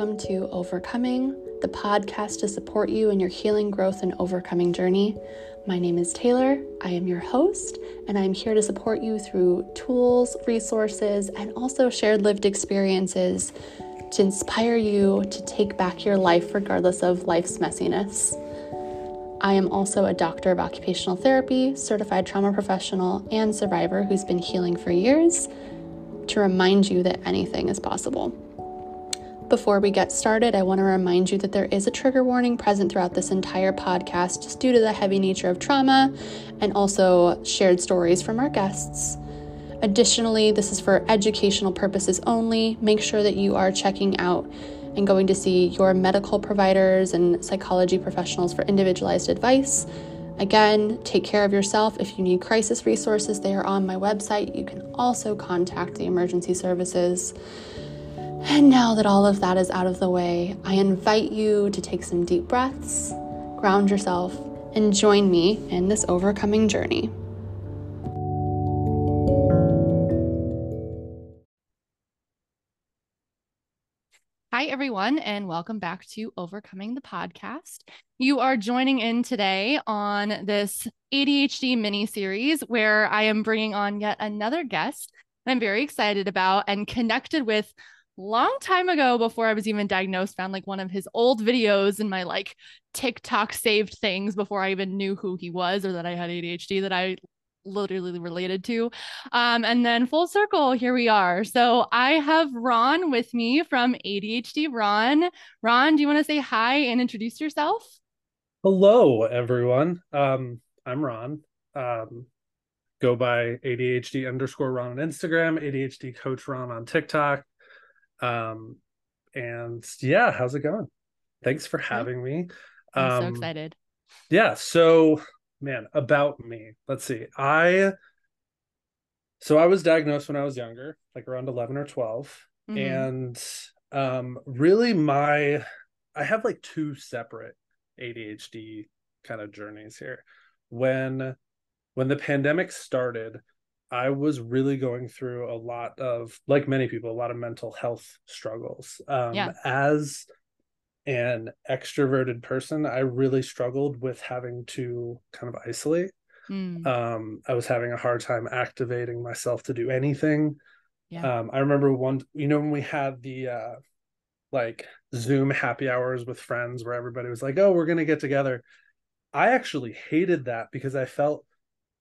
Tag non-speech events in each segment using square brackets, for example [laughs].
welcome to Overcoming, the podcast to support you in your healing, growth, and overcoming journey. My name is Taelor. I am your host, and I'm here to support you through tools, resources, and also shared lived experiences to inspire you to take back your life regardless of life's messiness. I am also a doctor of occupational therapy, certified trauma professional, and survivor who's been healing for years to remind you that anything is possible. Before we get started, I want to remind you that there is a trigger warning present throughout this entire podcast just due to the heavy nature of trauma and also shared stories from our guests. Additionally, this is for educational purposes only. Make sure that you are checking out and going to see your medical providers and psychology professionals for individualized advice. Again, take care of yourself. If you need crisis resources, they are on my website. You can also contact the emergency services. And now that all of that is out of the way, I invite you to take some deep breaths, ground yourself, and join me in this overcoming journey. Hi, everyone, and welcome back to Overcoming the Podcast. You are joining in today on this ADHD mini series where I am bringing on yet another guest I'm very excited about and connected with long time ago before I was even diagnosed, found like one of his old videos in my like TikTok saved things before I even knew who he was or that I had ADHD that I literally related to. Um, and then full circle, here we are. So I have Ron with me from ADHD Ron. Ron, do you want to say hi and introduce yourself? Hello, everyone. Um, I'm Ron. Um, go by ADHD underscore Ron on Instagram, ADHD coach Ron on TikTok. Um, and yeah, how's it going? Thanks for having me. I'm um, so excited. Yeah. So, man, about me. Let's see. I so I was diagnosed when I was younger, like around 11 or 12. Mm-hmm. And um really my I have like two separate ADHD kind of journeys here. When when the pandemic started, I was really going through a lot of, like many people, a lot of mental health struggles. Um, yeah. As an extroverted person, I really struggled with having to kind of isolate. Mm. Um, I was having a hard time activating myself to do anything. Yeah. Um, I remember one, you know, when we had the uh, like Zoom happy hours with friends where everybody was like, oh, we're going to get together. I actually hated that because I felt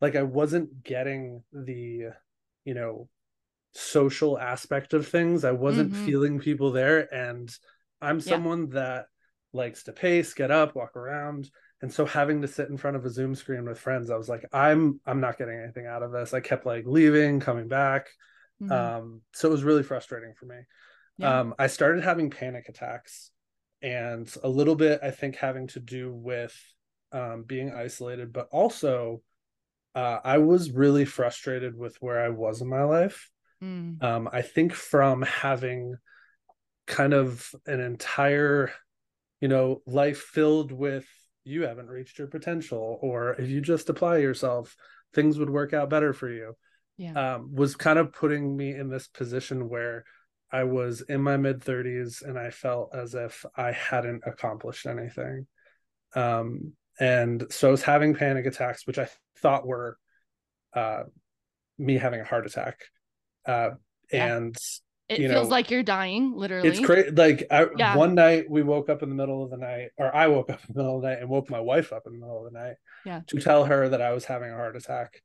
like I wasn't getting the, you know, social aspect of things. I wasn't mm-hmm. feeling people there. And I'm someone yeah. that likes to pace, get up, walk around. And so having to sit in front of a Zoom screen with friends, I was like, I'm I'm not getting anything out of this. I kept like leaving, coming back. Mm-hmm. Um, so it was really frustrating for me. Yeah. Um, I started having panic attacks and a little bit, I think, having to do with um, being isolated, but also uh, I was really frustrated with where I was in my life. Mm. Um, I think from having kind of an entire, you know, life filled with you haven't reached your potential, or if you just apply yourself, things would work out better for you. Yeah. Um, was kind of putting me in this position where I was in my mid 30s and I felt as if I hadn't accomplished anything. Um, and so I was having panic attacks, which I thought were uh, me having a heart attack. Uh, yeah. And it feels know, like you're dying, literally. It's crazy. Like I, yeah. one night we woke up in the middle of the night, or I woke up in the middle of the night and woke my wife up in the middle of the night. Yeah. To tell her that I was having a heart attack.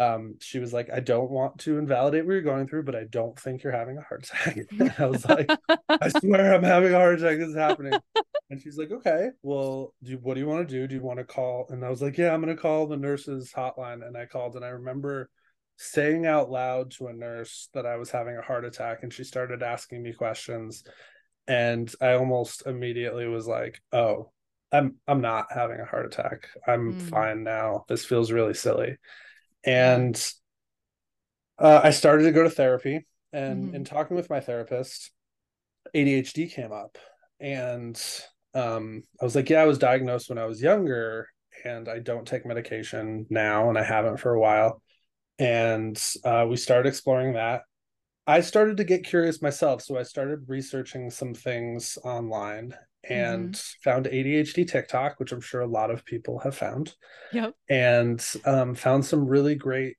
Um, she was like, I don't want to invalidate what you're going through, but I don't think you're having a heart attack. [laughs] I was like, I [laughs] swear I'm having a heart attack. This is happening. And she's like, okay, well, do what do you want to do? Do you want to call? And I was like, yeah, I'm going to call the nurses hotline. And I called and I remember saying out loud to a nurse that I was having a heart attack and she started asking me questions. And I almost immediately was like, oh, I'm I'm not having a heart attack. I'm mm. fine now. This feels really silly and uh, I started to go to therapy. And mm-hmm. in talking with my therapist, ADHD came up, and um, I was like, "Yeah, I was diagnosed when I was younger, and I don't take medication now, and I haven't for a while." And uh, we started exploring that. I started to get curious myself. So I started researching some things online and mm-hmm. found ADHD TikTok, which I'm sure a lot of people have found. Yep. And um, found some really great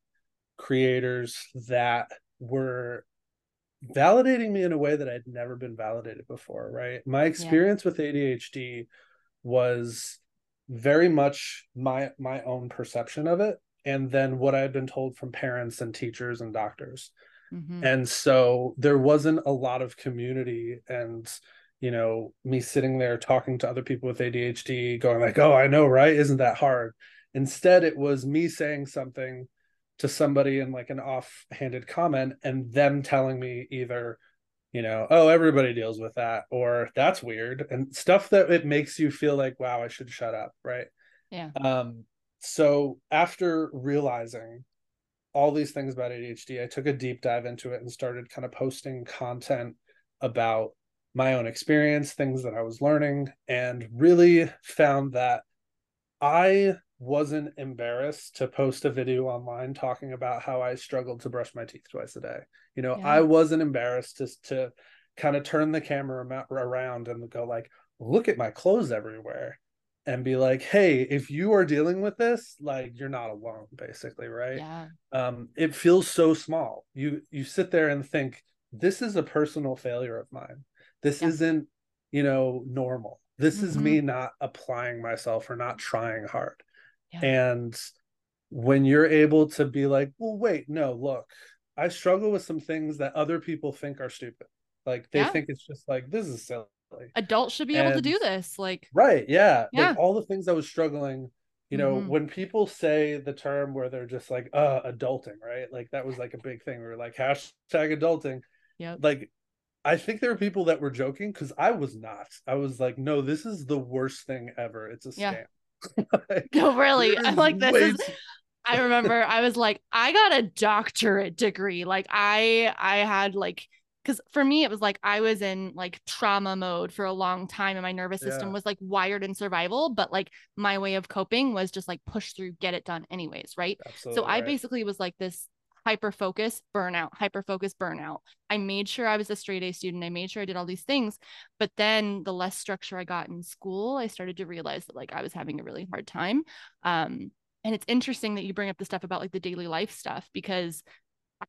creators that were validating me in a way that I'd never been validated before, right? My experience yeah. with ADHD was very much my my own perception of it and then what I'd been told from parents and teachers and doctors. Mm-hmm. And so there wasn't a lot of community and you know me sitting there talking to other people with ADHD going like, "Oh, I know, right? Isn't that hard?" Instead, it was me saying something to somebody in like an offhanded comment and them telling me either you know oh everybody deals with that or that's weird and stuff that it makes you feel like wow i should shut up right yeah um so after realizing all these things about adhd i took a deep dive into it and started kind of posting content about my own experience things that i was learning and really found that i wasn't embarrassed to post a video online talking about how I struggled to brush my teeth twice a day. You know, yeah. I wasn't embarrassed to to kind of turn the camera around and go like, "Look at my clothes everywhere." And be like, "Hey, if you are dealing with this, like you're not alone basically, right?" Yeah. Um it feels so small. You you sit there and think, "This is a personal failure of mine. This yeah. isn't, you know, normal. This mm-hmm. is me not applying myself or not trying hard." Yeah. And when you're able to be like, well, wait, no, look, I struggle with some things that other people think are stupid. Like they yeah. think it's just like, this is silly. Adults should be and, able to do this. Like, right. Yeah. yeah. Like all the things I was struggling, you know, mm-hmm. when people say the term where they're just like, uh, adulting, right? Like that was like a big thing. We were like, hashtag adulting. Yeah. Like, I think there were people that were joking because I was not. I was like, no, this is the worst thing ever. It's a scam. Yeah. [laughs] [laughs] like, no, really. I'm like, this is. I remember I was like, I got a doctorate degree. Like I, I had like, because for me it was like I was in like trauma mode for a long time, and my nervous system yeah. was like wired in survival. But like my way of coping was just like push through, get it done, anyways, right? Absolutely so I right. basically was like this hyper focus, burnout, hyper focus, burnout. I made sure I was a straight A student. I made sure I did all these things. But then the less structure I got in school, I started to realize that like I was having a really hard time. Um, and it's interesting that you bring up the stuff about like the daily life stuff because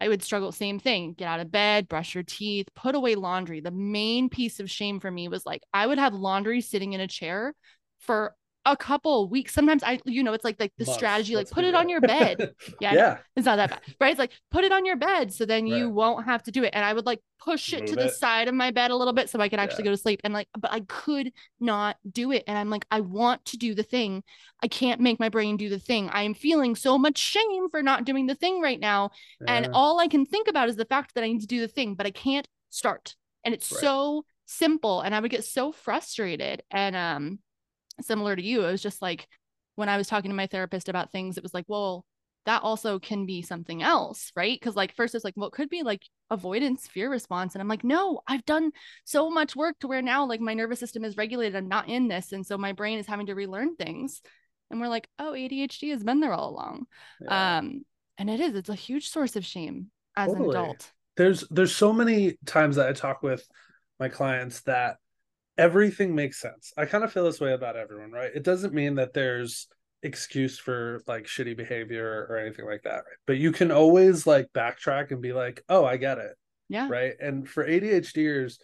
I would struggle, same thing, get out of bed, brush your teeth, put away laundry. The main piece of shame for me was like I would have laundry sitting in a chair for a couple weeks. Sometimes I, you know, it's like like the Months. strategy, like put it on your bed. [laughs] Yeah, yeah, it's not that bad, right? It's like put it on your bed, so then right. you won't have to do it. And I would like push it Move to the side of my bed a little bit so I could actually yeah. go to sleep. And like, but I could not do it. And I'm like, I want to do the thing. I can't make my brain do the thing. I am feeling so much shame for not doing the thing right now, yeah. and all I can think about is the fact that I need to do the thing, but I can't start. And it's right. so simple, and I would get so frustrated. And um similar to you, it was just like when I was talking to my therapist about things, it was like, well, that also can be something else, right? Because like first it's like, well, it could be like avoidance, fear response. And I'm like, no, I've done so much work to where now like my nervous system is regulated. I'm not in this. And so my brain is having to relearn things. And we're like, oh, ADHD has been there all along. Yeah. Um, and it is, it's a huge source of shame as totally. an adult. There's there's so many times that I talk with my clients that everything makes sense. I kind of feel this way about everyone, right? It doesn't mean that there's excuse for like shitty behavior or anything like that, right? But you can always like backtrack and be like, "Oh, I get it." Yeah. Right? And for ADHDers,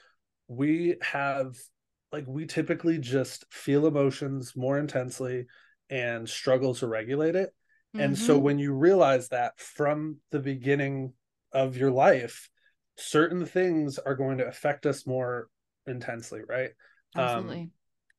we have like we typically just feel emotions more intensely and struggle to regulate it. Mm-hmm. And so mm-hmm. when you realize that from the beginning of your life, certain things are going to affect us more intensely, right? Um, Absolutely. Um,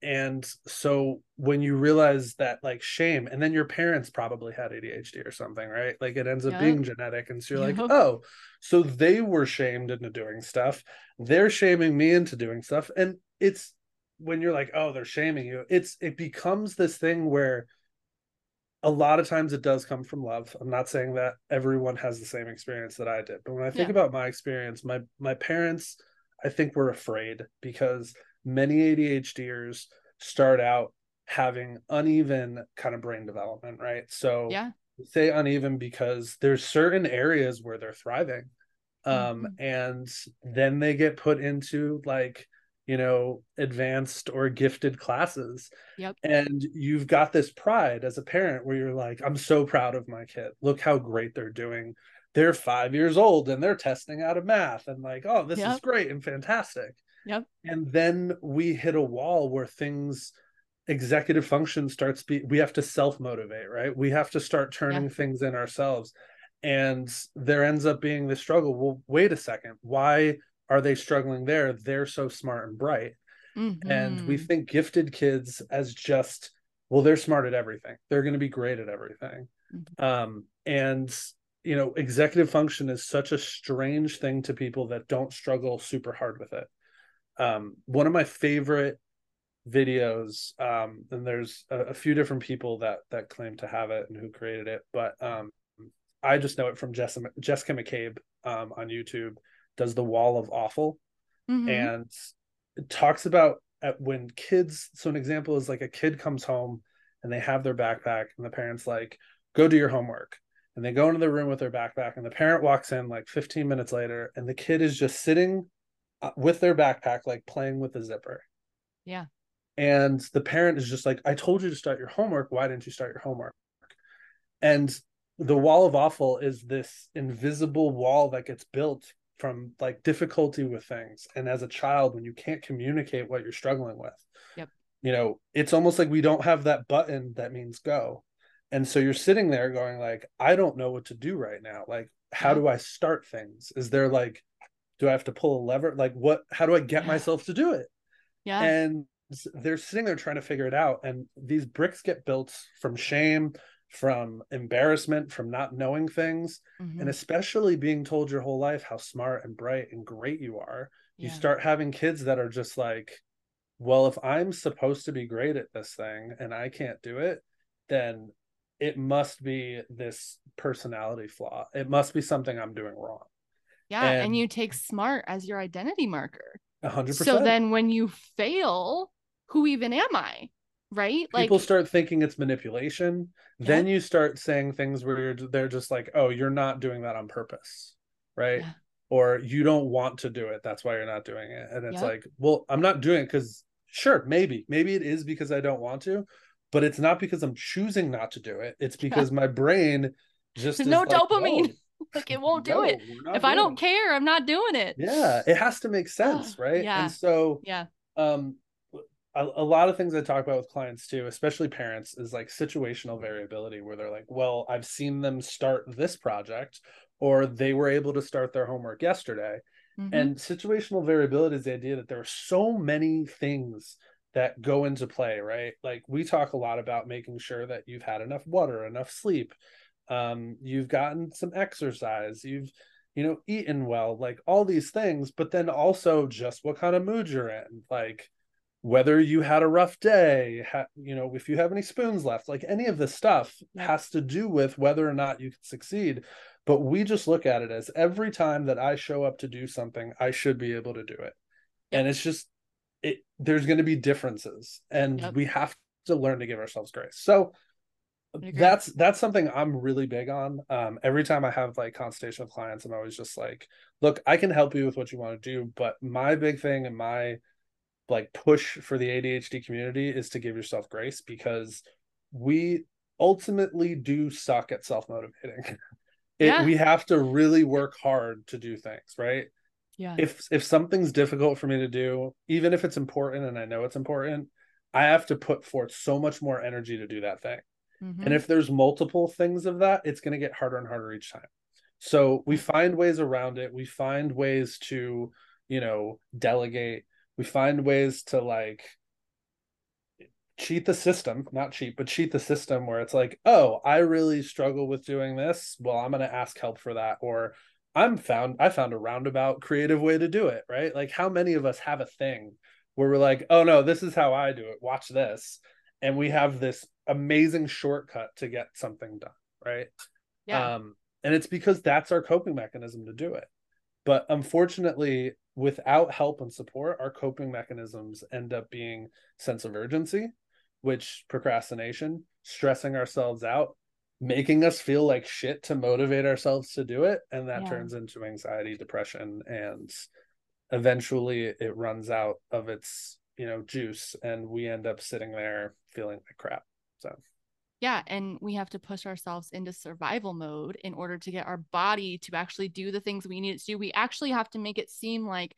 and so when you realize that like shame and then your parents probably had adhd or something right like it ends up yep. being genetic and so you're yep. like oh so they were shamed into doing stuff they're shaming me into doing stuff and it's when you're like oh they're shaming you it's it becomes this thing where a lot of times it does come from love i'm not saying that everyone has the same experience that i did but when i think yeah. about my experience my my parents I think we're afraid because many ADHDers start out having uneven kind of brain development, right? So yeah, say uneven because there's certain areas where they're thriving um, mm-hmm. and then they get put into like you know advanced or gifted classes. Yep. And you've got this pride as a parent where you're like i'm so proud of my kid. Look how great they're doing they're five years old and they're testing out of math and like oh this yep. is great and fantastic yep and then we hit a wall where things executive function starts be we have to self motivate right we have to start turning yep. things in ourselves and there ends up being the struggle well wait a second why are they struggling there they're so smart and bright mm-hmm. and we mm-hmm. think gifted kids as just well they're smart at everything they're going to be great at everything mm-hmm. um, and you know executive function is such a strange thing to people that don't struggle super hard with it um, one of my favorite videos um, and there's a, a, few different people that that claim to have it and who created it but um, I just know it from Jessica, Jessica McCabe um, on YouTube, does the wall of awful mm-hmm. and it talks about when kids. So, an example is like a kid comes home and they have their backpack, and the parents like, go do your homework. And they go into the room with their backpack, and the parent walks in like 15 minutes later, and the kid is just sitting uh, with their backpack, like playing with the zipper. Yeah. And the parent is just like, I told you to start your homework. Why didn't you start your homework? And the wall of awful is this invisible wall that gets built from like difficulty with things and as a child when you can't communicate what you're struggling with yep you know it's almost like we don't have that button that means go and so you're sitting there going like i don't know what to do right now. Like how do i start things? Is there like do i have to pull a lever? Like what how do i get yeah. myself to do it? Yeah. And they're sitting there trying to figure it out. And these bricks get built from shame from embarrassment from not knowing things. Mm-hmm. and especially being told your whole life how smart and bright and great you are yeah. you start having kids that are just like well if i'm supposed to be great at this thing and i can't do it then it must be this personality flaw. It must be something i'm doing wrong. Yeah and, and you take smart as your identity marker. 100% so then when you fail who even am i right? People like, people start thinking it's manipulation. Yeah. then you start saying things where you're they're just like oh you're not doing that on purpose right? Yeah. or you don't want to do it. That's why you're not doing it. And it's yeah. like well i'm not doing it because sure maybe maybe it is because i don't want to but it's not because i'm choosing not to do it. It's because my brain just [laughs] no like, dopamine. [laughs] Like it won't do no, it. if i don't it. care i'm not doing it. Yeah it has to make [sighs] sense right? Yeah. And so yeah. um a, a, lot of things I talk about with clients too, especially parents, is like situational variability where they're like, well, I've seen them start this project or they were able to start their homework yesterday. Mm-hmm. And situational variability is the idea that there are so many things that go into play, right? Like we talk a lot about making sure that you've had enough water, enough sleep, um, you've gotten some exercise, you've you know eaten well, like all these things, but then also just what kind of mood you're in, like whether you had a rough day, ha- you know, if you have any spoons left, like any of this stuff has to do with whether or not you can succeed. But we just look at it as every time that I show up to do something, I should be able to do it. And it's just, it, there's going to be differences and yep. we have to learn to give ourselves grace. So that's, that's something I'm really big on. Um, every time I have like consultation with clients, I'm always just like, look, I can help you with what you want to do, but my big thing and my, like push for the ADHD community is to give yourself grace because we ultimately do suck at self-motivating. [laughs] It, yeah. we have to really work hard to do things, right? Yeah. If if something's difficult for me to do, even if it's important and I know it's important, I have to put forth so much more energy to do that thing. Mm-hmm. And if there's multiple things of that, it's going to get harder and harder each time. So we find ways around it. We find ways to, you know, delegate we find ways to like cheat the system not cheat but cheat the system where it's like oh i really struggle with doing this well i'm going to ask help for that or i'm found i found a roundabout creative way to do it right? Like how many of us have a thing where we're like oh no this is how i do it. Watch this. And we have this amazing shortcut to get something done right? Yeah. um and it's because that's our coping mechanism to do it. But unfortunately without help and support, our coping mechanisms end up being sense of urgency, which procrastination, stressing ourselves out, making us feel like shit to motivate ourselves to do it and that Yeah. turns into anxiety depression and eventually it runs out of its you know juice and we end up sitting there feeling like crap so Yeah, and we have to push ourselves into survival mode in order to get our body to actually do the things we need it to do. We actually have to make it seem like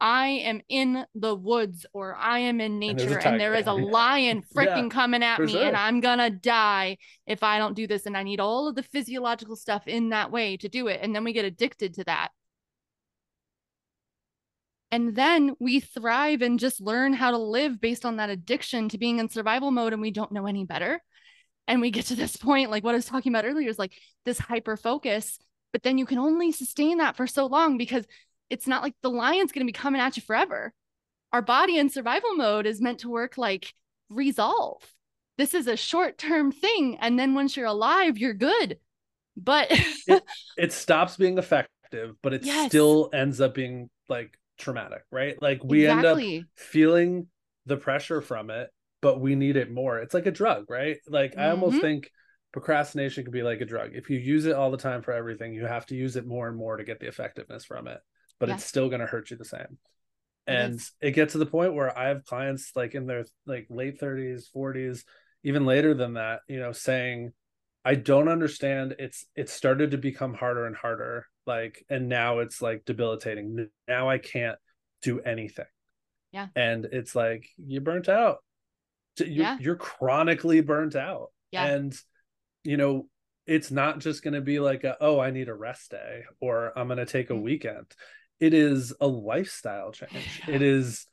I am in the woods or I am in And there's a nature and, there is a [laughs] lion freaking coming at me sure. and I'm gonna die if I don't do this. And I need all of the physiological stuff in that way to do it. And then we get addicted to that. And then we thrive and just learn how to live based on that addiction to being in survival mode and we don't know any better and we get to this point like what i was talking about earlier is like this hyper focus but then you can only sustain that for so long because it's not like the lion's going to be coming at you forever. Our body in survival mode is meant to work like resolve. This is a short term thing and then once you're alive you're good. But [laughs] it stops being effective but it Yes. still ends up being like traumatic right? Like we end up feeling the pressure from it but we need it more. It's like a drug right? Like i almost Mhm. think procrastination could be like a drug. If you use it all the time for everything you have to use it more and more to get the effectiveness from it but Yeah. it's still going to hurt you the same and is. it gets to the point where i have clients like in their like late 30s 40s even later than that you know saying i don't understand it's it started to become harder and harder like and now it's like debilitating now i can't do anything Yeah. and it's like you burnt out you're, Yeah. you're chronically burnt out Yeah. and you know it's not just going to be like a, oh i need a rest day or i'm going to take a Mhm. weekend it is a lifestyle change. It is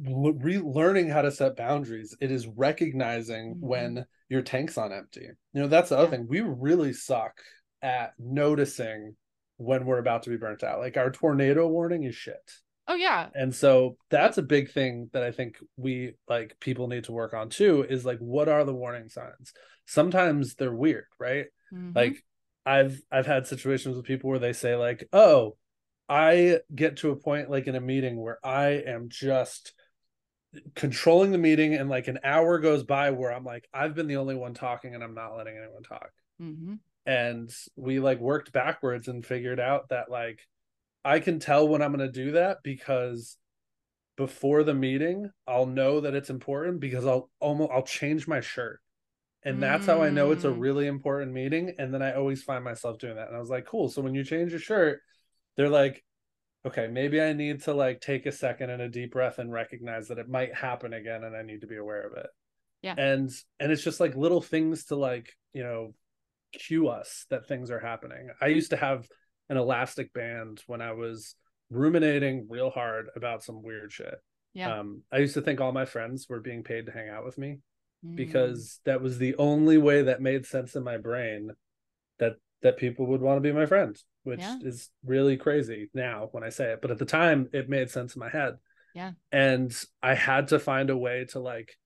relearning how to set boundaries. It is recognizing Mhm. when your tank's on empty. You know that's the other thing. We really suck at noticing when we're about to be burnt out. Like our tornado warning is shit. Oh yeah. And so that's a big thing that i think we like people need to work on too is like what are the warning signs? Sometimes they're weird right? Mhm. like i've i've had situations with people where they say like oh i get to a point like in a meeting where i am just controlling the meeting and like an hour goes by where i'm like i've been the only one talking and i'm not letting anyone talk Mhm. and we like worked backwards and figured out that like I can tell when I'm going to do that because before the meeting I'll know that it's important because I'll almost I'll change my shirt. And that's how I know it's a Mm. really important meeting and then I always find myself doing that. And I was like, "Cool. So when you change your shirt, they're like, okay, maybe I need to like take a second and a deep breath and recognize that it might happen again and I need to be aware of it." Yeah. And and it's just like little things to like, you know, cue us that things are happening. I used to have an elastic band when I was ruminating real hard about some weird shit. Yeah. Um, I used to think all my friends were being paid to hang out with me Mm. because that was the only way that made sense in my brain that that people would want to be my friend, which Yeah. is really crazy now when I say it. But at the time, it made sense in my head. Yeah. And I had to find a way to like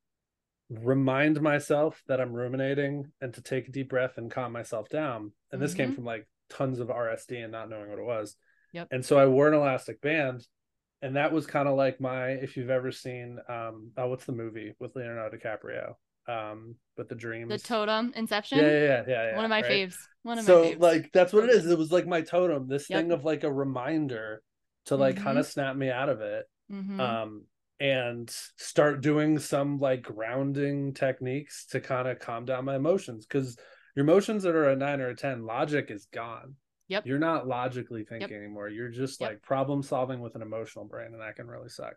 remind myself that I'm ruminating and to take a deep breath and calm myself down. And this came Mhm. from like tons of RSD and not knowing what it was. Yep. And so I wore an elastic band. And that was kind of like my, if you've ever seen, um, oh, what's the movie with Leonardo DiCaprio? Um, but the dreams. the totem inception Yeah, yeah, yeah, yeah, yeah. one of my right? faves one of so my faves like that's what it So is. It was like my totem, this Yep. thing of like a reminder to like Mhm. kind of snap me out of it Mhm. um and start doing some like grounding techniques to kind of calm down my emotions because your emotions that are a nine or a ten logic is gone Yep. you're not logically thinking anymore you're just Yep. like problem solving with an emotional brain and that can really suck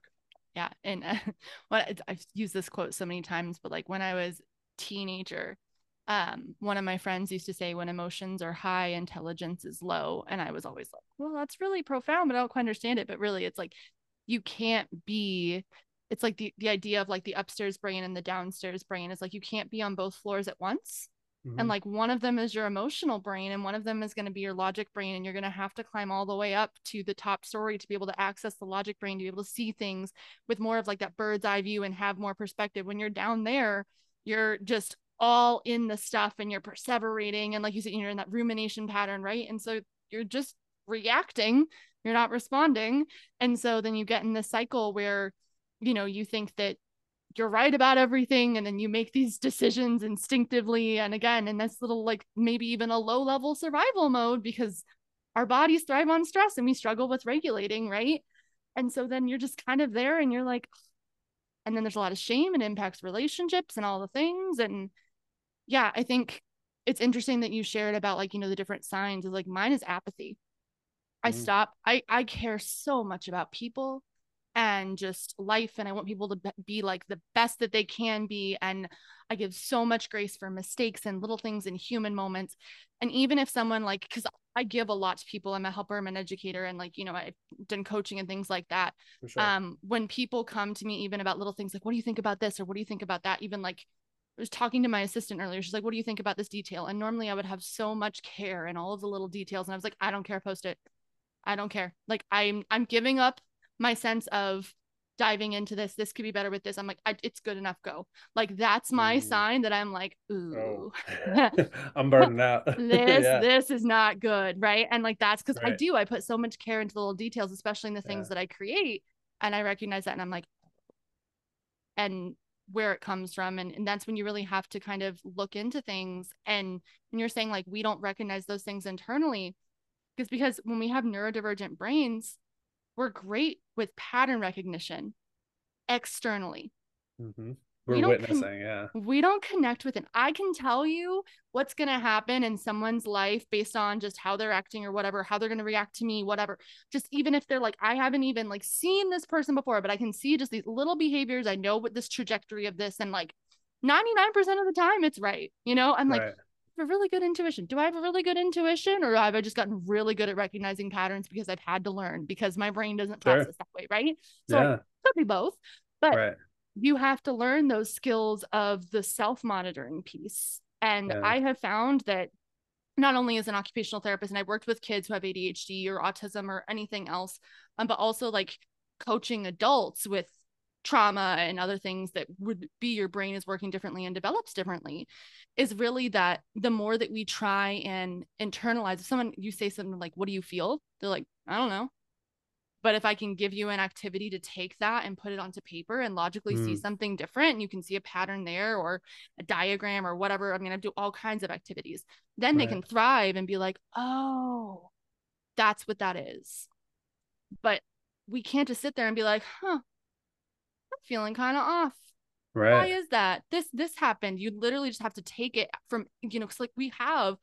yeah and uh, [laughs] what i've used this quote so many times but like when i was teenager um one of my friends used to say when emotions are high intelligence is low and i was always like well that's really profound but i don't quite understand it. But really it's like you can't be it's like the the idea of like the upstairs brain and the downstairs brain is like you can't be on both floors at once Mhm. and like one of them is your emotional brain and one of them is going to be your logic brain and you're going to have to climb all the way up to the top story to be able to access the logic brain to be able to see things with more of like that bird's eye view and have more perspective. When you're down there you're just all in the stuff and you're perseverating and like you said you're in that rumination pattern right? And so you're just reacting you're not responding. And so then you get in this cycle where you know you think that you're right about everything and then you make these decisions instinctively and again in this little like maybe even a low level survival mode because our bodies thrive on stress and we struggle with regulating right and so then you're just kind of there and you're like [sighs] and then there's a lot of shame and impacts relationships and all the things and yeah i think it's interesting that you shared about like you know the different signs of like mine is apathy i mm. stop i i care so much about people and just life and i want people to be like the best that they can be and i give so much grace for mistakes and little things in human moments and even if someone like because i give a lot to people i'm a helper i'm an educator and like you know i've done coaching and things like that sure. um when people come to me even about little things like what do you think about this or what do you think about that even like I was talking to my assistant earlier. She's like, What do you think about this detail? And normally I would have so much care and all of the little details. And I was like, I don't care, post it. I don't care. Like I'm I'm giving up my sense of diving into this this could be better with this i'm like I, it's good enough go like that's my mm. sign that i'm like oh. ooh oh. [laughs] i'm burning [laughs] out [laughs] this yeah. this is not good right and like that's because right. i do i put so much care into the little details especially in the things yeah. that i create and i recognize that and i'm like and where it comes from and, and that's when you really have to kind of look into things and when you're saying like we don't recognize those things internally because because when we have neurodivergent brains we're great with pattern recognition externally. Mm-hmm. We're we witnessing, con- yeah. We don't connect with it. I can tell you what's going to happen in someone's life based on just how they're acting or whatever, how they're going to react to me, whatever. Just even if they're like, I haven't even like seen this person before, but I can see just these little behaviors. I know what this trajectory of this, and like 99% of the time, it's right. You know, I'm like, right have a really good intuition. Do I have a really good intuition or have I just gotten really good at recognizing patterns because I've had to learn because my brain doesn't process sure. that way, right? So yeah. could be both. But right. you have to learn those skills of the self-monitoring piece. And yeah. I have found that not only as an occupational therapist and I've worked with kids who have ADHD or autism or anything else, um, but also like coaching adults with trauma and other things that would be your brain is working differently and develops differently is really that the more that we try and internalize if someone you say something like what do you feel they're like i don't know but if i can give you an activity to take that and put it onto paper and logically mm. see something different and you can see a pattern there or a diagram or whatever i mean i do all kinds of activities then right. they can thrive and be like oh that's what that is but we can't just sit there and be like huh feeling kind of off right. why is that? This this happened. You literally just have to take it from you know because like we have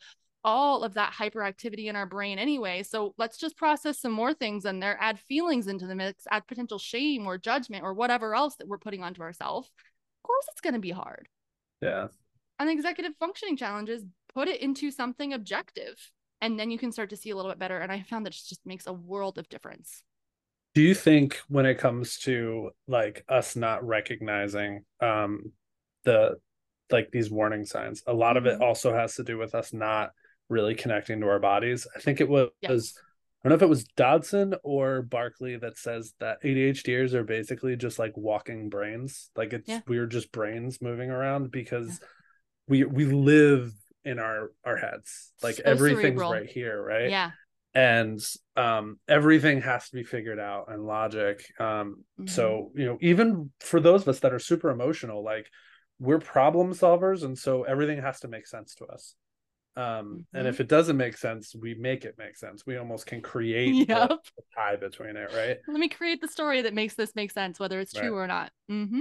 all of that hyperactivity in our brain anyway so let's just process some more things in there add feelings into the mix add potential shame or judgment or whatever else that we're putting onto ourselves. Of course it's going to be hard. Yeah. And executive functioning challenges put it into something objective and then you can start to see a little bit better and i found that it just makes a world of difference do you think when it comes to like us not recognizing um the like these warning signs a lot of it mm-hmm. also has to do with us not really connecting to our bodies i think it was yes. i don't know if it was dodson or barkley that says that adhders are basically just like walking brains like it's yeah. we're just brains moving around because yeah. we we live in our our heads like so everything's cerebral. right here right yeah and um, everything has to be figured out and logic um, mm-hmm. so you know even for those of us that are super emotional like we're problem solvers and so everything has to make sense to us um, mm-hmm. and if it doesn't make sense we make it make sense we almost can create yep. the, the tie between it right let me create the story that makes this make sense whether it's true right. or not mm-hmm.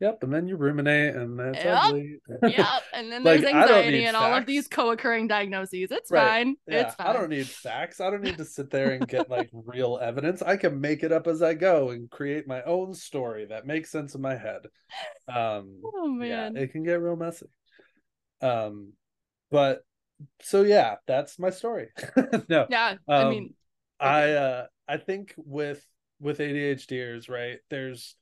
Yep, and then you ruminate, and that's yep. ugly. yep, [laughs] and then there's like, anxiety and facts. all of these co-occurring diagnoses. It's right. fine. Yeah, it's fine. I don't need facts. I don't need to sit there and get like [laughs] real evidence. I can make it up as I go and create my own story that makes sense in my head. Um, oh man, yeah, it can get real messy. Um, but so yeah, that's my story. [laughs] no, yeah, um, I mean, okay. I uh, I think with with ADHDers, right? There's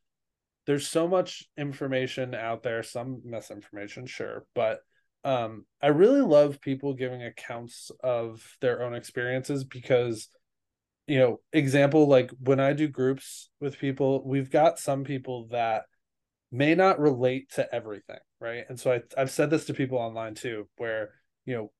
there's so much information out there, some misinformation, sure, but um, I really love people giving accounts of their own experiences because, you know, example, like when I do groups with people, we've got some people that may not relate to everything, right? And so I, I've said this to people online too, where, you know,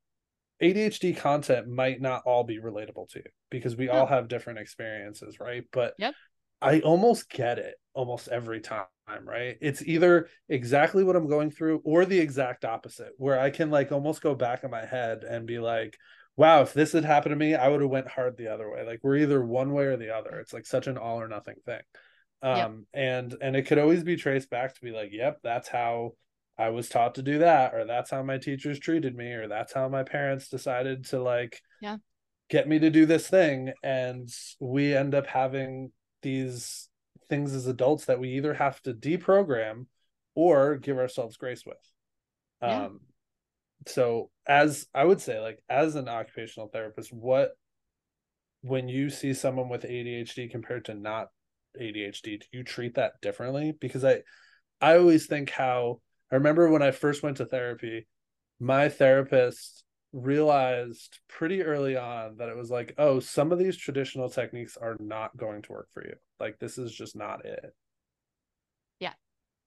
ADHD content might not all be relatable to you because we yeah. all have different experiences, right? But yep I almost get it almost every time, right? It's either exactly what I'm going through or the exact opposite, where I can like almost go back in my head and be like, wow, if this had happened to me, I would have went hard the other way. Like we're either one way or the other. It's like such an all or nothing thing. Um yep. and and it could always be traced back to be like, yep, that's how I was taught to do that, or that's how my teachers treated me, or that's how my parents decided to like yeah get me to do this thing. And we end up having these things as adults that we either have to deprogram or give ourselves grace with. Yeah. Um so as I would say, like as an occupational therapist, what when you see someone with ADHD compared to not ADHD, do you treat that differently? Because I I always think how I remember when I first went to therapy, my therapist realized pretty early on that it was like, oh, some of these traditional techniques are not going to work for you. Like this is just not it. Yeah.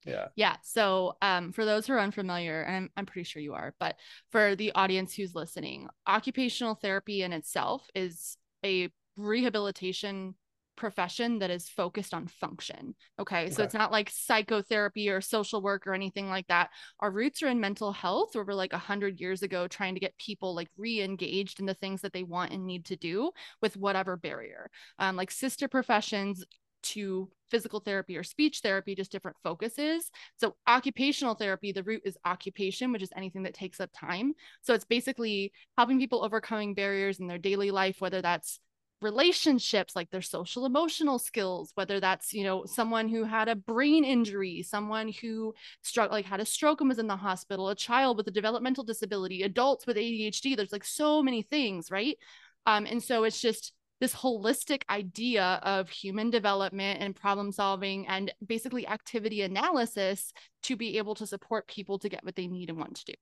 Yeah. Yeah. So um for those who are unfamiliar, and I'm I'm pretty sure you are, but for the audience who's listening, occupational therapy in itself is a rehabilitation profession that is focused on function. Okay? okay. So it's not like psychotherapy or social work or anything like that. Our roots are in mental health, where we're like a hundred years ago trying to get people like re-engaged in the things that they want and need to do with whatever barrier. Um, like sister professions to physical therapy or speech therapy, just different focuses. So, occupational therapy, the root is occupation, which is anything that takes up time. So, it's basically helping people overcoming barriers in their daily life, whether that's relationships like their social emotional skills whether that's you know someone who had a brain injury someone who struck like had a stroke and was in the hospital a child with a developmental disability adults with adhd there's like so many things right? Um and so it's just this holistic idea of human development and problem solving and basically activity analysis to be able to support people to get what they need and want to do.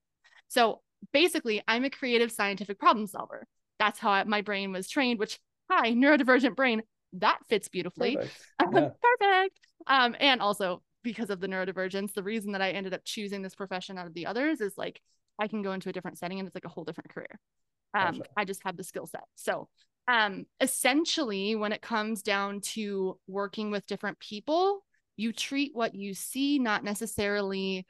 So basically i'm a creative scientific problem solver. That's how my brain was trained which hi, neurodivergent brain. That fits beautifully. Perfect. [laughs] Yeah. Perfect. Um, and also because of the neurodivergence, the reason that I ended up choosing this profession out of the others is like I can go into a different setting and it's like a whole different career. Um, gotcha. I just have the skill set. So um, essentially, when it comes down to working with different people, you treat what you see, not necessarily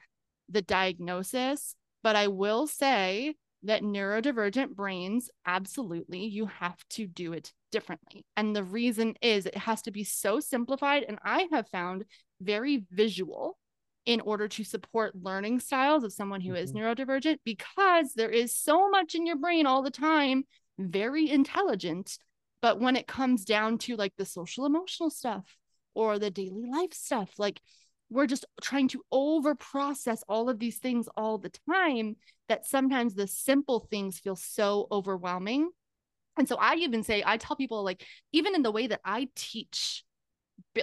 the diagnosis. But I will say that neurodivergent brains, absolutely, you have to do it differently. And the reason is it has to be so simplified. And I have found very visual in order to support learning styles of someone who mm-hmm. is neurodivergent because there is so much in your brain all the time, very intelligent. But when it comes down to like the social emotional stuff or the daily life stuff, like we're just trying to over process all of these things all the time that sometimes the simple things feel so overwhelming. And so I even say, I tell people, like, even in the way that I teach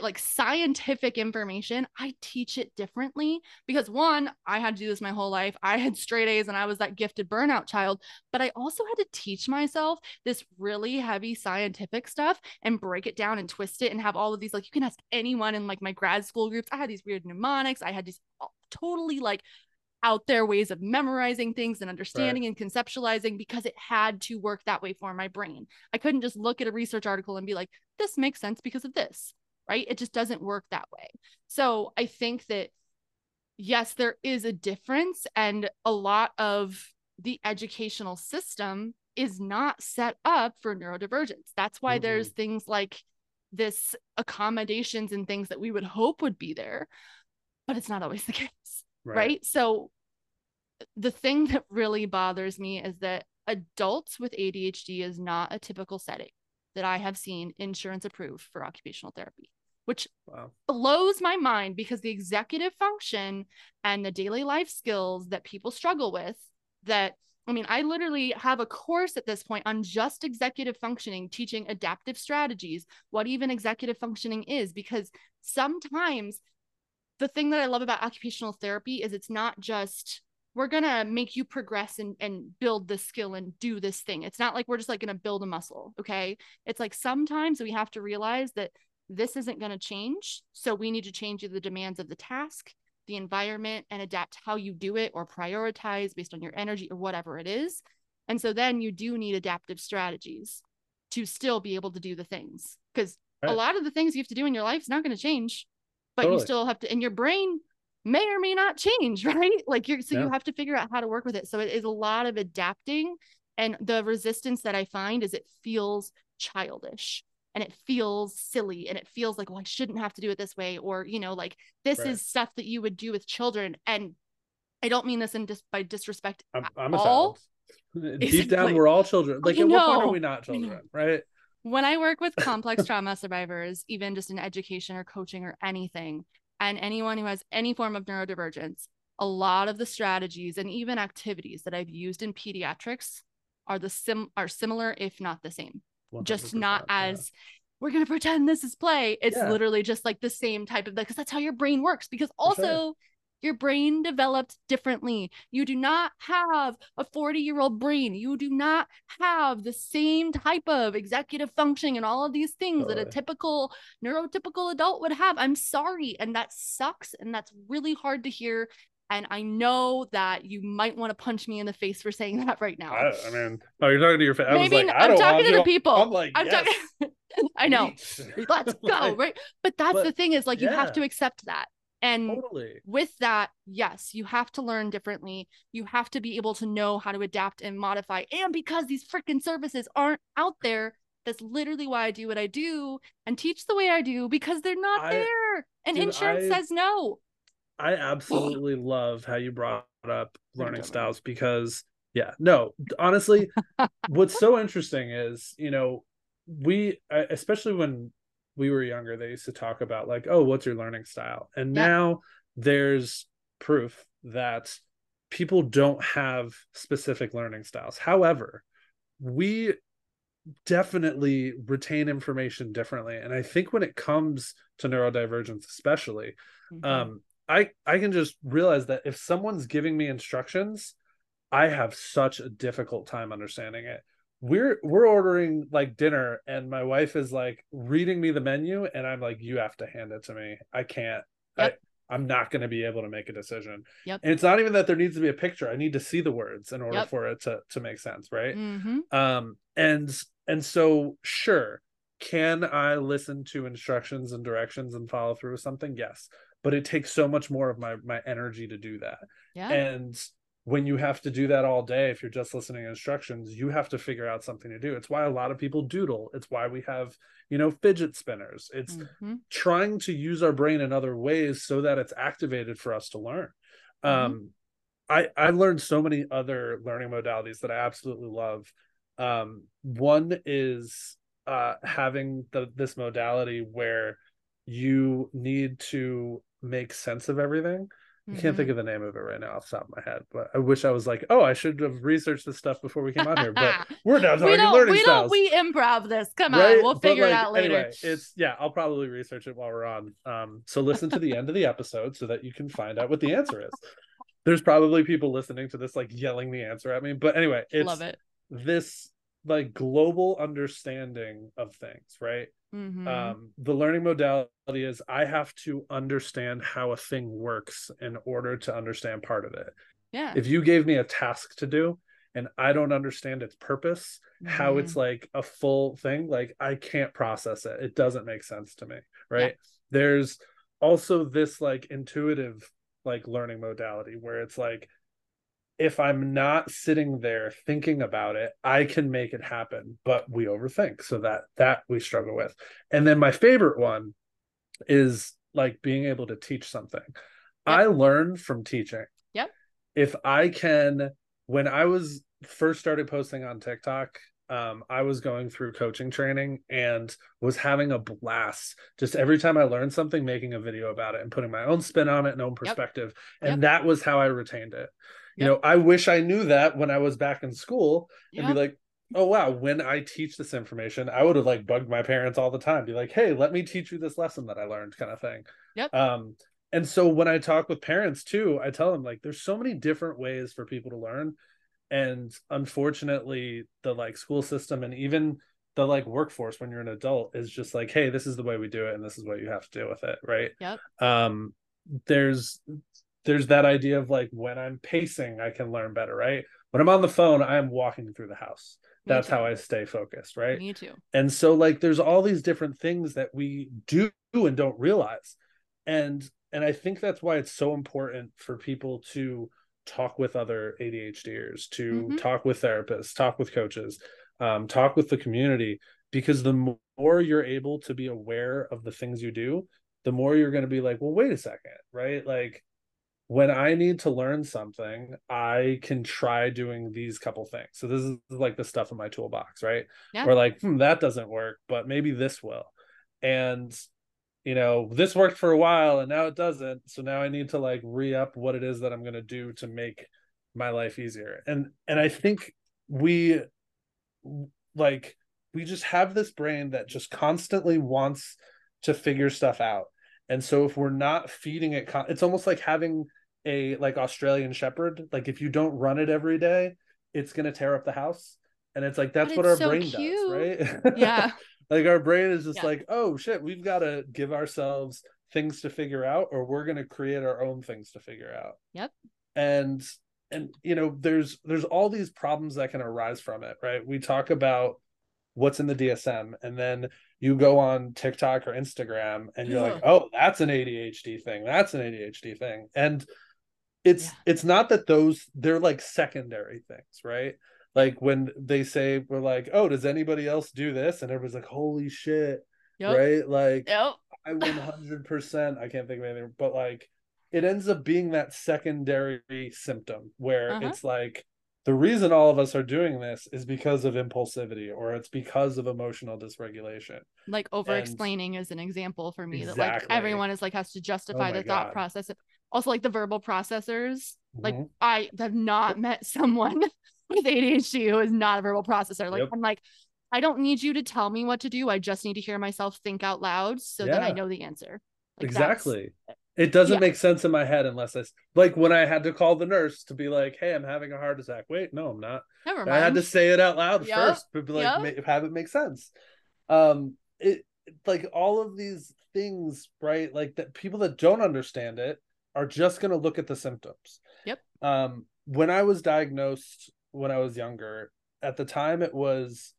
like scientific information, I teach it differently because one, I had to do this my whole life. I had straight A's and I was that gifted burnout child, but I also had to teach myself this really heavy scientific stuff and break it down and twist it and have all of these like you can ask anyone in like my grad school groups. I had these weird mnemonics. I had these uh, totally like out there ways of memorizing things and understanding right. and conceptualizing because it had to work that way for my brain. I couldn't just look at a research article and be like, this makes sense because of this right? It just doesn't work that way. So I think that, yes, there is a difference, and a lot of the educational system is not set up for neurodivergence. That's why mm-hmm. there's things like this accommodations and things that we would hope would be there, but it's not always the [laughs] case. Right. right? So the thing that really bothers me is that adults with ADHD is not a typical setting that I have seen insurance approved for occupational therapy, which wow. blows my mind because the executive function and the daily life skills that people struggle with that I mean, I literally have a course at this point on just executive functioning, teaching adaptive strategies, what even executive functioning is, because sometimes the thing that I love about occupational therapy is it's not just we're gonna make you progress and, and build this skill and do this thing. It's not like we're just like gonna build a muscle. Okay. It's like sometimes we have to realize that this isn't gonna change. So we need to change the demands of the task, the environment, and adapt how you do it or prioritize based on your energy or whatever it is. And so then you do need adaptive strategies to still be able to do the things. Because right. a lot of the things you have to do in your life is not going to change, but totally. you still have to, and your brain may or may not change, [laughs] right? Like you're, so yeah. you have to figure out how to work with it. So it is a lot of adapting. And the resistance that I find is it feels childish and it feels silly and it feels like, well, I shouldn't have to do it this way. Or, you know, like this right. is stuff that you would do with children. And I don't mean this in dis- by disrespect. I'm, I'm a child. [laughs] Deep down, we're all children. Like, at what point are we not children, right? When I work with complex trauma survivors, even just in education or coaching or anything, and anyone who has any form of neurodivergence, a lot of the strategies and even activities that I've used in pediatrics are the sim are similar, if not the same. Just not as yeah. we're gonna pretend this is play. It's yeah. literally just like the same type of that because that's how your brain works. Because also sure. Your brain developed differently. You do not have a 40 year old brain. You do not have the same type of executive functioning and all of these things totally. that a typical neurotypical adult would have. I'm sorry. And that sucks. And that's really hard to hear. And I know that you might want to punch me in the face for saying [laughs] that right now. I, I mean, oh, you're talking to your. Maybe like, I'm talking to the people. I'm like, I'm yes. talking. [laughs] I know. [laughs] Let's go. Right. But that's but, the thing is like, yeah. you have to accept that. And totally. with that, yes, you have to learn differently. You have to be able to know how to adapt and modify. And because these freaking services aren't out there, that's literally why I do what I do and teach the way I do because they're not I, there. And dude, insurance I, says no. I absolutely love how you brought up learning styles because yeah, no, honestly, [laughs] what's so interesting is, you know, we uh, especially when we were younger, they used to talk about like, oh, what's your learning style? And yeah. now there's proof that people don't have specific learning styles. However, we definitely retain information differently. And I think when it comes to neurodivergence, especially, mm-hmm. um, I I can just realize that if someone's giving me instructions, I have such a difficult time understanding it. We're we're ordering like dinner and my wife is like reading me the menu and I'm like you have to hand it to me. I can't. Yep. I, I'm not going to be able to make a decision. Yep. And it's not even that there needs to be a picture. I need to see the words in order yep. for it to to make sense, right? Mm-hmm. Um and and so sure, can I listen to instructions and directions and follow through with something? Yes but it takes so much more of my my energy to do that yeah and when you have to do that all day if you're just listening to instructions you have to figure out something to do it's why a lot of people doodle it's why we have you know fidget spinners it's mm-hmm. trying to use our brain in other ways so that it's activated for us to learn mm-hmm. um i i learned so many other learning modalities that i absolutely love um one is uh having the this modality where you need to make sense of everything. I can't think mm-hmm. of the name of it right now off the top of my head, but I wish I was like, oh, I should have researched this stuff before we came on here. But [laughs] we're now talking we don't, learning we styles. Don't, we improv this. Come right? on, we'll figure like, it out later. Anyway, it's yeah, I'll probably research it while we're on. Um, so listen to the end of the episode so that you can find out what the answer is. There's probably people listening to this like yelling the answer at me, but anyway, it's love it. This like global understanding of things, right? Mm-hmm. Um, the learning modality is I have to understand how a thing works in order to understand part of it. Yeah. If you gave me a task to do and I don't understand its purpose, mm-hmm. how it's like a full thing, like I can't process it. It doesn't make sense to me. Right. Yeah. There's also this like intuitive like learning modality where it's like if I'm not sitting there thinking about it, I can make it happen, but we overthink. So that that we struggle with. And then my favorite one is like being able to teach something. Yep. I learn from teaching. Yep. If I can when I was first started posting on TikTok, um, I was going through coaching training and was having a blast. Just every time I learned something, making a video about it and putting my own spin on it and own perspective. Yep. And yep. that was how I retained it you know i wish i knew that when i was back in school and be like oh wow when i teach this information i would have like bugged my parents all the time be like hey let me teach you this lesson that i learned kind of thing. Yep. Um and so when i talk with parents too i tell them like there's so many different ways for people to learn. And unfortunately the like school system and even the like workforce when you're an adult is just like hey this is the way we do it and this is what you have to deal with it right? Yep. Um there's there's that idea of like when I'm pacing, I can learn better, right? When I'm on the phone, I am walking through the house. that's how I stay focused, right? Me too. And so like there's all these different things that we do and don't realize. And and I think that's why it's so important for people to talk with other ADHDers, to mm-hmm. talk with therapists, talk with coaches, um, talk with the community, because the more you're able to be aware of the things you do, the more you're going to be like, well, wait a second, right? Like when I need to learn something, I can try doing these couple things. So this is like the stuff in my toolbox, right? Yeah. Or like, hmm, that doesn't work, but maybe this will. And you know, this worked for a while and now it doesn't. So now I need to like re-up what it is that I'm going to do to make my life easier. And and I think we like we just have this brain that just constantly wants to figure stuff out and so if we're not feeding it, it's almost like having a like Australian Shepherd. Like if you don't run it every day, it's gonna tear up the house. And it's like that's what our so brain cute. does, right? Yeah. [laughs] like our brain is just yeah. like, oh shit, we've got to give ourselves things to figure out, or we're gonna create our own things to figure out. Yep. And and you know, there's there's all these problems that can arise from it, right? We talk about what's in the DSM, and then you go on TikTok or Instagram and you're yeah. like, oh, that's an ADHD thing. That's an ADHD thing. And it's yeah. it's not that those they're like secondary things, right? Like when they say we're like, oh, does anybody else do this? And everybody's like, holy shit. Yep. Right? Like yep. I 100% I can't think of anything, but like it ends up being that secondary symptom where uh-huh. it's like the reason all of us are doing this is because of impulsivity or it's because of emotional dysregulation like over explaining is an example for me exactly. that like everyone is like has to justify oh the thought process also like the verbal processors mm-hmm. like i have not met someone [laughs] with adhd who is not a verbal processor like yep. i'm like i don't need you to tell me what to do i just need to hear myself think out loud so yeah. that i know the answer like, exactly it doesn't yeah. make sense in my head unless I like when I had to call the nurse to be like, "Hey, I'm having a heart attack." Wait, no, I'm not. Never mind. I had to say it out loud yep. first, but like yep. have it make sense. Um, it like all of these things, right? Like that people that don't understand it are just going to look at the symptoms. Yep. Um, when I was diagnosed when I was younger, at the time it was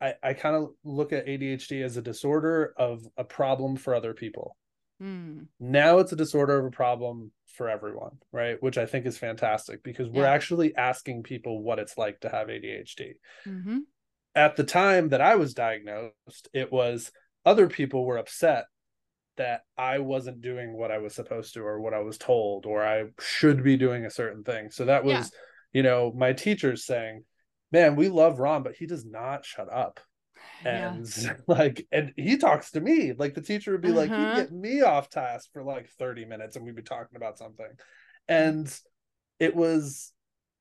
I, I kind of look at ADHD as a disorder of a problem for other people. Mm. Now it's a disorder of a problem for everyone, right? Which I think is fantastic because we're actually asking people what it's like to have ADHD. Mm-hmm. At the time that I was diagnosed, it was other people were upset that I wasn't doing what I was supposed to or what I was told or I should be doing a certain thing. So that was, yeah. you know, my teachers saying, Man, we love Ron, but he does not shut up and yeah. [laughs] like and he talks to me like the teacher would be uh-huh. like he'd uh-huh. get me off task for like 30 minutes and we'd be talking about something and it was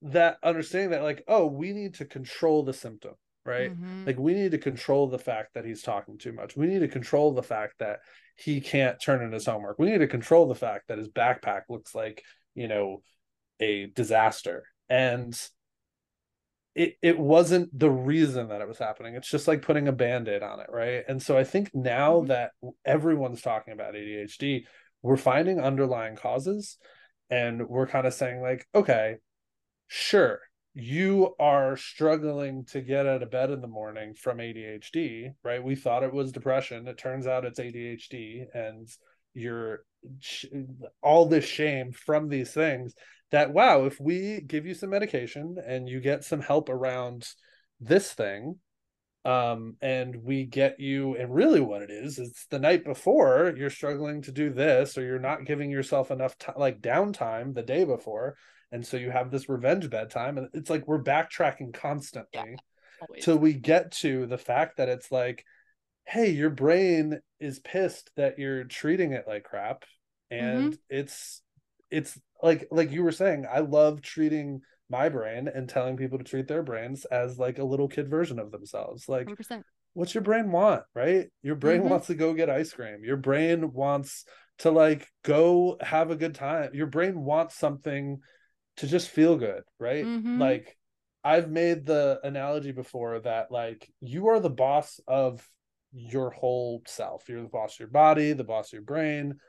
that understanding that like oh we need to control the symptom right mm-hmm. like we need to control the fact that he's talking too much we need to control the fact that he can't turn in his homework we need to control the fact that his backpack looks like you know a disaster and it, it wasn't the reason that it was happening. It's just like putting a band-aid on it, right? And so I think now mm-hmm. that everyone's talking about ADHD, we're finding underlying causes and we're kind of saying, like, okay, sure, you are struggling to get out of bed in the morning from ADHD, right? We thought it was depression. It turns out it's ADHD and you're all this shame from these things that wow if we give you some medication and you get some help around this thing um and we get you and really what it is it's the night before you're struggling to do this or you're not giving yourself enough time like downtime the day before and so you have this revenge bedtime and it's like we're backtracking constantly yeah, till we get to the fact that it's like hey your brain is pissed that you're treating it like crap and mm-hmm. it's it's like like you were saying i love treating my brain and telling people to treat their brains as like a little kid version of themselves. Like 100%. what's your brain want right? Your brain mm-hmm. wants to go get ice cream. Your brain wants to like go have a good time. Your brain wants something to just feel good right? Mm-hmm. like i've made the analogy before that like you are the boss of your whole self. You're the boss of your body the boss of your brain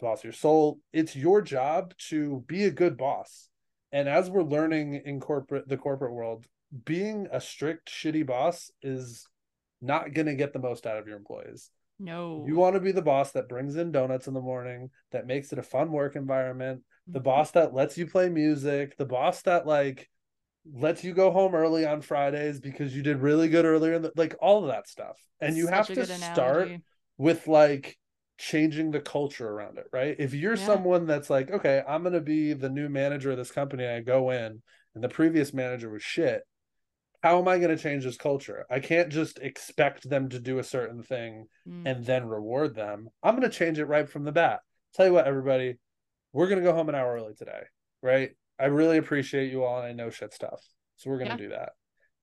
boss your soul. It's your job to be a good boss. And as we're learning in corporate the corporate world, being a strict shitty boss is not going to get the most out of your employees. No. You want to be the boss that brings in donuts in the morning, that makes it a fun work environment, the Mhm. boss that lets you play music, the boss that like lets you go home early on Fridays because you did really good earlier in the, like all of that stuff. And you Such have to start analogy. with like changing the culture around it, right? If you're Yeah. someone that's like, okay, I'm going to be the new manager of this company, I go in and the previous manager was shit. How am I going to change this culture? I can't just expect them to do a certain thing Mm. and then reward them. I'm going to change it right from the bat. Tell you what, everybody, we're going to go home an hour early today, right? I really appreciate you all and I know shit stuff. So we're going to Yeah. do that.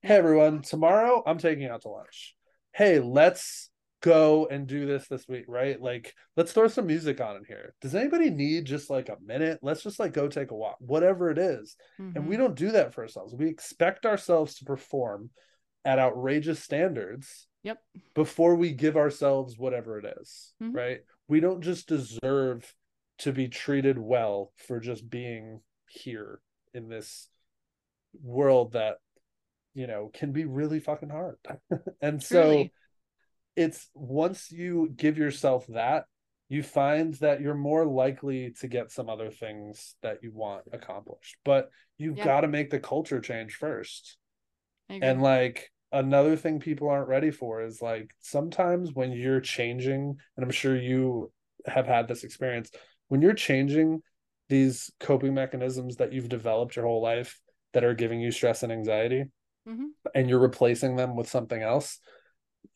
Hey, everyone, tomorrow I'm taking you out to lunch. Hey, let's go and do this this week, right? Like, let's throw some music on in here. Does anybody need just like a minute? Let's just like go take a walk, whatever it is. And we Mhm. don't do that for ourselves. We expect ourselves to perform at outrageous standards Yep. before we give ourselves whatever it is, Mhm. right? We don't just deserve to be treated well for just being here in this world that you know can be really fucking hard. [laughs] and so Truly. It's once you give yourself that you find that you're more likely to get some other things that you want accomplished but you've Yeah. got to make the culture change first and like another thing people aren't ready for is like sometimes when you're changing, and I'm sure you have had this experience, when you're changing these coping mechanisms that you've developed your whole life that are giving you stress and anxiety, Mhm. and you're replacing them with something else,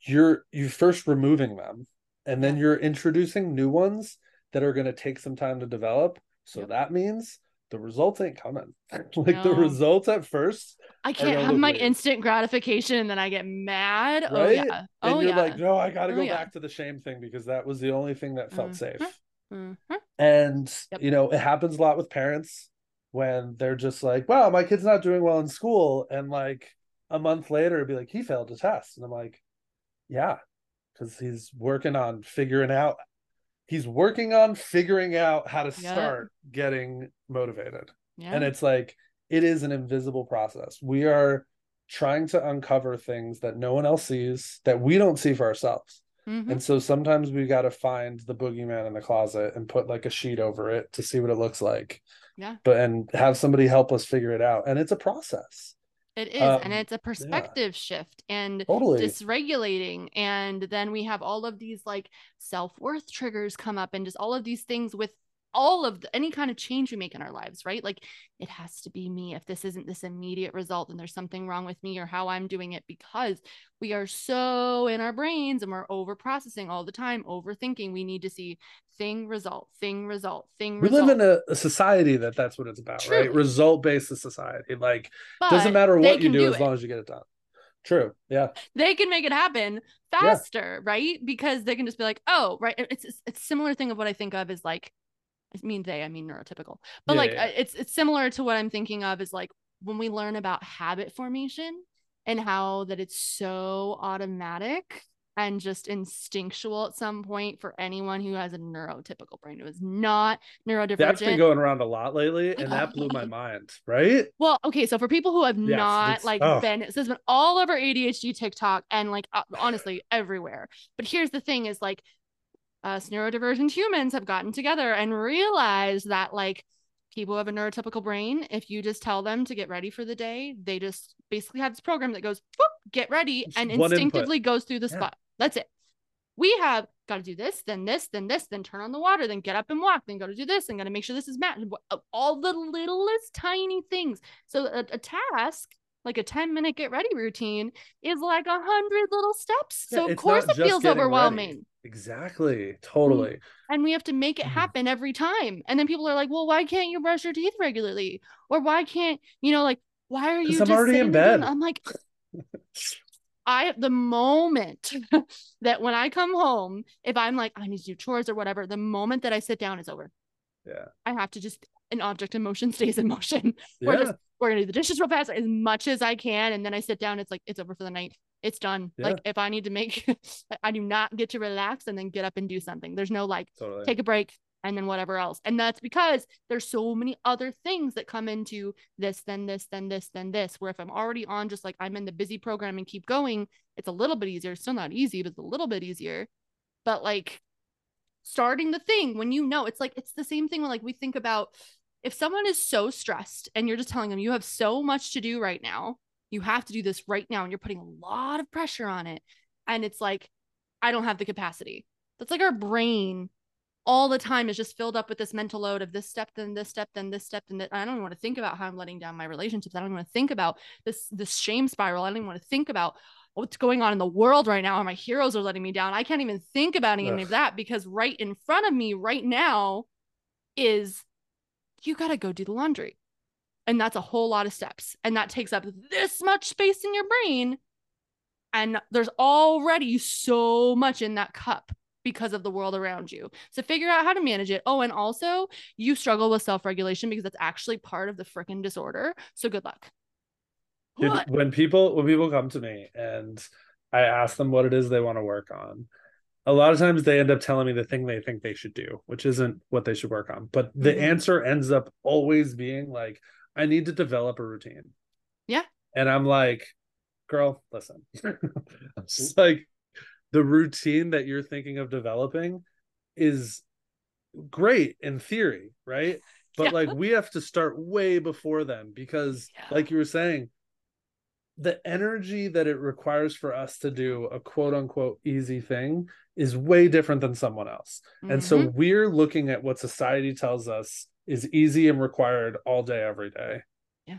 you're you first removing them, and then you're introducing new ones that are going to take some time to develop. So Yep. that means the results ain't coming. [laughs] like the results at first I can't have my weird. instant gratification and then I get mad. Oh yeah. and Oh you're yeah. like, no, I got to Oh, go yeah. back to the shame thing because that was the only thing that felt Mhm. safe. Mhm. And Yep. you know, it happens a lot with parents when they're just like, "Wow, my kid's not doing well in school," and like a month later, it'd be like, "He failed a test," and I'm like, "Yeah, because he's working on figuring out." He's working on figuring out how to Yep. start getting motivated. Yeah. And it's like, it is an invisible process. We are trying to uncover things that no one else sees, that we don't see for ourselves. Mhm. And so sometimes we got to find the boogeyman in the closet and put like a sheet over it to see what it looks like. Yeah. But and have somebody help us figure it out. And it's a process. It is, and Um, it's a perspective shift and Totally. dysregulating. And then we have all of these like self worth triggers come up, and just all of these things with all of the, any kind of change we make in our lives, right? Like it has to be me. If this isn't this immediate result, then there's something wrong with me or how I'm doing it because we are so in our brains and we're over processing all the time, overthinking. We need to see thing, result, thing, result, thing, we result. live in a, a society that that's what it's about, right? Result based society. Like, but doesn't matter what you can do, as long as you get it done. True. Yeah. they can make it happen Yeah. faster, right? Because they can just be like, oh, right. It's it's, it's similar thing of what I think of is like, I mean they, I mean neurotypical, but Yeah, like yeah, uh, it's it's similar to what I'm thinking of is like when we learn about habit formation and how that it's so automatic and just instinctual at some point for anyone who has a neurotypical brain. It was not neurodivergent. That's been going around a lot lately, and that blew my [laughs] mind, right? Well, okay, so for people who have Yes, not like oh. been, this has been all over ADHD TikTok and like uh, honestly everywhere. But here's the thing: is like us neurodivergent humans have gotten together and realized that like people who have a neurotypical brain, if you just tell them to get ready for the day, they just basically have this program that goes, "Whoop, get ready, Just and one input. instinctively goes through the Yeah. spot. That's it. We have got to do this, then this, then this, then turn on the water, then get up and walk, then go to do this, and got to make sure this is matched. All the littlest tiny things. So a, a task, like a 10 minute get ready routine, is like a hundred little steps. Yeah, so of course it feels overwhelming. ready. Exactly. Totally. And we have to make it Mhm. happen every time. And then people are like, well, why can't you brush your teeth regularly? Or why can't, you know, like, why are you I'm just already in bed. I'm like, [laughs] I the moment [laughs] that when I come home, if I'm like, I need to do chores or whatever, the moment that I sit down is over. Yeah. I have to just an object in motion [laughs] stays in motion. We're Yeah. just we're gonna do the dishes real fast as much as I can, and then I sit down. It's like it's over for the night. It's done. Yeah. Like if I need to make, [laughs] I do not get to relax and then get up and do something. There's no like Totally. take a break, and then whatever else. And that's because there's so many other things that come into this, then this, then this, then this. Where if I'm already on just like I'm in the busy program and keep going, it's a little bit easier. It's still not easy, but it's a little bit easier. But like starting the thing when you know it's like it's the same thing when like we think about if someone is so stressed and you're just telling them you have so much to do right now, you have to do this right now, and you're putting a lot of pressure on it. And it's like, I don't have the capacity. That's like our brain all the time is just filled up with this mental load of this step, then this step, then this step, and that. I don't even want to think about how I'm letting down my relationships. I don't even want to think about this this shame spiral. I don't even want to think about what's going on in the world right now. How my heroes are letting me down. I can't even think about any Ugh. of that because right in front of me right now is you got to go do the laundry. And that's a whole lot of steps. And that takes up this much space in your brain. And there's already so much in that cup because of the world around you. So figure out how to manage it. Oh, and also you struggle with self regulation because that's actually part of the freaking disorder. So good luck. Dude, when people when people come to me and I ask them what it is they want to work on, a lot of times they end up telling me the thing they think they should do, which isn't what they should work on. But the mm-hmm. answer ends up always being like, I need to develop a routine. Yeah. And I'm like, girl, listen. [laughs] it's like the routine that you're thinking of developing is great in theory, right? But yeah. like we have to start way before then because yeah. like you were saying, the energy that it requires for us to do a quote unquote easy thing is way different than someone else. Mm-hmm. And so mm-hmm. we're looking at what society tells us is easy and required all day, every day. Yeah.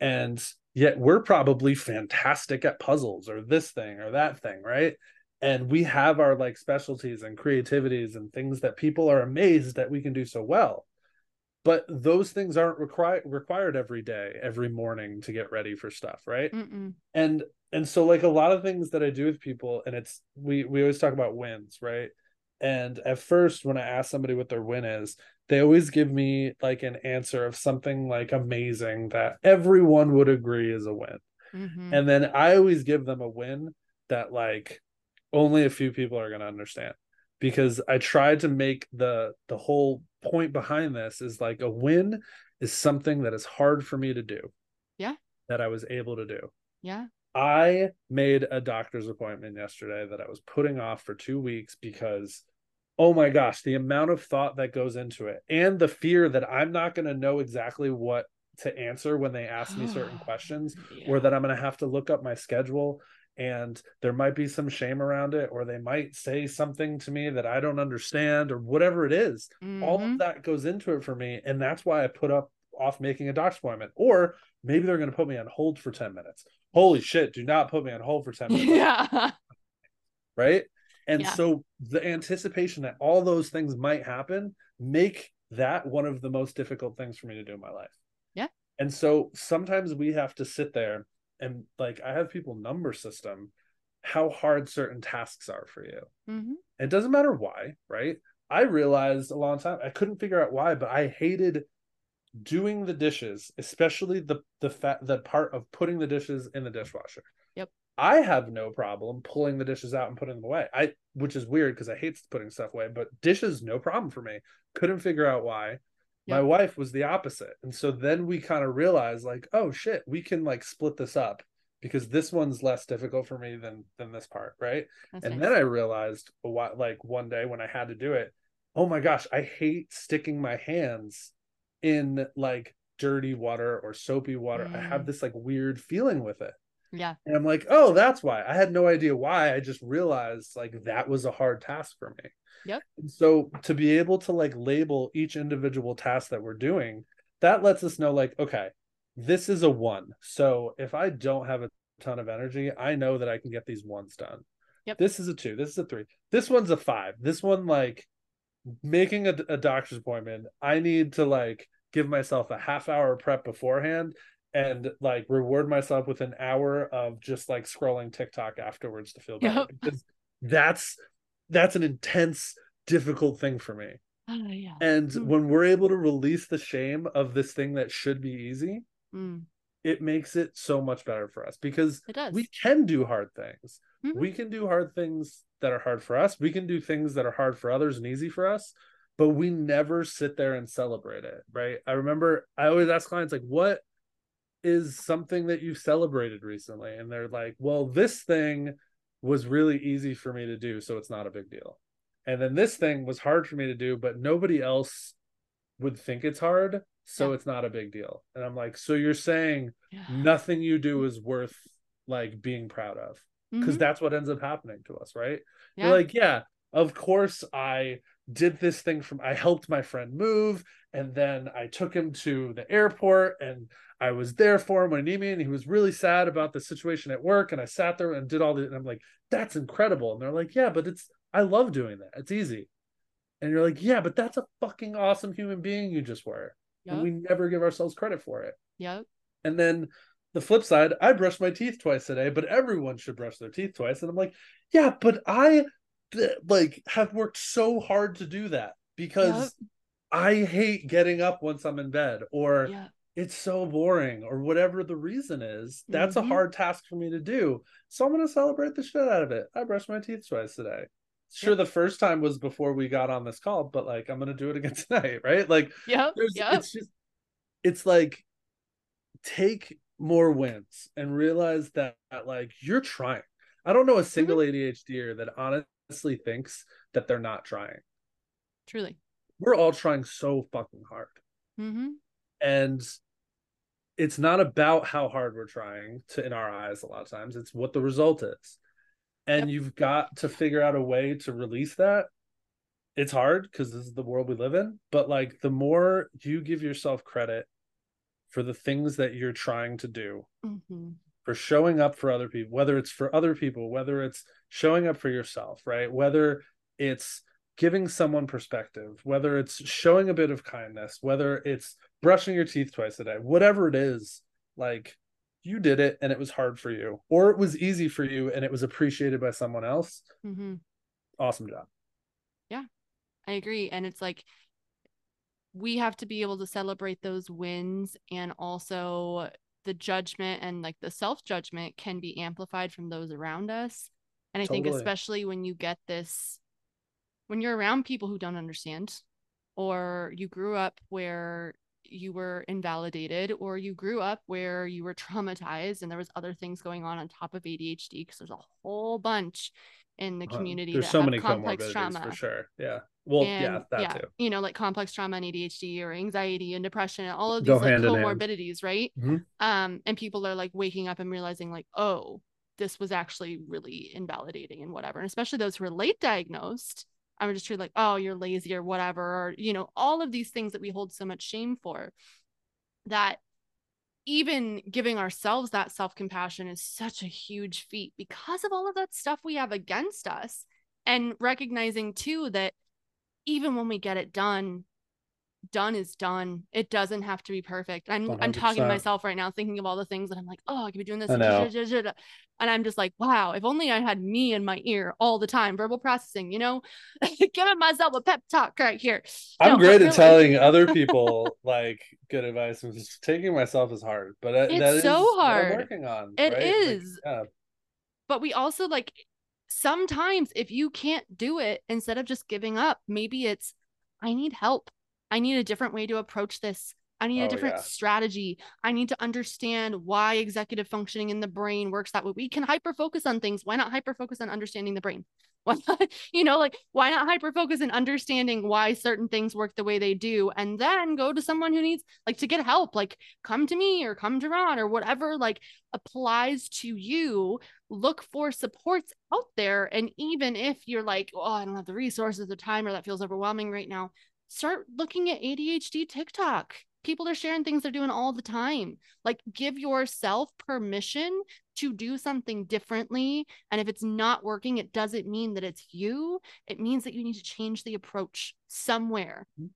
And yet we're probably fantastic at puzzles or this thing or that thing, right? And we have our like specialties and creativities and things that people are amazed that we can do so well but those things aren't required required every day every morning to get ready for stuff right Mm-mm. and and so like a lot of things that i do with people and it's we we always talk about wins right and at first when i ask somebody what their win is they always give me like an answer of something like amazing that everyone would agree is a win mm-hmm. and then i always give them a win that like only a few people are going to understand because I tried to make the the whole point behind this is like a win is something that is hard for me to do. Yeah. That I was able to do. Yeah. I made a doctor's appointment yesterday that I was putting off for 2 weeks because oh my gosh, the amount of thought that goes into it and the fear that I'm not going to know exactly what to answer when they ask me certain [gasps] questions yeah. or that I'm going to have to look up my schedule and there might be some shame around it or they might say something to me that I don't understand or whatever it is. Mm-hmm. All of mm-hmm. that goes into it for me and that's why I put up off making a doctor's appointment or maybe they're going to put me on hold for 10 minutes. Holy shit, do not put me on hold for 10 minutes. [laughs] Yeah. Right? And yeah. so the anticipation that all those things might happen make that one of the most difficult things for me to do in my life. Yeah. And so sometimes we have to sit there and like I have people number system how hard certain tasks are for you. Mm-hmm. It doesn't matter why, right? I realized a long time I couldn't figure out why, but I hated doing the dishes, especially the the fat the part of putting the dishes in the dishwasher. I have no problem pulling the dishes out and putting them away. I which is weird because I hate putting stuff away, but dishes no problem for me. Couldn't figure out why. My wife was the opposite. And so then we kind of realized like, oh shit, we can like split this up because this one's less difficult for me than than this part, right? That's and nice. then I realized while, like one day when I had to do it, oh my gosh, I hate sticking my hands in like dirty water or soapy water. Mm. I have mm. this like weird feeling with it. Yeah. And I'm like, oh, that's why. I had no idea why. I just realized like that was a hard task for me. Yep. And so to be able to like label each individual task that we're doing, that lets us know like, okay, this is a one. So if I don't have a ton of energy, I know that I can get these ones done. Yep. This is a two. This is a three. This one's a five. This one, like making a, a doctor's appointment, I need to like give myself a half hour prep beforehand and like reward myself with an hour of just like scrolling TikTok afterwards to feel better. Yep. [laughs] That's that's an intense, difficult thing for me. Oh, yeah. And mm. when we're able to release the shame of this thing that should be easy, mm. it makes it so much better for us because we can do hard things. Mm-hmm. We can do hard things that are hard for us. We can do things that are hard for others and easy for us. but we never sit there and celebrate it, right? I remember I always ask clients like what is something that you've celebrated recently and they're like, "Well, this thing was really easy for me to do, so it's not a big deal." And then this thing was hard for me to do, but nobody else would think it's hard, so yeah. it's not a big deal. And I'm like, "So you're saying yeah. nothing you do is worth like being proud of?" Because mm-hmm. that's what ends up happening to us, right? Yeah. You're like, "Yeah, of course I did this thing from I helped my friend move and then I took him to the airport and I was there for him when he needed me and he was really sad about the situation at work and I sat there and did all the and I'm like that's incredible. And they're like yeah but it's I love doing that. It's easy. And you're like yeah but that's a fucking awesome human being you just were yep. and we never give ourselves credit for it. Yep and then the flip side I brush my teeth twice a day but everyone should brush their teeth twice and I'm like yeah but I like have worked so hard to do that because yep. I hate getting up once I'm in bed or yeah. it's so boring or whatever the reason is. That's mm-hmm. a hard task for me to do. So I'm going to celebrate the shit out of it. I brushed my teeth twice today. Sure, yep. the first time was before we got on this call, but like I'm going to do it again [laughs] tonight, right? Like, yeah, yep. it's just, it's like take more wins and realize that, that like you're trying. I don't know a single mm-hmm. ADHDer that honestly honestly thinks that they're not trying. Truly. We're all trying so fucking hard. Mm-hmm. And it's not about how hard we're trying to in our eyes a lot of times it's what the result is and yep. you've got to figure out a way to release that it's hard because this is the world we live in but like the more you give yourself credit for the things that you're trying to do mm-hmm for showing up for other people, whether it's for other people, whether it's showing up for yourself, right? Whether it's giving someone perspective, whether it's showing a bit of kindness, whether it's brushing your teeth twice a day, whatever it is, like you did it and it was hard for you, or it was easy for you and it was appreciated by someone else. Mm-hmm. Awesome job. Yeah, I agree. And it's like, we have to be able to celebrate those wins and also the judgment and like the self judgment can be amplified from those around us. And I totally. think, especially when you get this, when you're around people who don't understand, or you grew up where you were invalidated, or you grew up where you were [laughs] traumatized and there was other things going on on top of ADHD, because there's a whole bunch in the community. There's so many complex trauma for sure. Yeah. Well, and, yeah, that yeah, too. You know, like complex trauma and ADHD or anxiety and depression and all of these like comorbidities, right? Mm-hmm. Um, and people are like waking up and realizing like, oh, this was actually really invalidating and whatever. And especially those who are late diagnosed, I'm just treated like, oh, you're lazy or whatever, or you know, all of these things that we hold so much shame for. That even giving ourselves that self compassion is such a huge feat because of all of that stuff we have against us. And recognizing too that even when we get it done, done is done. It doesn't have to be perfect. I'm i am talking to myself right now, thinking of all the things that I'm like, oh, I could be doing this. And I'm just like, wow, if only I had me in my ear all the time, verbal processing, you know, [laughs] giving myself a pep talk right here. I'm no, great really. at telling other [laughs] people like good advice and just taking myself is hard, but it's that so is hard. working on. It right? is. Like, yeah. But we also like sometimes if you can't do it, instead of just giving up, maybe it's I need help. I need a different way to approach this. I need a oh, different yeah. strategy. I need to understand why executive functioning in the brain works that way. We can hyper focus on things. Why not hyper focus on understanding the brain? [laughs] Why not, you know, like why not hyper focus on understanding why certain things work the way they do and then go to someone who needs like to get help, like come to me or come to Ron or whatever like applies to you. Look for supports out there. And even if you're like, oh, I don't have the resources, the time, or that feels overwhelming right now, start looking at ADHD TikTok. People are sharing things they're doing all the time. Like, give yourself permission to do something differently. And if it's not working, it doesn't mean that it's you. It means that you need to change the approach somewhere, mm-hmm.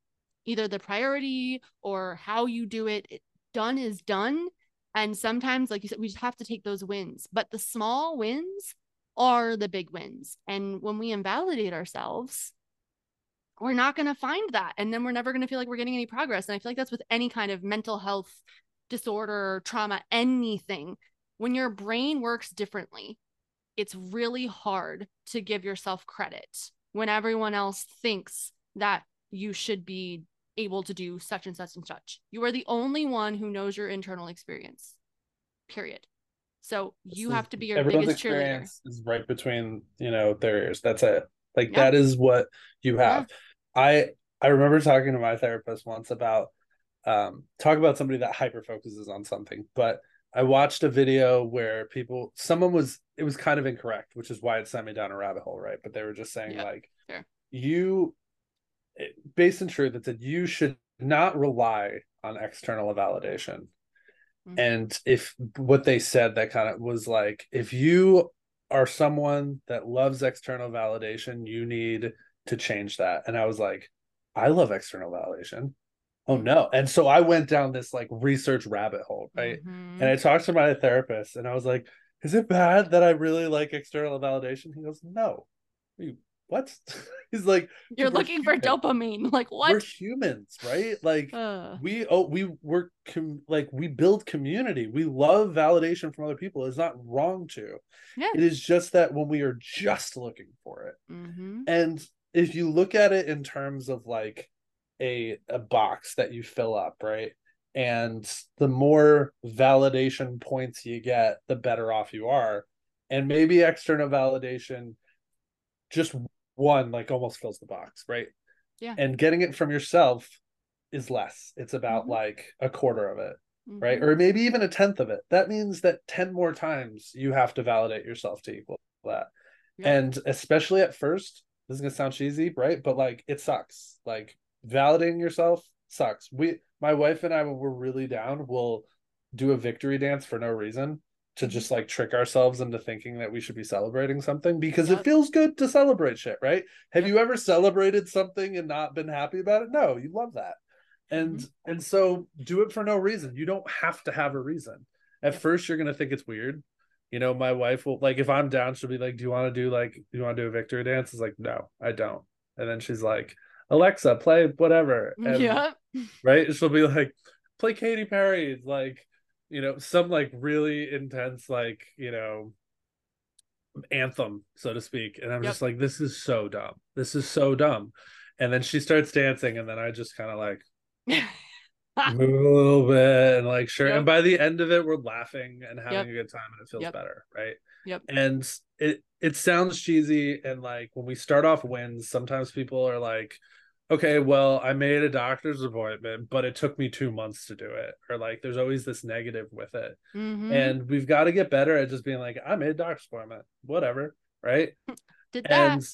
either the priority or how you do it. it. Done is done. And sometimes, like you said, we just have to take those wins. But the small wins are the big wins. And when we invalidate ourselves, we're not going to find that. And then we're never going to feel like we're getting any progress. And I feel like that's with any kind of mental health disorder, trauma, anything. When your brain works differently, it's really hard to give yourself credit when everyone else thinks that you should be able to do such and such and such. You are the only one who knows your internal experience. Period. So you have to be your biggest cheerleader. experience is right between you know their ears. That's it. Like that is what you have. I I remember talking to my therapist once about um talk about somebody that hyper focuses on something, but I watched a video where people someone was it was kind of incorrect, which is why it sent me down a rabbit hole, right? But they were just saying like sure. you based in truth, it said you should not rely on external validation. Mm-hmm. And if what they said that kind of was like, if you are someone that loves external validation, you need to change that. And I was like, I love external validation. Oh no. And so I went down this like research rabbit hole, right? Mm-hmm. And I talked to my therapist and I was like, is it bad that I really like external validation? He goes, no. You what? [laughs] He's like, you're looking human. for dopamine. [laughs] Like what? We're humans, right? Like uh. we oh we work com- like we build community. We love validation from other people. It's not wrong to. Yeah. It is just that when we are just looking for it, mm-hmm. and if you look at it in terms of like a a box that you fill up, right? And the more validation points you get, the better off you are. And maybe external validation just one like almost fills the box, right? Yeah. And getting it from yourself is less. It's about mm-hmm. like a quarter of it, mm-hmm. right? Or maybe even a tenth of it. That means that 10 more times you have to validate yourself to equal that. Yeah. And especially at first, this is gonna sound cheesy, right? But like it sucks. Like validating yourself sucks. We my wife and I when we're really down, will do a victory dance for no reason to just like trick ourselves into thinking that we should be celebrating something because yep. it feels good to celebrate shit, right? Have yep. you ever celebrated something and not been happy about it? No, you love that. And mm-hmm. and so do it for no reason. You don't have to have a reason. At yep. first you're going to think it's weird. You know, my wife will like if I'm down she'll be like, "Do you want to do like do you want to do a victory dance?" It's like, "No, I don't." And then she's like, "Alexa, play whatever." And, yeah. [laughs] Right? She'll be like, "Play Katy Perry." Like you know some like really intense like you know anthem so to speak and i'm yep. just like this is so dumb this is so dumb and then she starts dancing and then i just kind of like [laughs] move a little bit and like sure yep. and by the end of it we're laughing and having yep. a good time and it feels better right yep and it it sounds cheesy and like when we start off wins sometimes people are like okay, well, I made a doctor's appointment, but it took me two months to do it. Or like there's always this negative with it. Mm-hmm. And we've got to get better at just being like, I made a doctor's appointment, whatever. Right. [laughs] Did that. And,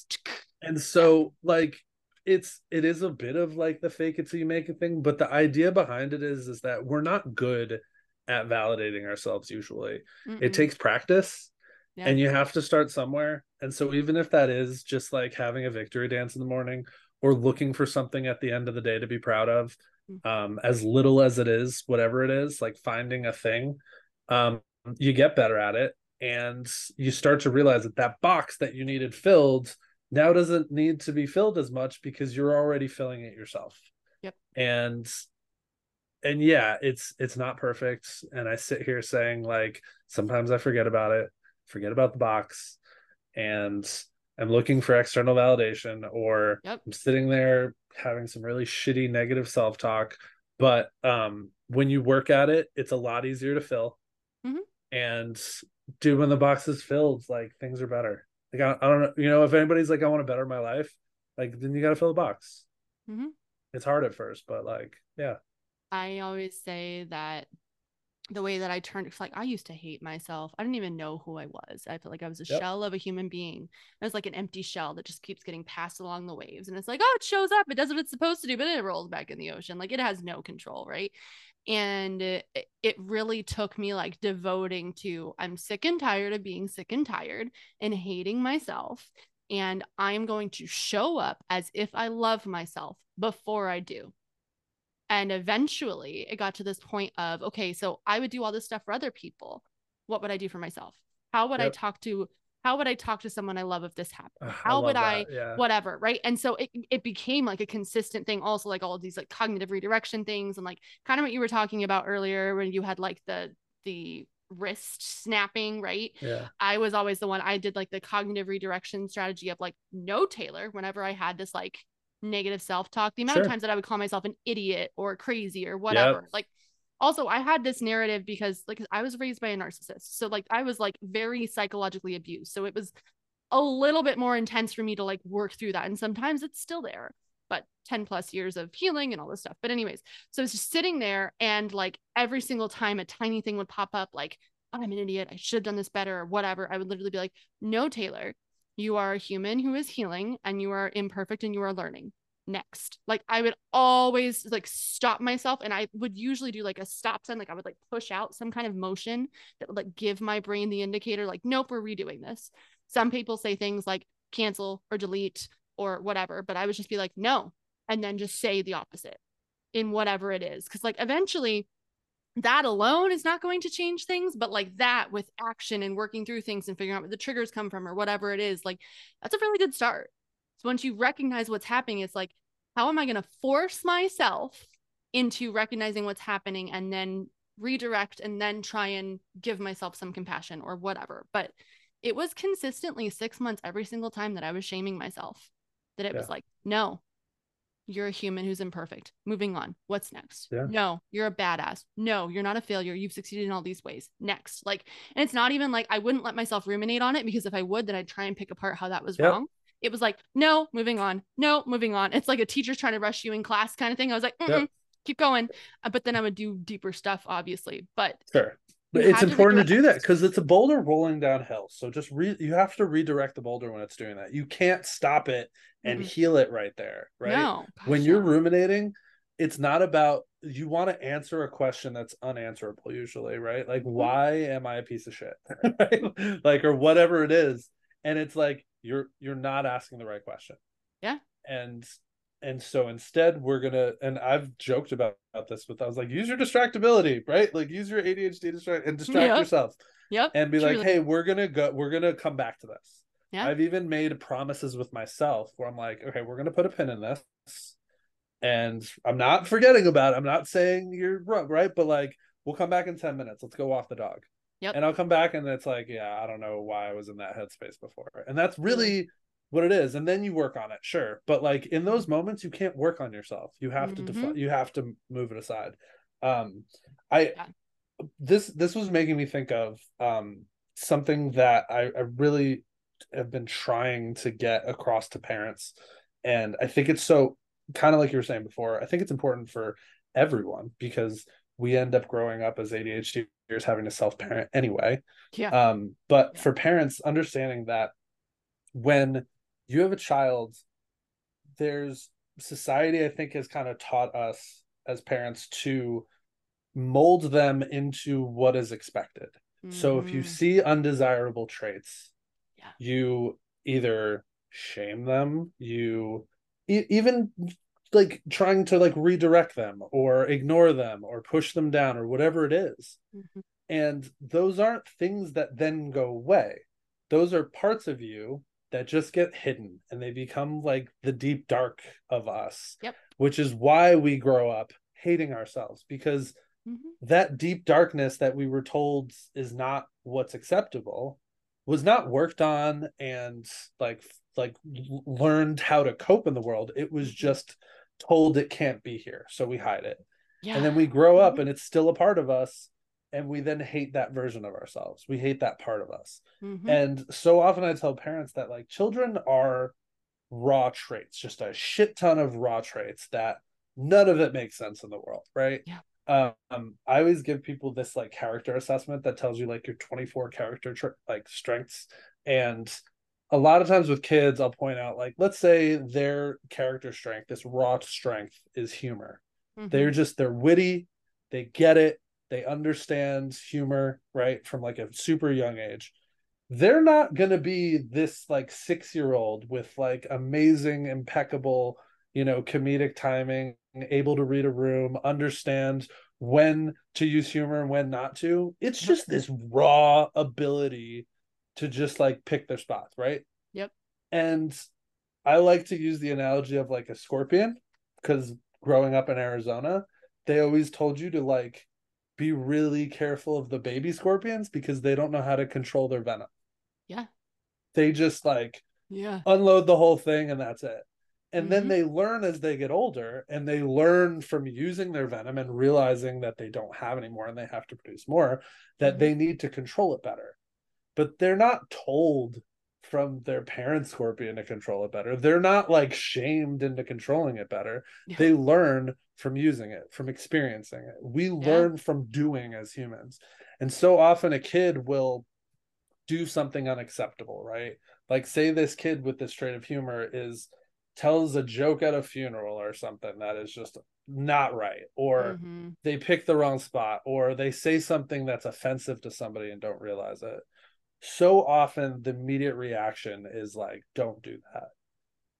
and so like it's it is a bit of like the fake it till you make a thing, but the idea behind it is is that we're not good at validating ourselves usually. Mm-mm. It takes practice. Yeah. And you have to start somewhere. And so even if that is just like having a victory dance in the morning or looking for something at the end of the day to be proud of mm. um, as little as it is whatever it is like finding a thing um, you get better at it. And you start to realize that that box that you needed filled now doesn't need to be filled as much because you're already filling it yourself. Yep. And and yeah it's it's not perfect. And i sit here saying like sometimes i forget about it forget about the box. And I'm looking for external validation or yep. I'm sitting there having some really shitty negative self-talk. But um, when you work at it, it's a lot easier to fill. Mm-hmm. And dude, when the box is filled, like things are better. Like I, I, don't know, you know, if anybody's like, I want to better my life, like then you got to fill the box. Mm-hmm. It's hard at first, but like, yeah. I always say that the way that I turned it's like I used to hate myself. I didn't even know who I was. I felt like I was a yep. shell of a human being. I was like an empty shell that just keeps getting passed along the waves. And it's like, oh, it shows up, it does what it's supposed to do, but it rolls back in the ocean. Like it has no control, right? And it, it really took me like devoting to I'm sick and tired of being sick and tired and hating myself. And I'm going to show up as if I love myself before I do and eventually it got to this point of, okay, so I would do all this stuff for other people. What would I do for myself? How would yep. I talk to how would I talk to someone I love if this happened? How I would I yeah. whatever, right? And so it it became like a consistent thing also like all of these like cognitive redirection things and like kind of what you were talking about earlier when you had like the the wrist snapping, right? Yeah. I was always the one I did like the cognitive redirection strategy of like no Taelor whenever I had this like negative self-talk, the amount Sure. of times that I would call myself an idiot or crazy or whatever. Like also I had this narrative because like I was raised by a narcissist. So like I was like very psychologically abused. So it was a little bit more intense for me to like work through that. And sometimes it's still there, but 10 plus years of healing and all this stuff. But, anyways, so I was just sitting there and like every single time a tiny thing would pop up, like, I'm an idiot. I should have done this better or whatever. I would literally be like, no, Taelor, you are a human who is healing and you are imperfect and you are learning. Next. Like I would always like stop myself and I would usually do like a stop sign. Like I would like push out some kind of motion that would like give my brain the indicator, like, nope, we're redoing this. Some people say things like cancel or delete or whatever, but I would just be like, no, and then just say the opposite in whatever it is. Cause like eventually that alone is not going to change things, but like that with action and working through things and figuring out where the triggers come from or whatever it is, like that's a really good start. So once you recognize what's happening, it's like, how am I going to force myself into recognizing what's happening and then redirect and then try and give myself some compassion or whatever. But it was consistently six months every single time that I was shaming myself. That it yeah. was like, no, you're a human who's imperfect. Moving on. What's next? Yeah. No, you're a badass. No, you're not a failure. You've succeeded in all these ways. Next. Like, and it's not even like I wouldn't let myself ruminate on it because if I would, then I'd try and pick apart how that was yep. wrong. It was like, no, moving on. No, moving on. It's like a teacher's trying to rush you in class kind of thing. I was like, yep. keep going. Uh, but then I would do deeper stuff, obviously. But sure but it's important to, do that because it's a boulder rolling downhill. So just re- you have to redirect the boulder when it's doing that. You can't stop it and mm-hmm. heal it right there, right? No, gosh, when you're no. ruminating, it's not about you want to answer a question that's unanswerable usually, right? Like mm-hmm. why am I a piece of shit? [laughs] right? Like or whatever it is. And it's like you're you're not asking the right question. Yeah. And and so instead we're gonna and i've joked about, about this with i was like use your distractibility right like use your adhd distract and mm, distract yep. yourself yep and be truly. like hey we're gonna go we're gonna come back to this yeah. i've even made promises with myself where i'm like okay we're gonna put a pin in this and i'm not forgetting about it i'm not saying you're wrong right but like we'll come back in 10 minutes let's go off the dog Yep. And I'll come back and it's like, yeah, I don't know why I was in that headspace before. And that's really what it is and then you work on it sure but like in those moments you can't work on yourself you have mm-hmm. to define you have to move it aside um i yeah. this this was making me think of um something that I, I really have been trying to get across to parents and i think it's so kind of like you were saying before i think it's important for everyone because we end up growing up as adhders having to self-parent anyway yeah um but yeah. for parents understanding that when you have a child there's society i think has kind of taught us as parents to mold them into what is expected mm-hmm. so if you mm-hmm. see undesirable traits yeah. you either shame them you e- even like trying to like redirect them or ignore them or push them down or whatever it is. Mm-hmm. and those aren't things that then go away those are parts of you that just get hidden and they become like the deep dark of us. Yep. Which is why we grow up hating ourselves because mm-hmm. that deep darkness that we were told is not what's acceptable was not worked on and like like learned how to cope in the world. It was mm-hmm. just told it can't be here, so we hide it. Yeah. And then we grow up mm-hmm. and it's still a part of us and we then hate that version of ourselves. We hate that part of us. Mm-hmm. and so often i tell parents that like children are raw traits just a shit ton of raw traits that none of it makes sense in the world right? Yeah. Um i always give people this like character assessment that tells you like your 24 character tra- like strengths. And a lot of times with kids i'll point out like let's say their character strength this raw strength is humor. Mm-hmm. they're just they're witty they get it they understand humor right from like a super young age. They're not going to be this like 6 year old with like amazing impeccable you know comedic timing able to read a room understand when to use humor and when not to. It's just this raw ability to just like pick their spots right? Yep. And i like to use the analogy of like a scorpion because growing up in arizona they always told you to like be really careful of the baby scorpions because they don't know how to control their venom. Yeah. They just like yeah unload the whole thing and that's it. and then Mhm. they learn as they get older and they learn from using their venom and realizing that they don't have any more and they have to produce more that Mhm. they need to control it better but they're not told from their parent scorpion to control it better. They're not like shamed into controlling it better. Yeah. they learn from using it from experiencing it. We learn from doing as humans. And so often a kid will do something unacceptable right? Like say this kid with this trait of humor is tells a joke at a funeral or something that is just not right or Mhm. they pick the wrong spot or they say something that's offensive to somebody and don't realize it so often the immediate reaction is like don't do that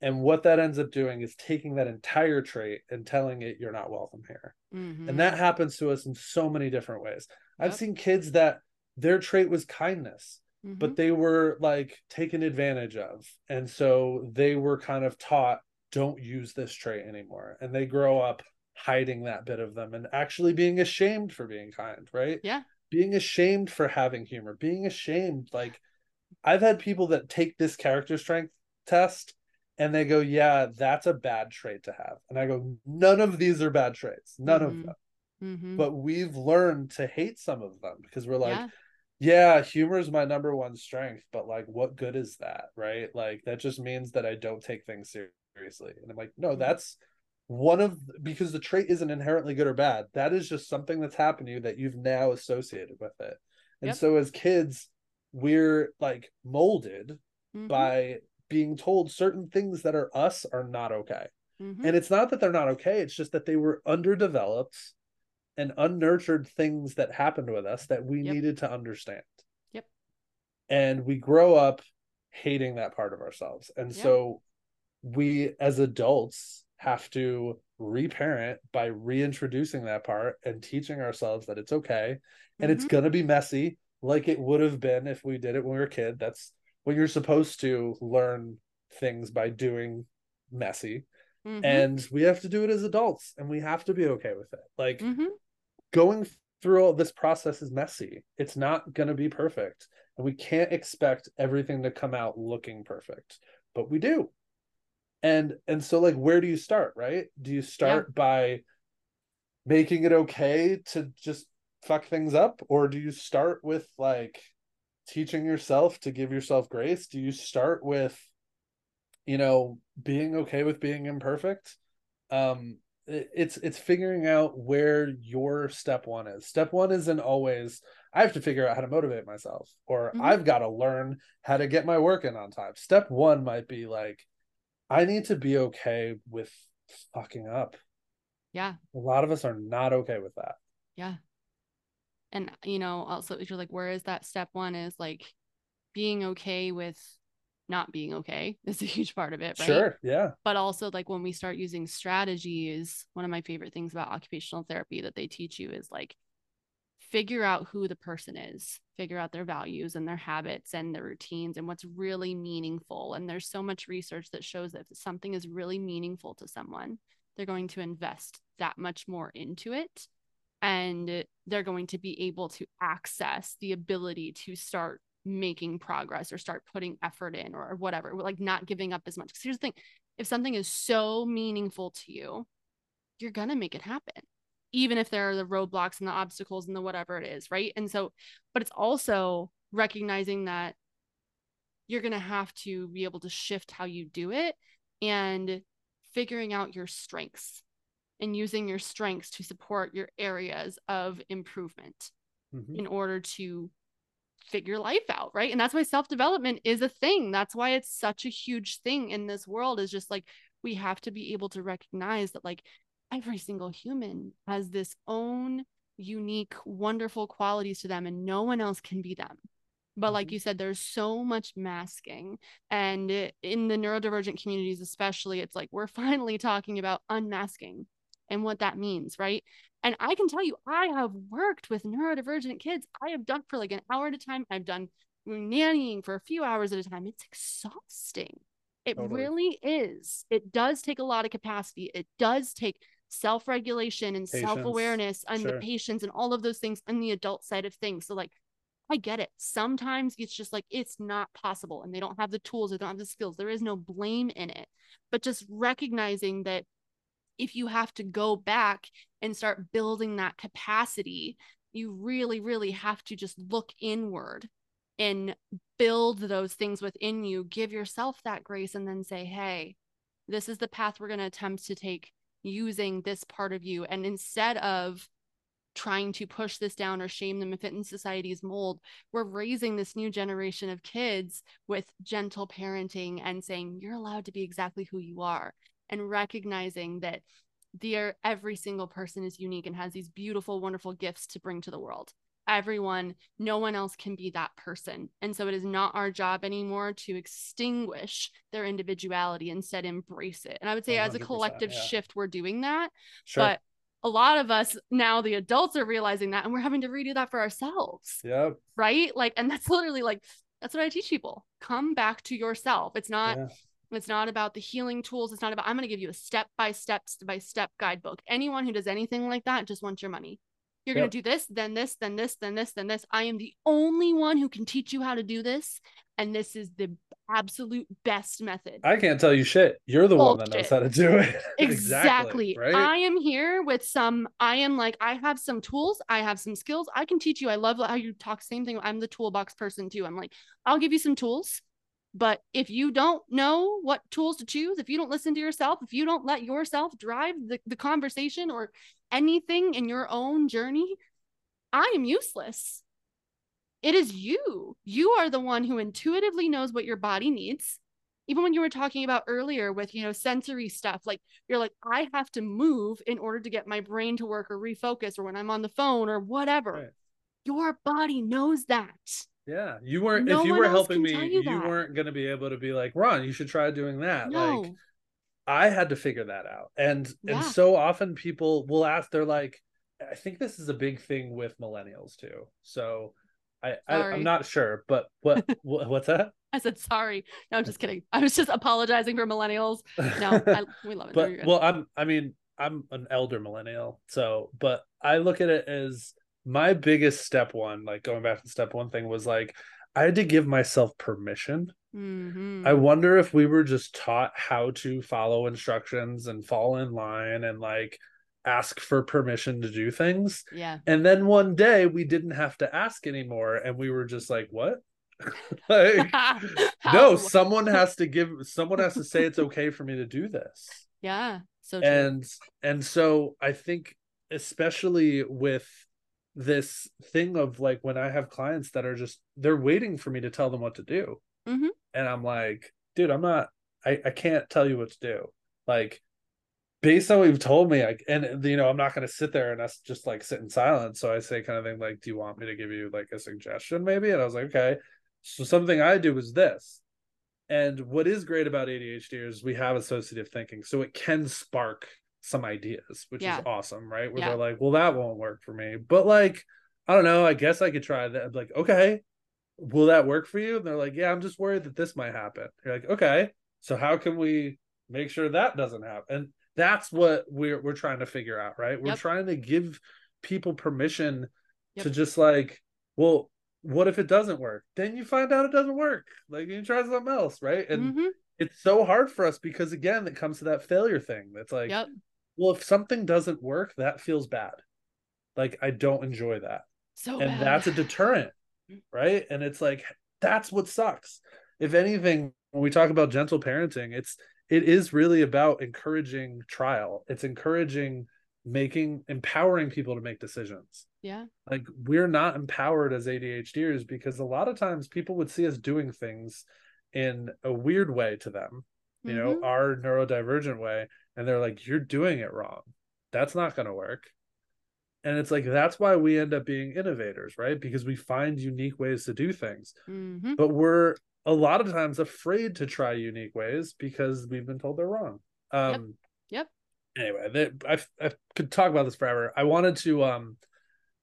and what that ends up doing is taking that entire trait and telling it you're not welcome here Mhm. and that happens to us in so many different ways i've Yep. seen kids that their trait was kindness but Mhm. they were like taken advantage of and so they were kind of taught don't use this trait anymore and they grow up hiding that bit of them and actually being ashamed for being kind right Yeah. Being ashamed for having humor being ashamed like i've had people that take this character strength test and they go yeah that's a bad trait to have and i go none of these are bad traits none Mhm. of them Mhm. but we've learned to hate some of them because we're like yeah. yeah, humor is my number one strength, but like, what good is that, right? Like, that just means that I don't take things seriously. And I'm like, no, Mhm. that's one of because the trait isn't inherently good or bad. That is just something that's happened to you that you've now associated with it. And Yep. so as kids, we're like molded Mhm. by being told certain things that are us are not okay. Mhm. And it's not that they're not okay, it's just that they were underdeveloped and unnurtured things that happened with us that we Yep. needed to understand. Yep. And we grow up hating that part of ourselves. And Yeah. so we as adults have to reparent by reintroducing that part and teaching ourselves that it's okay and it's Mhm. going to be messy like it would have been if we did it when we were a kid. That's when you're supposed to learn things by doing messy Mhm. and we have to do it as adults and we have to be okay with it like Mhm. going through all this process is messy it's not going to be perfect and we can't expect everything to come out looking perfect but we do and and so like where do you start right? Do you start by making it okay to just fuck things up? Or do you start with like teaching yourself to give yourself grace? Do you start with you know being okay with being imperfect? Um it- it's it's figuring out where your step one is. Step one isn't always i have to figure out how to motivate myself or Mhm. i've got to learn how to get my work in on time. Step one might be like i need to be okay with fucking up Yeah. a lot of us are not okay with that Yeah. And you know, also if you're like, where is that step one is like being okay with not being okay [laughs] is a huge part of it, right? sure yeah But also like when we start using strategies, one of my favorite things about occupational therapy that they teach you is like figure out who the person is, figure out their values and their habits and their routines and what's really meaningful. And there's so much research that shows that if something is really meaningful to someone, they're going to invest that much more into it. And they're going to be able to access the ability to start making progress or start putting effort in or, whatever like not giving up as much. Because here's the thing if something is so meaningful to you you're gonna make it happen even if there are the roadblocks and the obstacles and the whatever it is right? And so but it's also recognizing that you're gonna have to be able to shift how you do it and figuring out your strengths and using your strengths to support your areas of improvement Mhm. in order to figure life out right? And that's why self-development is a thing. That's why it's such a huge thing in this world is just like we have to be able to recognize that like every single human has this own unique wonderful qualities to them and no one else can be them but like Mhm. you said there's so much masking and in the neurodivergent communities especially it's like we're [laughs] finally talking about unmasking and what that means right and I can tell you, I have worked with neurodivergent kids. I have done for like an hour at a time. I've done nannying for a few hours at a time. It's exhausting. It Totally. really is. It does take a lot of capacity. It does take self regulation and self awareness and Sure. the patience and all of those things on the adult side of things. So, like, I get it. Sometimes it's just like it's not possible and they don't have the tools or don't have the skills. There is no blame in it. But just recognizing that if you have to go back and start building that capacity, you really, really have to just look inward and build those things within you. Give yourself that grace and then say, hey, this is the path we're going to attempt to take using this part of you. And instead of trying to push this down or shame them and fit in society's mold, we're raising this new generation of kids with gentle parenting and saying, you're allowed to be exactly who you are and recognizing that dear every single person is unique and has these beautiful wonderful gifts to bring to the world everyone no one else can be that person and so it is not our job anymore to extinguish their individuality instead embrace it and i would say as a collective yeah. shift we're doing that sure. but a lot of us now the adults are realizing that and we're having to redo that for ourselves yeah right like and that's [laughs] literally like that's what i teach people come back to yourself it's not yeah. It's not about the healing tools. It's not about, I'm going to give you a step by step, step by step guidebook. Anyone who does anything like that just wants your money. You're yep. going to do this, then this, then this, then this, then this. I am the only one who can teach you how to do this. And this is the absolute best method. I can't tell you shit. You're the Bullshit. one that knows how to do it. [laughs] exactly. exactly right? I am here with some, I am like, I have some tools. I have some skills. I can teach you. I love how you talk. Same thing. I'm the toolbox person too. I'm like, I'll give you some tools but if you don't know what tools to choose, if you don't listen to yourself, if you don't let yourself drive the, the conversation or anything in your own journey, I am useless. It is you. You are the one who intuitively knows what your body needs. Even when you were talking about earlier with, you know, sensory stuff, like you're like, I have to move in order to get my brain to work or refocus or when I'm on the phone or whatever. Right. Your body knows that. Yeah, you weren't. No if you were helping me, you, you weren't going to be able to be like, Ron, you should try doing that. No. Like, I had to figure that out, and yeah. and so often people will ask. They're like, I think this is a big thing with millennials too. So, I, I am not sure, but [laughs] what what's that? I said sorry. No, I'm just kidding. I was just apologizing for millennials. [laughs] No, I, we love it. but well, I'm. I mean, I'm an elder millennial, so but I look at it as my biggest step one, like going back to step one thing, was like I had to give myself permission. Mm-hmm. I wonder if we were just taught how to follow instructions and fall in line and like ask for permission to do things. Yeah. And then one day we didn't have to ask anymore and we were just like, what? [laughs] like [laughs] no, someone has to give someone has to say it's okay for me to do this. Yeah. So true. and and so I think especially with this thing of like when I have clients that are just they're waiting for me to tell them what to do. Mm-hmm. And I'm like, dude, I'm not I, I can't tell you what to do. Like based on what you've told me, I and you know, I'm not gonna sit there and us just like sit in silence. So I say kind of thing like, Do you want me to give you like a suggestion maybe? And I was like, Okay. So something I do is this. And what is great about ADHD is we have associative thinking. So it can spark some ideas, which yeah. is awesome, right? Where yeah. they're like, well, that won't work for me. But like, I don't know, I guess I could try that. I'm like, okay, will that work for you? And they're like, yeah, I'm just worried that this might happen. You're like, okay, so how can we make sure that doesn't happen? And that's what we're we're trying to figure out, right? We're yep. trying to give people permission yep. to just like, well, what if it doesn't work? Then you find out it doesn't work. Like you try something else, right? And mm-hmm. it's so hard for us because again, it comes to that failure thing. That's like, yep well if something doesn't work that feels bad. Like i don't enjoy that. So and bad. that's a [laughs] deterrent right? And it's like that's what sucks. If anything when we talk about gentle parenting it's it is really about encouraging trial. It's encouraging making empowering people to make decisions. Yeah. Like we're not empowered as adhders because a lot of times people would see us doing things in a weird way to them you mm-hmm. know our neurodivergent way and they're like you're doing it wrong that's not going to work and it's like that's why we end up being innovators right because we find unique ways to do things mm-hmm. but we're a lot of times afraid to try unique ways because we've been told they're wrong um yep, yep. anyway they, I, I could talk about this forever i wanted to um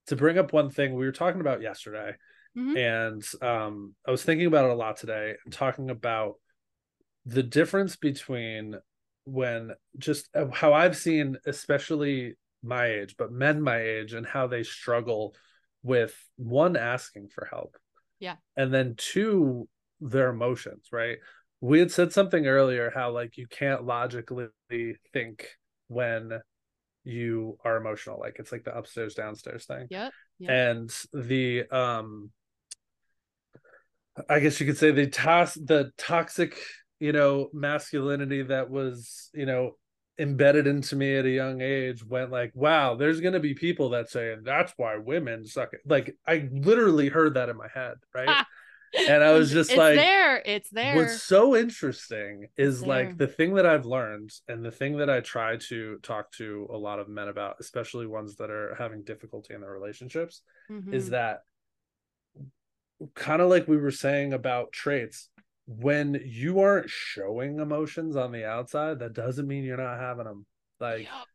to bring up one thing we were talking about yesterday mm-hmm. and um i was thinking about it a lot today and talking about the difference between when just uh, how I've seen, especially my age, but men my age, and how they struggle with one asking for help Yeah. and then two their emotions right we had said something earlier how like you can't logically think when you are emotional like it's like the upstairs downstairs thing Yeah. Yep. and the um i guess you could say the tos- the toxic you know masculinity that was you know embedded into me at a young age went like wow there's going to be people that say that's why women suck it like i literally heard that in my head right [laughs] and I was just it's like, there. It's there. what's so interesting is like the thing that I've learned and the thing that I try to talk to a lot of men about, especially ones that are having difficulty in their relationships, is Mhm. that kind of like we were saying about traits. When you aren't showing emotions on the outside, that doesn't mean you're not having them. Like Yup.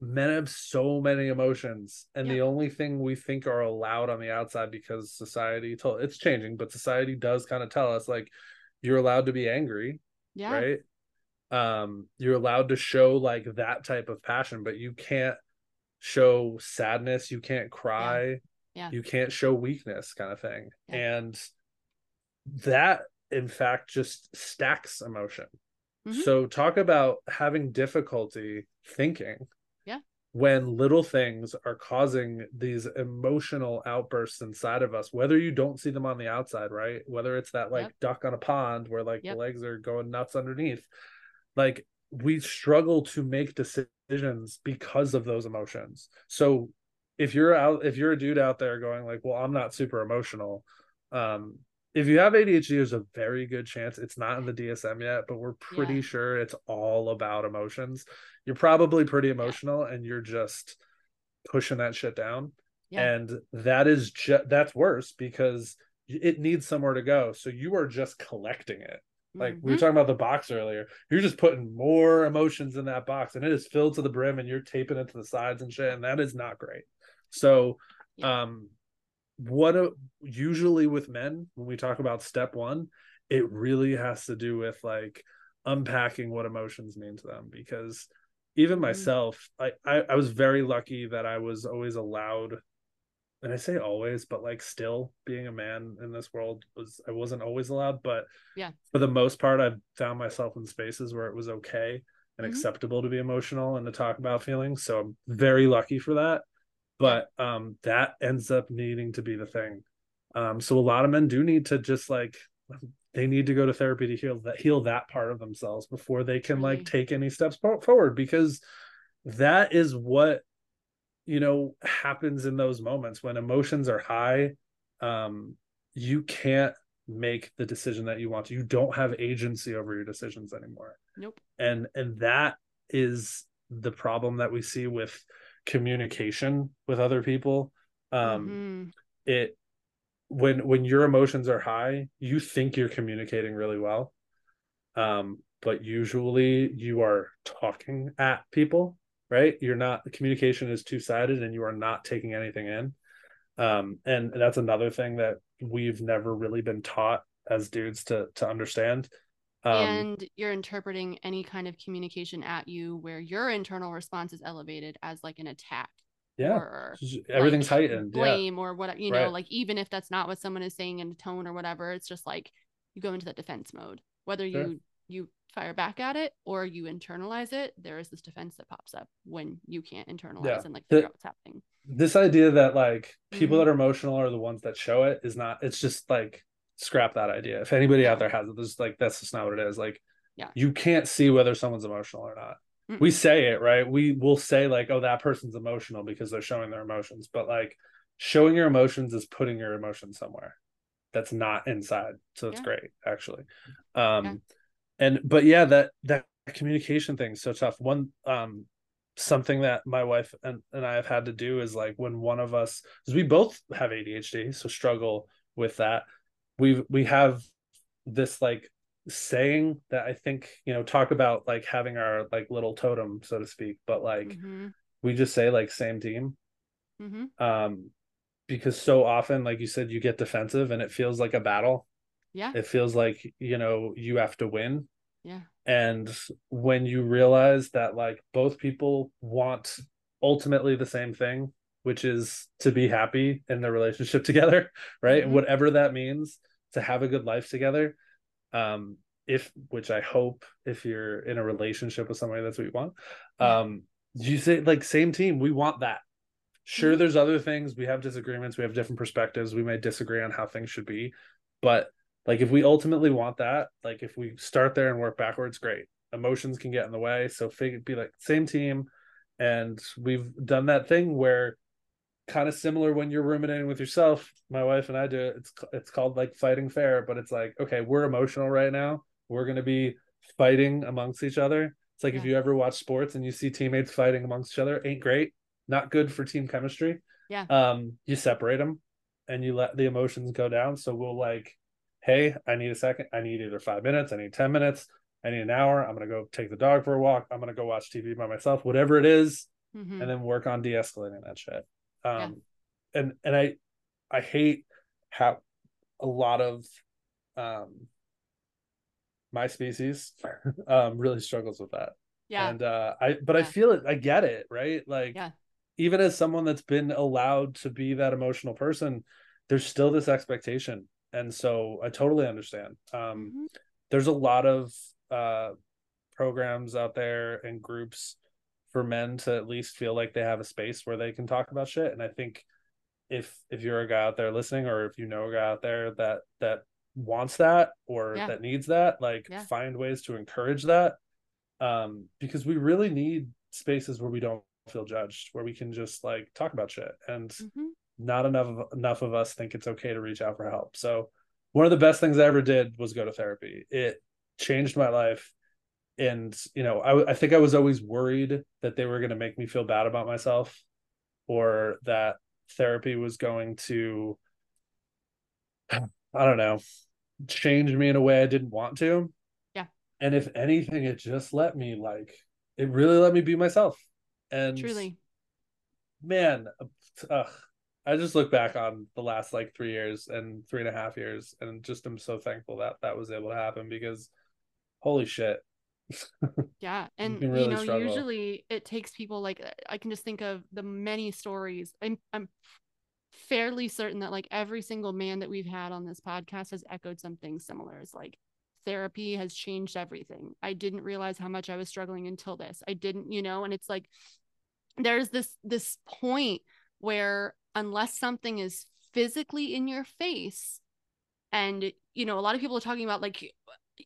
men have so many emotions and the only thing we think are allowed on the outside because society told it's changing but society does kind of tell us like you're allowed to be angry yeah. right um you're allowed to show like that type of passion but you can't show sadness you can't cry Yeah. you can't show weakness kind of thing Yeah. and that in fact just stacks emotion Mhm. so talk about having difficulty thinking Yeah. when little things are causing these emotional outbursts inside of us whether you don't see them on the outside right whether it's that like Yep. duck on a pond where like Yep. the legs are going nuts underneath like we struggle to make decisions because of those emotions so if you're out if you're a dude out there going like well i'm not super emotional um if you have adhd there's a very good chance it's not in the dsm yet but we're pretty Yeah. sure it's all about emotions you're probably pretty emotional and you're just pushing that shit down Yeah. and that is just that's worse because it needs somewhere to go so you are just collecting it like we were Mhm. talking about the box earlier you're just putting more emotions in that box and it is filled to the brim and you're taping it to the sides and shit and that is not great so Yeah. um what a, usually with men when we talk about step one it really has to do with like unpacking what emotions mean to them because even Mhm. myself I, I i was very lucky that i was always allowed and I say always, but like still being a man in this world was I wasn't always allowed, but Yeah. for the most part, I've found myself in spaces where it was okay and Mhm. acceptable to be emotional and to talk about feelings. So I'm very lucky for that. But um that ends up needing to be the thing. Um so a lot of men do need to just like they need to go to therapy to heal that heal that part of themselves before they can like take any steps forward because that is what you know happens in those moments when emotions are high um you can't make the decision that you want to you don't have agency over your decisions anymore Nope. and and that is the problem that we see with communication with other people um Mhm. it when when your emotions are high you think you're communicating really well um but usually you are talking at people right you're not communication is two-sided and you are not taking anything in um and that's another thing that we've never really been taught as dudes to to understand um and you're interpreting any kind of communication at you where your internal response is elevated as like an attack yeah or everything's like, heightened yeah blame or what you know Right. like even if that's not what someone is saying in a tone or whatever it's just like you go into that defense mode whether Sure. you you fire back at it or you internalize it there is this defense that pops up when you can't internalize Yeah. and like The- figure out what's happening this idea that like people Mhm. that are emotional are the ones that show it is not it's just like scrap that idea. If anybody out there has it there's like that's just not what it is. Like Yeah. you can't see whether someone's emotional or not. We Mm-mm. say it right? We will say like oh that person's emotional because they're showing their emotions. But like showing your emotions is putting your emotions somewhere that's not inside. So it's Yeah. great actually. Um Yeah. and but yeah that that communication thing is so tough. One um something that my wife and, and i have had to do is like when one of us because we both have adhd so struggle with that we we have this like saying that i think you know talk about like having our like little totem so to speak but like Mhm. we just say like same team Mhm. um because so often like you said you get defensive and it feels like a battle yeah it feels like you know you have to win yeah and when you realize that like both people want ultimately the same thing which is to be happy in the relationship [laughs] together, right? Mm-hmm. Whatever that means, to have a good life together. Um, if which I hope if you're in a relationship with somebody, that's what you want. Um, you say like same team, we want that. Sure, mm-hmm. there's other things. We have disagreements, we have different perspectives, we may disagree on how things should be, but like if we ultimately want that, like if we start there and work backwards, great. Emotions can get in the way. So fig- be like same team. And we've done that thing where kind of similar when you're ruminating with yourself. My wife and I do it. It's it's called like fighting fair, but it's like, okay, we're emotional right now we're going to be fighting amongst each other. It's like yeah. if you ever watch sports and you see teammates fighting amongst each other, ain't great, not good for team chemistry. Yeah. Um, you separate them and you let the emotions go down. So we'll like, hey, I need a second. I need either five minutes. I need 10 minutes. I need an hour. I'm going to go take the dog for a walk. I'm going to go watch TV by myself, whatever it is, mm-hmm. and then work on de escalating that shit. Um, yeah. and, and I, I hate how a lot of, um, my species [laughs] um really struggles with that yeah and uh i but yeah. i feel it i get it right like yeah even as someone that's been allowed to be that emotional person there's still this expectation and so i totally understand um mm-hmm. there's a lot of uh programs out there and groups for men to at least feel like they have a space where they can talk about shit and i think if if you're a guy out there listening or if you know a guy out there that that wants that or yeah. that needs that like yeah. find ways to encourage that um because we really need spaces where we don't feel judged where we can just like talk about shit and mm-hmm. not enough of, enough of us think it's okay to reach out for help so one of the best things i ever did was go to therapy it changed my life and you know I, I think i was always worried that they were going to make me feel bad about myself or that therapy was going to I don't know, change me in a way I didn't want to. Yeah. And if anything, it just let me like it really let me be myself. And truly, man, ugh, I just look back on the last like three years and three and a half years, and just am so thankful that that was able to happen because, holy shit. [laughs] yeah, and you, really you know, struggle. usually it takes people like uh, I can just think of the many stories. I'm I'm fairly certain that like every single man that we've had on this podcast has echoed something similar. It's like therapy has changed everything. I didn't realize how much I was struggling until this. I didn't, you know, and it's like there's this this point where unless something is physically in your face and you know a lot of people are talking about like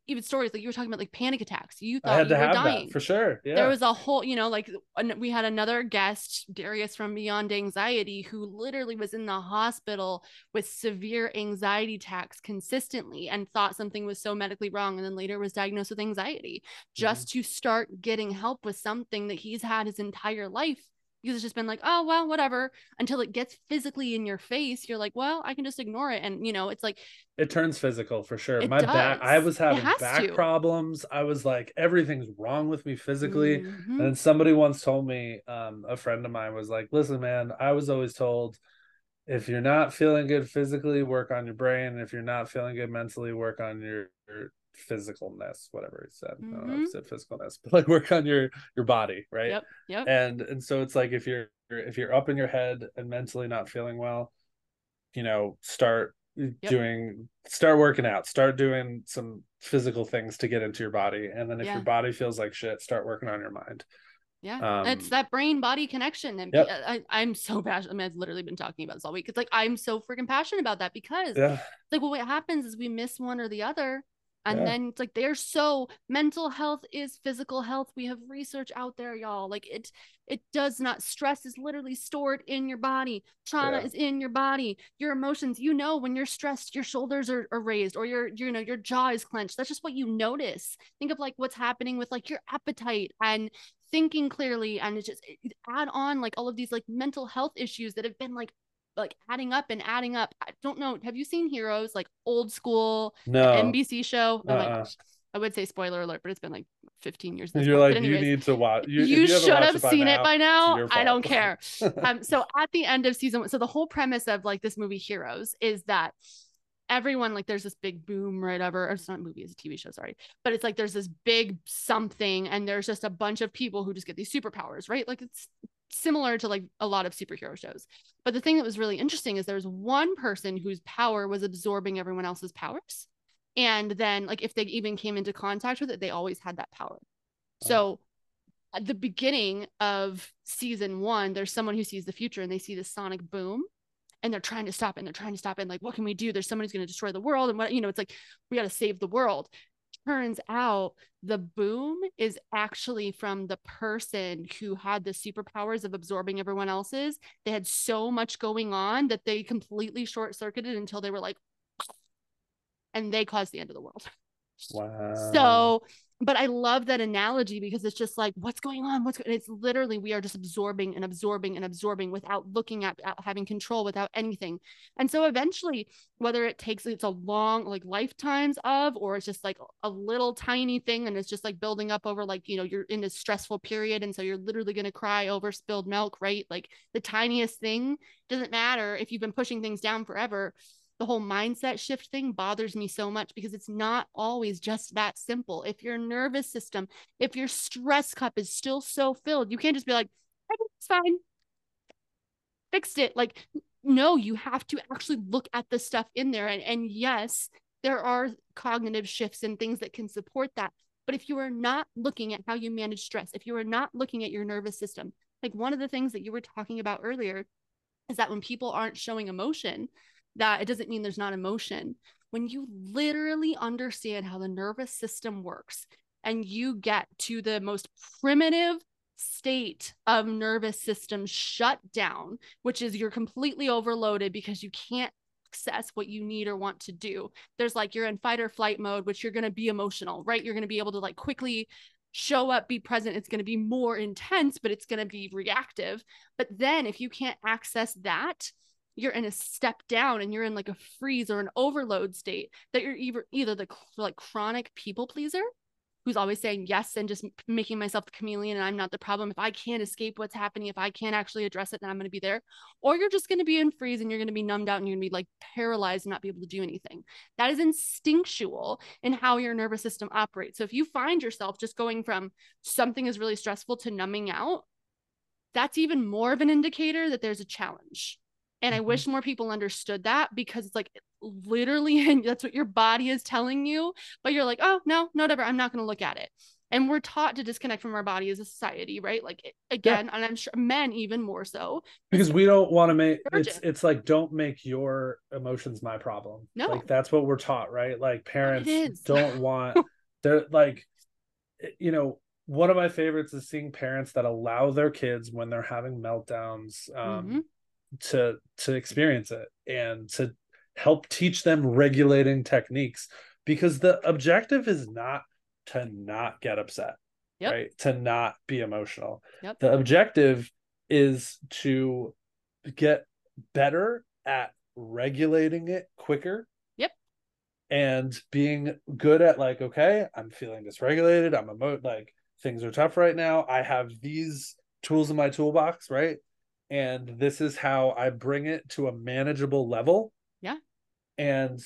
even stories like you were talking about like panic attacks. You thought you were dying for sure. Yeah. There was a whole, you know, like we had another guest, Darius from Beyond Anxiety, who literally was in the hospital with severe anxiety attacks consistently and thought something was so medically wrong, and then later was diagnosed with anxiety just mm-hmm. to start getting help with something that he's had his entire life because it's just been like, oh, well, whatever. Until it gets physically in your face, you're like, well, I can just ignore it. And, you know, it's like, it turns physical for sure. My does. back, I was having back to. problems. I was like, everything's wrong with me physically. Mm-hmm. And somebody once told me, um, a friend of mine was like, listen, man, I was always told, if you're not feeling good physically, work on your brain. If you're not feeling good mentally, work on your, your physicalness, whatever he said. Mm-hmm. I don't know if he said physicalness, [laughs] but like work on your your body, right? Yep. Yep. And and so it's like if you're if you're up in your head and mentally not feeling well, you know, start yep. doing start working out, start doing some physical things to get into your body. And then if yeah. your body feels like shit, start working on your mind. Yeah, um, it's that brain body connection. And yep. I, am so passionate. I mean, I've literally been talking about this all week. It's like I'm so freaking passionate about that because yeah. like well, what happens is we miss one or the other and yeah. then it's like they're so mental health is physical health. We have research out there y'all. Like it it does not stress is literally stored in your body. Trauma yeah. is in your body. Your emotions you know when you're stressed your shoulders are, are raised or your you know your jaw is clenched. That's just what you notice. Think of like what's happening with like your appetite and thinking clearly and it just it, add on like all of these like mental health issues that have been like like adding up and adding up. I don't know. Have you seen Heroes, like old school no. NBC show? Oh uh-uh. I would say spoiler alert, but it's been like 15 years. You're like, anyways, you need to watch. You, you, you should have seen it by now. It by now. I don't care. [laughs] um, so at the end of season one, so the whole premise of like this movie Heroes is that everyone like there's this big boom right over it's not a movie it's a tv show sorry but it's like there's this big something and there's just a bunch of people who just get these superpowers right like it's similar to like a lot of superhero shows. But the thing that was really interesting is there was one person whose power was absorbing everyone else's powers. And then, like, if they even came into contact with it, they always had that power. So, at the beginning of season one, there's someone who sees the future and they see the sonic boom and they're trying to stop it and they're trying to stop it. And like, what can we do? There's someone who's going to destroy the world. And what, you know, it's like, we got to save the world turns out the boom is actually from the person who had the superpowers of absorbing everyone else's. They had so much going on that they completely short circuited until they were like, and they caused the end of the world. [laughs] Wow. So but I love that analogy because it's just like, what's going on? What's going? It's literally we are just absorbing and absorbing and absorbing without looking at, at having control, without anything. And so eventually, whether it takes it's a long like lifetimes of, or it's just like a little tiny thing, and it's just like building up over like you know you're in a stressful period, and so you're literally to cry over spilled milk, right? Like the tiniest thing doesn't matter if you've been pushing things down forever the whole mindset shift thing bothers me so much because it's not always just that simple. If your nervous system, if your stress cup is still so filled, you can't just be like, it's fine, fixed it. Like, no, you have to actually look at the stuff in there. And, and yes, there are cognitive shifts and things that can support that. But if you are not looking at how you manage stress, if you are not looking at your nervous system, like one of the things that you were talking about earlier is that when people aren't showing emotion, that it doesn't mean there's not emotion. When you literally understand how the nervous system works and you get to the most primitive state of nervous system shut down, which is you're completely overloaded because you can't access what you need or want to do. There's like you're in fight or flight mode, which you're going to be emotional, right? You're going to be able to like quickly show up, be present. It's going to be more intense, but it's going to be reactive. But then if you can't access that, you're in a step down and you're in like a freeze or an overload state that you're either either the like chronic people pleaser who's always saying yes and just making myself the chameleon and I'm not the problem. If I can't escape what's happening, if I can't actually address it, then I'm going to be there. Or you're just going to be in freeze and you're going to be numbed out and you're going to be like paralyzed and not be able to do anything. That is instinctual in how your nervous system operates. So if you find yourself just going from something is really stressful to numbing out, that's even more of an indicator that there's a challenge. And I mm-hmm. wish more people understood that because it's like literally, [laughs] and that's what your body is telling you. But you're like, oh, no, no, whatever. I'm not going to look at it. And we're taught to disconnect from our body as a society, right? Like again, yeah. and I'm sure men even more so. Because we don't want to make it's it's like don't make your emotions my problem. No, like that's what we're taught, right? Like parents don't want [laughs] they're like you know one of my favorites is seeing parents that allow their kids when they're having meltdowns um, mm-hmm to to experience it and to help teach them regulating techniques because the objective is not to not get upset yep. right to not be emotional yep. the objective is to get better at regulating it quicker yep and being good at like okay i'm feeling dysregulated i'm emo- like things are tough right now i have these tools in my toolbox right and this is how I bring it to a manageable level. Yeah. And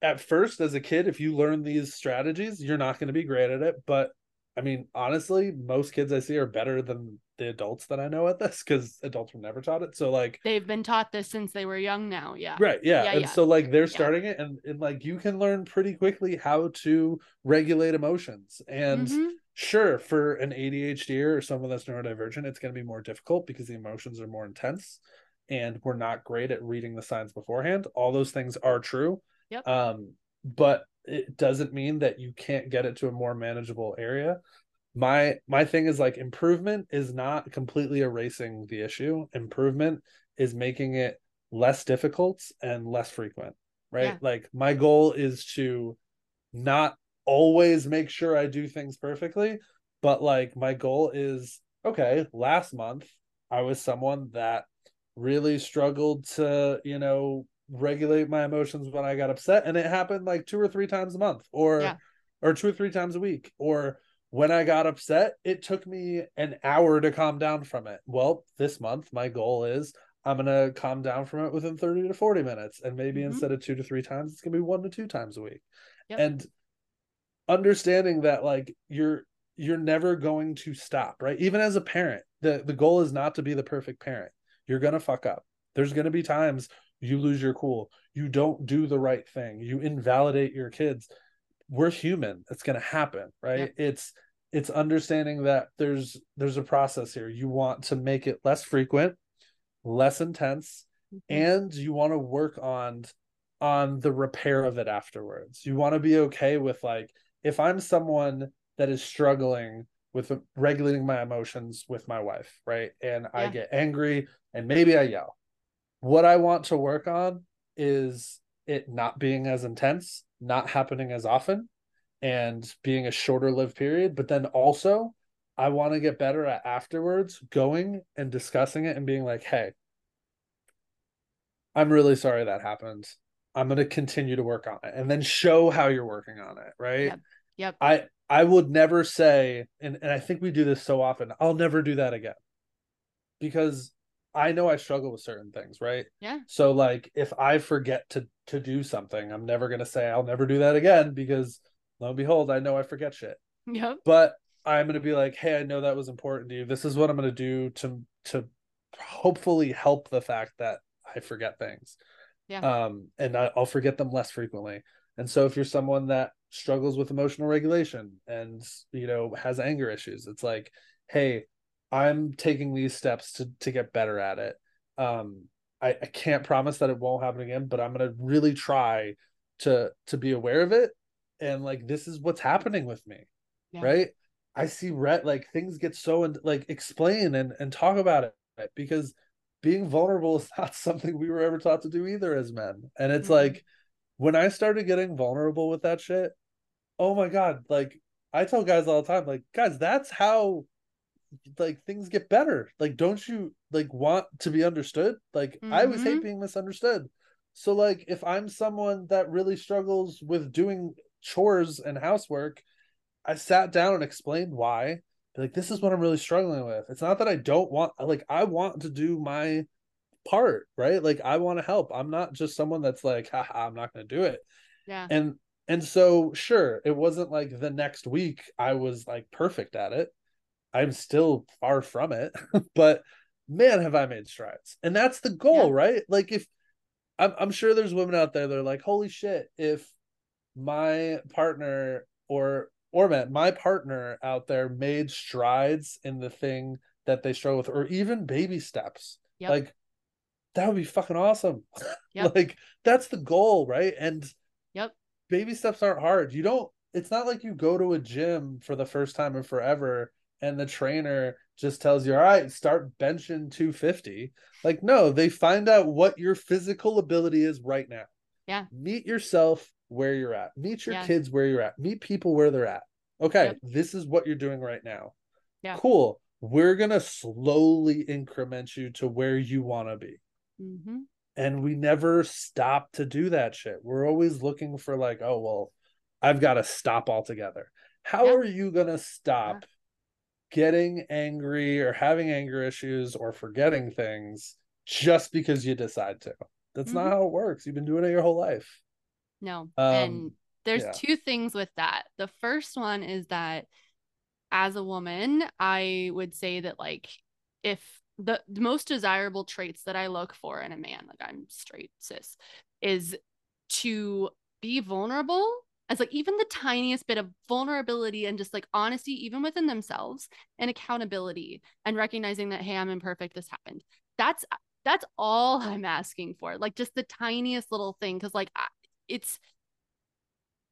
at first, as a kid, if you learn these strategies, you're not going to be great at it. But I mean, honestly, most kids I see are better than the adults that I know at this because adults were never taught it. So like they've been taught this since they were young now. Yeah. Right. Yeah. yeah and yeah. so like they're starting yeah. it and, and like you can learn pretty quickly how to regulate emotions. And mm-hmm sure for an ADHD or someone that's neurodivergent, it's going to be more difficult because the emotions are more intense and we're not great at reading the signs beforehand. All those things are true. Yep. Um, but it doesn't mean that you can't get it to a more manageable area. My my thing is like improvement is not completely erasing the issue. Improvement is making it less difficult and less frequent, right? Yeah. Like my goal is to not always make sure I do things perfectly, but like my goal is okay, last month I was someone that really struggled to, you know, regulate my emotions when I got upset and it happened like two or three times a month or yeah. or two or three times a week or when I got upset, it took me an hour to calm down from it. Well, this month my goal is I'm going to calm down from it within 30 to 40 minutes and maybe mm-hmm. instead of 2 to 3 times it's going to be 1 to 2 times a week. Yep. And understanding that like you're you're never going to stop, right? Even as a parent, the the goal is not to be the perfect parent. You're going to fuck up. There's going to be times you lose your cool. You don't do the right thing. You invalidate your kids. We're human. It's going to happen, right? Yep. It's it's understanding that there's there's a process here. You want to make it less frequent, less intense, mm-hmm. and you want to work on on the repair of it afterwards. You want to be okay with like if I'm someone that is struggling with regulating my emotions with my wife, right? And yeah. I get angry and maybe I yell. What I want to work on is it not being as intense, not happening as often, and being a shorter lived period. But then also, I want to get better at afterwards going and discussing it and being like, hey, I'm really sorry that happened. I'm going to continue to work on it and then show how you're working on it. Right. Yep. Yep. I, I would never say, and, and I think we do this so often, I'll never do that again. Because I know I struggle with certain things, right? Yeah. So like if I forget to to do something, I'm never gonna say I'll never do that again because lo and behold, I know I forget shit. Yep. But I'm gonna be like, hey, I know that was important to you. This is what I'm gonna do to to hopefully help the fact that I forget things. Yeah. Um, and I, I'll forget them less frequently. And so if you're someone that struggles with emotional regulation and you know has anger issues it's like hey i'm taking these steps to to get better at it um i, I can't promise that it won't happen again but i'm going to really try to to be aware of it and like this is what's happening with me yeah. right i see red like things get so and like explain and and talk about it because being vulnerable is [laughs] not something we were ever taught to do either as men and it's mm-hmm. like when I started getting vulnerable with that shit, oh my god like i tell guys all the time like guys that's how like things get better like don't you like want to be understood like mm-hmm. i always hate mm-hmm. being misunderstood so like if i'm someone that really struggles with doing chores and housework i sat down and explained why like this is what i'm really struggling with it's not that i don't want like i want to do my part right like i want to help i'm not just someone that's like haha i'm not going to do it yeah and and so, sure, it wasn't like the next week I was like perfect at it. I'm still far from it, [laughs] but man, have I made strides. And that's the goal, yeah. right? Like, if I'm, I'm sure there's women out there that are like, holy shit, if my partner or or man, my partner out there made strides in the thing that they struggle with, or even baby steps, yep. like that would be fucking awesome. [laughs] Yep. like that's the goal, right? And yep baby steps aren't hard. You don't it's not like you go to a gym for the first time in forever and the trainer just tells you, all right, start benching 250. Like, no, they find out what your physical ability is right now. Yeah. Meet yourself where you're at. Meet your yeah. kids where you're at. Meet people where they're at. Okay, yep. this is what you're doing right now. Yeah. Cool. We're going to slowly increment you to where you want to be. Mm-hmm and we never stop to do that shit we're always looking for like oh well i've got to stop altogether how yeah. are you going to stop yeah. getting angry or having anger issues or forgetting things just because you decide to that's mm-hmm. not how it works you've been doing it your whole life no um, and there's yeah. two things with that the first one is that as a woman i would say that like if the, the most desirable traits that I look for in a man, like I'm straight cis, is to be vulnerable as like even the tiniest bit of vulnerability and just like honesty even within themselves and accountability and recognizing that hey i'm imperfect this happened. That's that's all i'm asking for like just the tiniest little thing because like it's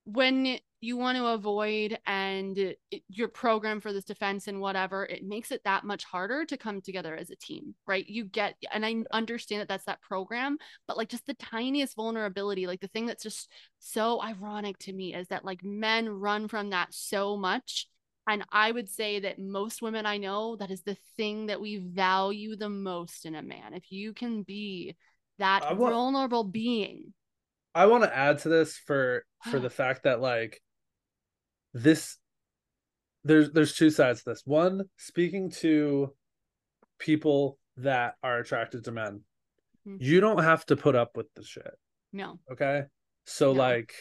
when you want to avoid and it, your program for this defense and whatever it makes it that much harder to come together as a team right? You get and i understand that that's that program but like just the tiniest vulnerability like the thing that's just so ironic to me is that like men run from that so much and i would say that most women i know that is the thing that we value the most in a man. If you can be that want, vulnerable being i want to add to this for for [gasps] the fact that like this there's there's two sides to this. One, speaking to people that are attracted to men, mm-hmm. you don't have to put up with the shit. No. Okay. So no. like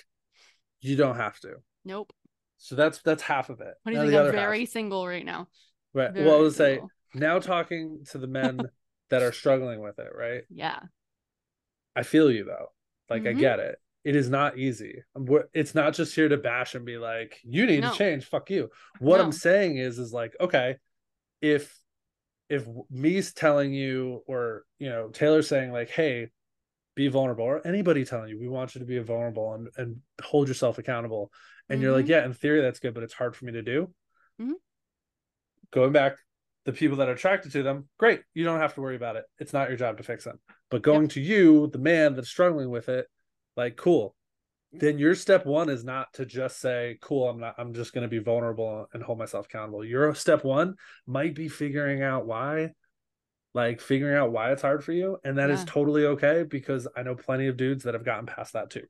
you don't have to. Nope. So that's that's half of it. What do you Now think? I'm very half. single right now. right. Very Well, I would say now talking to the men [laughs] that are struggling with it, right? Yeah. I feel you though. Like I Mhm. get it. It is not easy. It's not just here to bash and be like, you need No. to change. Fuck you. What No. I'm saying is, is like, okay, if if me's telling you, or you know, Taelor saying like, hey, be vulnerable, or anybody telling you, we want you to be vulnerable and and hold yourself accountable, and you're like, Mhm. yeah, in theory that's good, but it's hard for me to do. Mm-hmm. Going back, the people that are attracted to them, great. You don't have to worry about it. It's not your job to fix them. But going to you, the man that's struggling with it, like cool. Then your step one is not to just say, cool, I'm not, I'm just going to be vulnerable and hold myself accountable. Your step one might be figuring out why, like figuring out why it's hard for you. And that is Yeah. totally okay because I know plenty of dudes that have gotten past that too.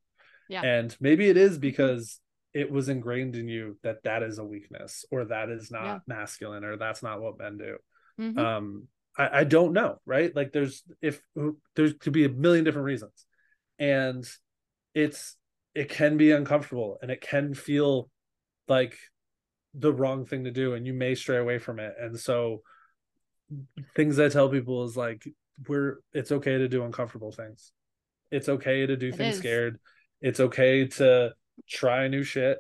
Yeah. And maybe it is because it was ingrained in you that that is a weakness or that is not Yeah. masculine or that's not what men do Mhm. um I, I don't know right like there's if there's could be a million different reasons and it's it can be uncomfortable and it can feel like the wrong thing to do and you may stray away from it and so things i tell people is like we're it's okay to do uncomfortable things it's okay to do It things is. scared it's okay to try new shit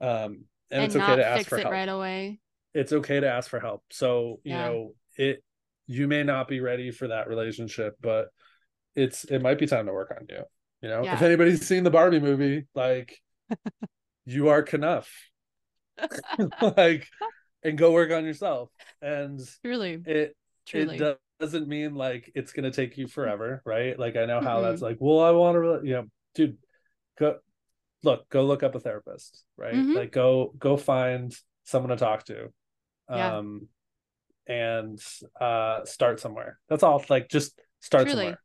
um and, and it's okay to ask fix for it help right away. it's okay to ask for help. So, you Yeah. know, it you may not be ready for that relationship, but it's it might be time to work on you. You know, Yeah. if anybody's seen the Barbie movie, like [laughs] you are enough. [laughs] [laughs] like and go work on yourself. And Truly. it Truly. it do- doesn't mean like it's gonna take you forever, right? Like I know how Mm-mm. that's like, well, I want to, you know, dude, go look, go look up a therapist, right? Mhm. Like go go find someone to talk to, Yeah. um, and uh, start somewhere. That's all. Like just start Truly. somewhere.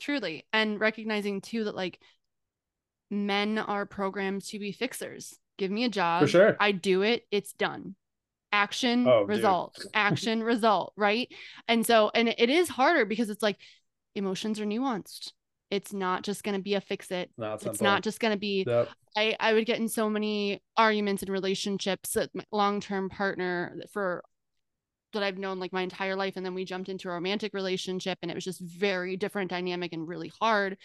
Truly. And recognizing too that like men are programmed to be fixers. Give me a job. sure. I do it. It's done. Action, Oh, result, [laughs] action, result. Right. And so, and it is harder because it's like emotions are nuanced. It's not just going to be a fix it. Not It's not just going to be Yep. I, I would get in so many arguments and relationships that my long-term partner for that I've known like my entire life. And then we jumped into a romantic relationship and it was just very different dynamic and really hard.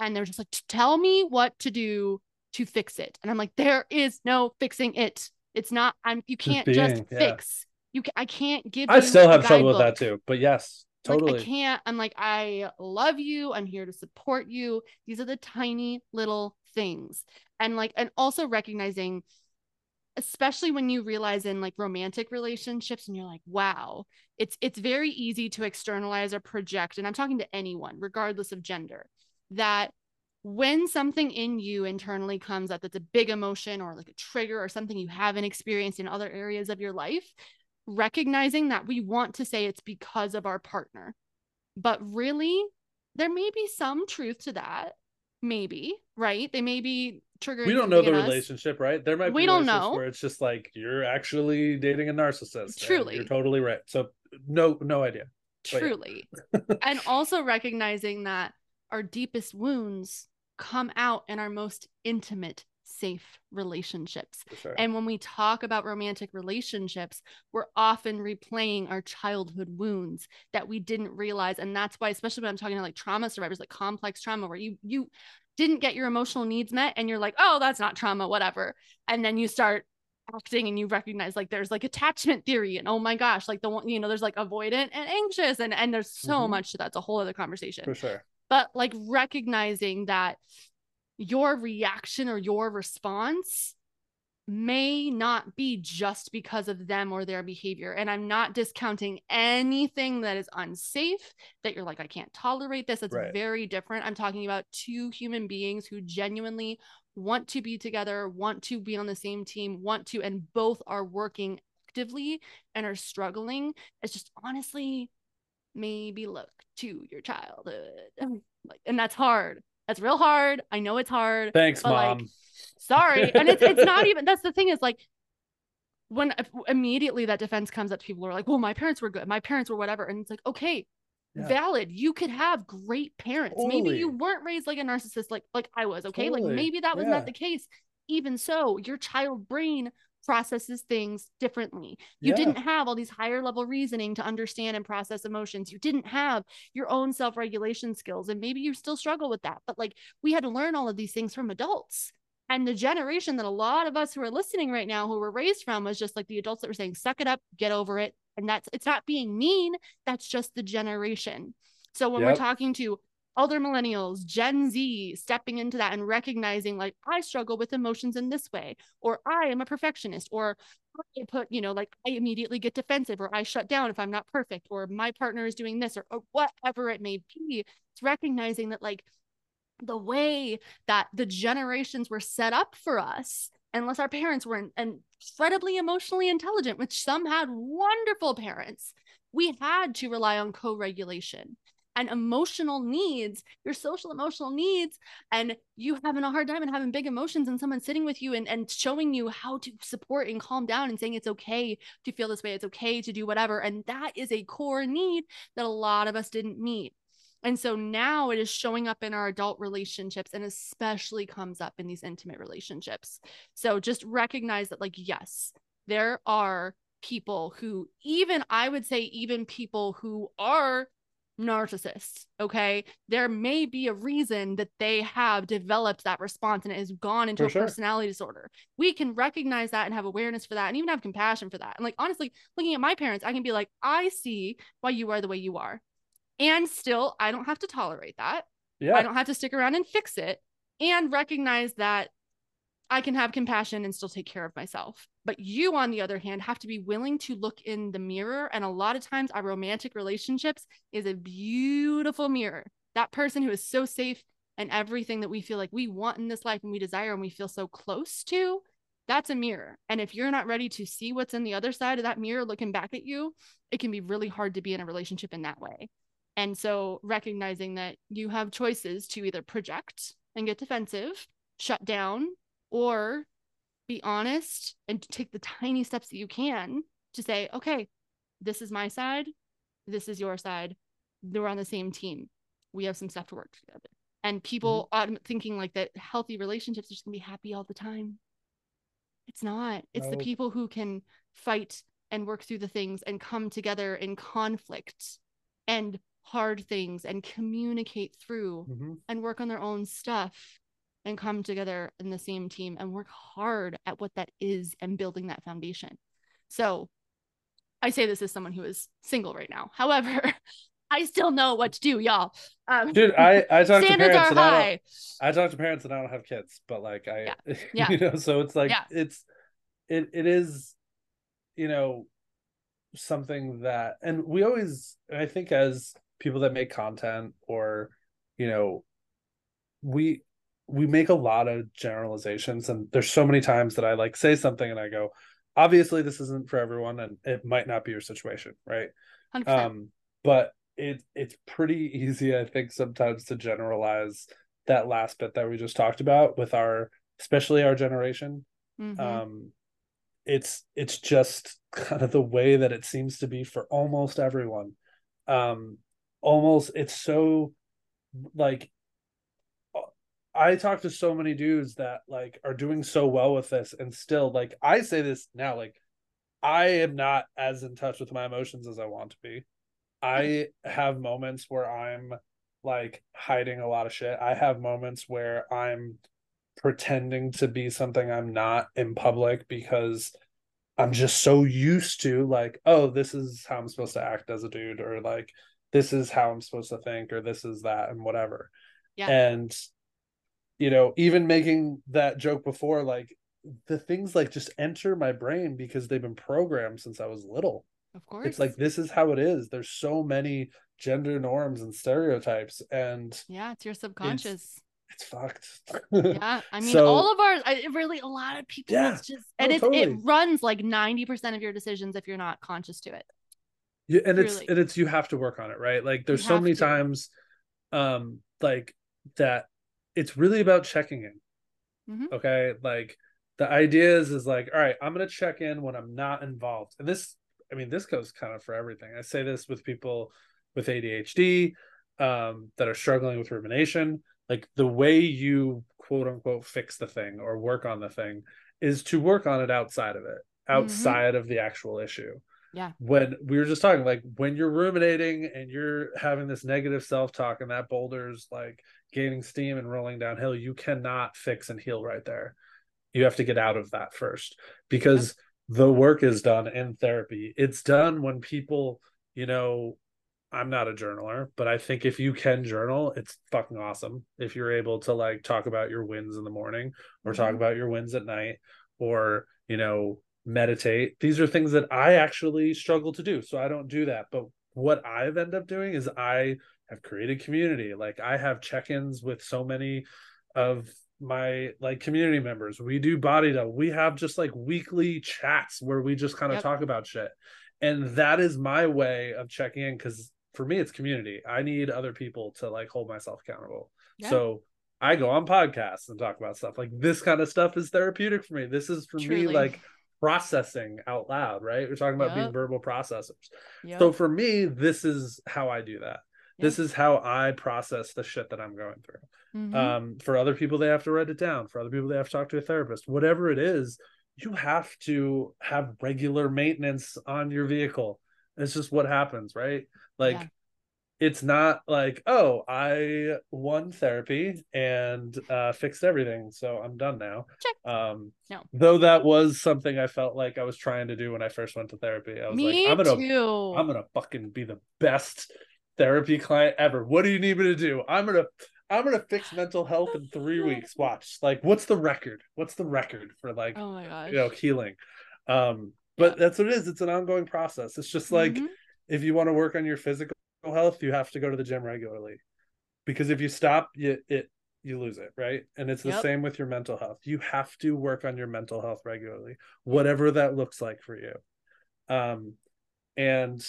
And they're just like, tell me what to do to fix it. And I'm like, there is no fixing it. It's not, I'm you can't just being, yeah. fix. You I can't give I still have trouble with that too. But yes, totally. Like I can't. I'm like, I love you. I'm here to support you. These are the tiny little things. And like, and also recognizing, especially when you realize in like romantic relationships and you're like, wow, it's it's very easy to externalize or project. And I'm talking to anyone, regardless of gender, that when something in you internally comes up that's a big emotion or like a trigger or something you haven't experienced in other areas of your life, recognizing that we want to say it's because of our partner. But really, there may be some truth to that. Maybe, right? They may be triggering. we don't know the us. relationship, right? There might be We don't know. where it's just like you're actually dating a narcissist. Truly. you're totally right. So no, no idea. But yeah. Truly. and also recognizing that our deepest wounds come out in our most intimate, safe relationships. Sure. And when we talk about romantic relationships, we're often replaying our childhood wounds that we didn't realize. And that's why, especially when I'm talking to like trauma survivors, like complex trauma, where you you didn't get your emotional needs met and you're like, oh, that's not trauma, whatever. And then you start acting and you recognize like there's like attachment theory and oh my gosh, like the one, you know, there's like avoidant and anxious and and there's so Mhm. much to that. It's a whole other conversation For sure. but like recognizing that your reaction or your response may not be just because of them or their behavior. And I'm not discounting anything that is unsafe that you're like, I can't tolerate this. It's Right. very different. I'm talking about two human beings who genuinely want to be together, want to be on the same team, want to, and both are working actively and are struggling. It's just honestly, maybe look to your childhood. [sighs] Like, and that's hard. That's real hard. I know it's hard. Thanks, But, like, mom. Sorry. [laughs] And it's it's not even that's the thing is like when immediately that defense comes up, people are like, well, my parents were good. My parents were whatever. And it's like, okay, Yeah. valid. You could have great parents. Maybe you weren't raised like a narcissist, like like I was. Okay. Like maybe that was Yeah. not the case. Even so, your child brain processes things differently. You Yeah. didn't have all these higher level reasoning to understand and process emotions. You didn't have your own self regulation skills. And maybe you still struggle with that. But like we had to learn all of these things from adults. And the generation that a lot of us who are listening right now who were raised from was just like the adults that were saying, suck it up, get over it. And that's it's not being mean, that's just the generation. So when we're talking to other millennials, Gen Z, stepping into that and recognizing like I struggle with emotions in this way, or I am a perfectionist, or I put, you know, like I immediately get defensive, or I shut down if I'm not perfect, or my partner is doing this, or, or whatever it may be. It's recognizing that like the way that the generations were set up for us unless our parents were in- incredibly emotionally intelligent which some had wonderful parents we had to rely on co-regulation and emotional needs your social emotional needs and you having a hard time and having big emotions and someone sitting with you and, and showing you how to support and calm down and saying it's okay to feel this way it's okay to do whatever and that is a core need that a lot of us didn't meet and so now it is showing up in our adult relationships and especially comes up in these intimate relationships. So just recognize that, like, yes, there are people who, even I would say, even people who are narcissists, okay, there may be a reason that they have developed that response and it has gone into For a sure. personality disorder. We can recognize that and have awareness for that and even have compassion for that. And, like, honestly, looking at my parents, I can be like, I see why you are the way you are. And still, I don't have to tolerate that. Yeah. I don't have to stick around and fix it and recognize that I can have compassion and still take care of myself. But you, on the other hand, have to be willing to look in the mirror. And a lot of times, our romantic relationships is a beautiful mirror. That person who is so safe and everything that we feel like we want in this life and we desire and we feel so close to, that's a mirror. And if you're not ready to see what's in the other side of that mirror looking back at you, it can be really hard to be in a relationship in that way. And so recognizing that you have choices to either project and get defensive, shut down, or be honest and take the tiny steps that you can to say, okay, this is my side, this is your side. We're on the same team. We have some stuff to work together. And people autom- thinking like that healthy relationships are just gonna be happy all the time. It's not. It's the people who can fight and work through the things and come together in conflict and hard things and communicate through Mhm. and work on their own stuff and come together in the same team and work hard at what that is and building that foundation. So I say this as someone who is single right now. However, [laughs] I still know what to do, y'all. Um, Dude, I I talk to [laughs] parents are and I don't, high. I talk to parents and I don't have kids, but like I, [laughs] Yeah. you know, so it's like Yeah. it's it it is, you know, something that, and we always, I think, as people that make content or, you know, we we make a lot of generalizations, and there's so many times that I like say something and I go, obviously this isn't for everyone, and it might not be your situation, right? 100%. um but it it's pretty [laughs] easy i think sometimes to generalize that last bit that we just talked about with our especially our generation Mhm. um it's it's just kind of the way that it seems to be for almost everyone um almost it's so like i talk to so many dudes that like are doing so well with this and still like i say this now like i am not as in touch with my emotions as i want to be. I hmm. have moments where i'm like hiding a lot of shit. I have moments where i'm pretending to be something i'm not in public because i'm just so used to like oh this is how i'm supposed to act as a dude or like this is how i'm supposed to think or this is that and whatever. Yeah. and you know even making that joke before like the things like just enter my brain because they've been programmed since i was little of course. it's like this is how it is there's so many gender norms and stereotypes and yeah, it's your subconscious. it's fucked yeah, I [laughs] mean, So- all of ours. I, really, a lot of people. Yeah. It's just, No, and it totally. it runs like ninety percent of your decisions if you're not conscious to it. Yeah, and it's and it's you have to work on it, right? Like there's so many to. times um like that it's really about checking in. Mhm. Okay? Like the idea is is like, all right, I'm going to check in when I'm not involved. And this I mean, this goes kind of for everything. I say this with people with ADHD um that are struggling with rumination, like the way you quote unquote fix the thing or work on the thing is to work on it outside of it, Mm-hmm. outside of the actual issue. Yeah. When we were just talking, like when you're ruminating and you're having this negative self talk and that boulder's like gaining steam and rolling downhill, you cannot fix and heal right there. You have to get out of that first because the work is done in therapy. It's done when people, you know, I'm not a journaler, but I think if you can journal, it's fucking awesome. If you're able to like talk about your wins in the morning or talk Mhm. about your wins at night or, you know, meditate. These are things that I actually struggle to do. So I don't do that. But what I've ended up doing is I have created community. Like I have check-ins with so many of my like community members. We do body double. We have just like weekly chats where we just kind of Yep. talk about shit. And that is my way of checking in because for me it's community. I need other people to like hold myself accountable. Yeah. So I go on podcasts and talk about stuff like this kind of stuff is therapeutic for me. This is for me like processing out loud, right? We're talking about being verbal processors. Yep. So for me, this is how I do that. This is how I process the shit that I'm going through. Mhm. Um, for other people, they have to write it down. For other people, they have to talk to a therapist. Whatever it is, you have to have regular maintenance on your vehicle. It's just what happens, right? Like Yeah. it's not like, oh, I won therapy and uh fixed everything, so I'm done now. Check. Um No. though that was something I felt like I was trying to do when I first went to therapy. I was Me like, I'm gonna too. I'm gonna fucking be the best therapy client ever. What do you need me to do? I'm gonna I'm gonna fix mental health in [laughs] three weeks. Watch. Like, what's the record? What's the record for like oh my gosh. you know healing? Um, but that's what it is. It's an ongoing process. It's just like Mhm. if you want to work on your physical health, you have to go to the gym regularly. Because if you stop, you it you lose it, right? And it's the Yep. same with your mental health. You have to work on your mental health regularly, whatever that looks like for you. Um, and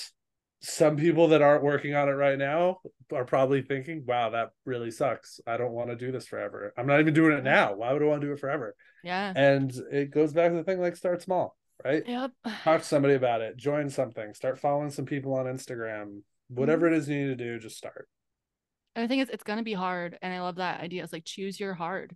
some people that aren't working on it right now are probably thinking, wow, that really sucks. I don't want to do this forever. I'm not even doing it now. Why would I want to do it forever? yeah. And it goes back to the thing like start small, right? Yep. Talk to somebody about it, join something, start following some people on Instagram. Whatever Mm-hmm. it is you need to do, just start. And I think it's it's gonna be hard, and I love that idea. It's like choose your hard.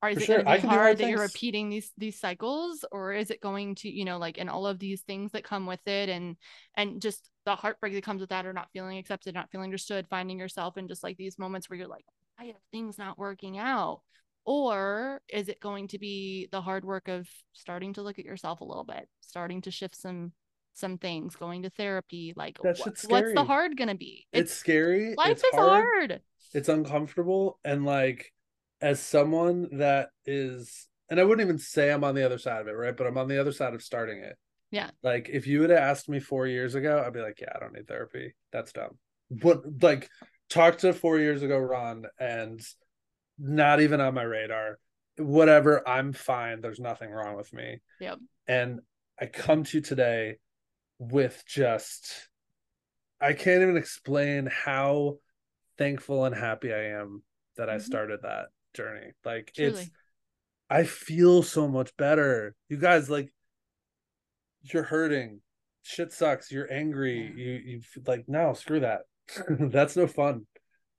Or is For it sure. gonna be hard hard that you're repeating these these cycles, or is it going to you know like and all of these things that come with it, and and just the heartbreak that comes with that, or not feeling accepted, not feeling understood, finding yourself in just like these moments where you're like, why are things not working out? Or is it going to be the hard work of starting to look at yourself a little bit, starting to shift some some things, going to therapy? Like, That wha- what's the hard gonna be? It's, scary. life it's is hard. It's uncomfortable. And like as someone that is and I wouldn't even say I'm on the other side of it, right? But I'm on the other side of starting it. Yeah. Like if you would have asked me four years ago, I'd be like, Yeah, I don't need therapy. That's dumb. But like talk to four years ago, Ron, and not even on my radar. Whatever, I'm fine. There's nothing wrong with me. Yep. And I come to you today with just I can't even explain how thankful and happy I am that I Mhm. started that journey. Like Truly. it's I feel so much better. You guys like you're hurting. Shit sucks. You're angry. Yeah. You you like no, screw that. [laughs] That's no fun.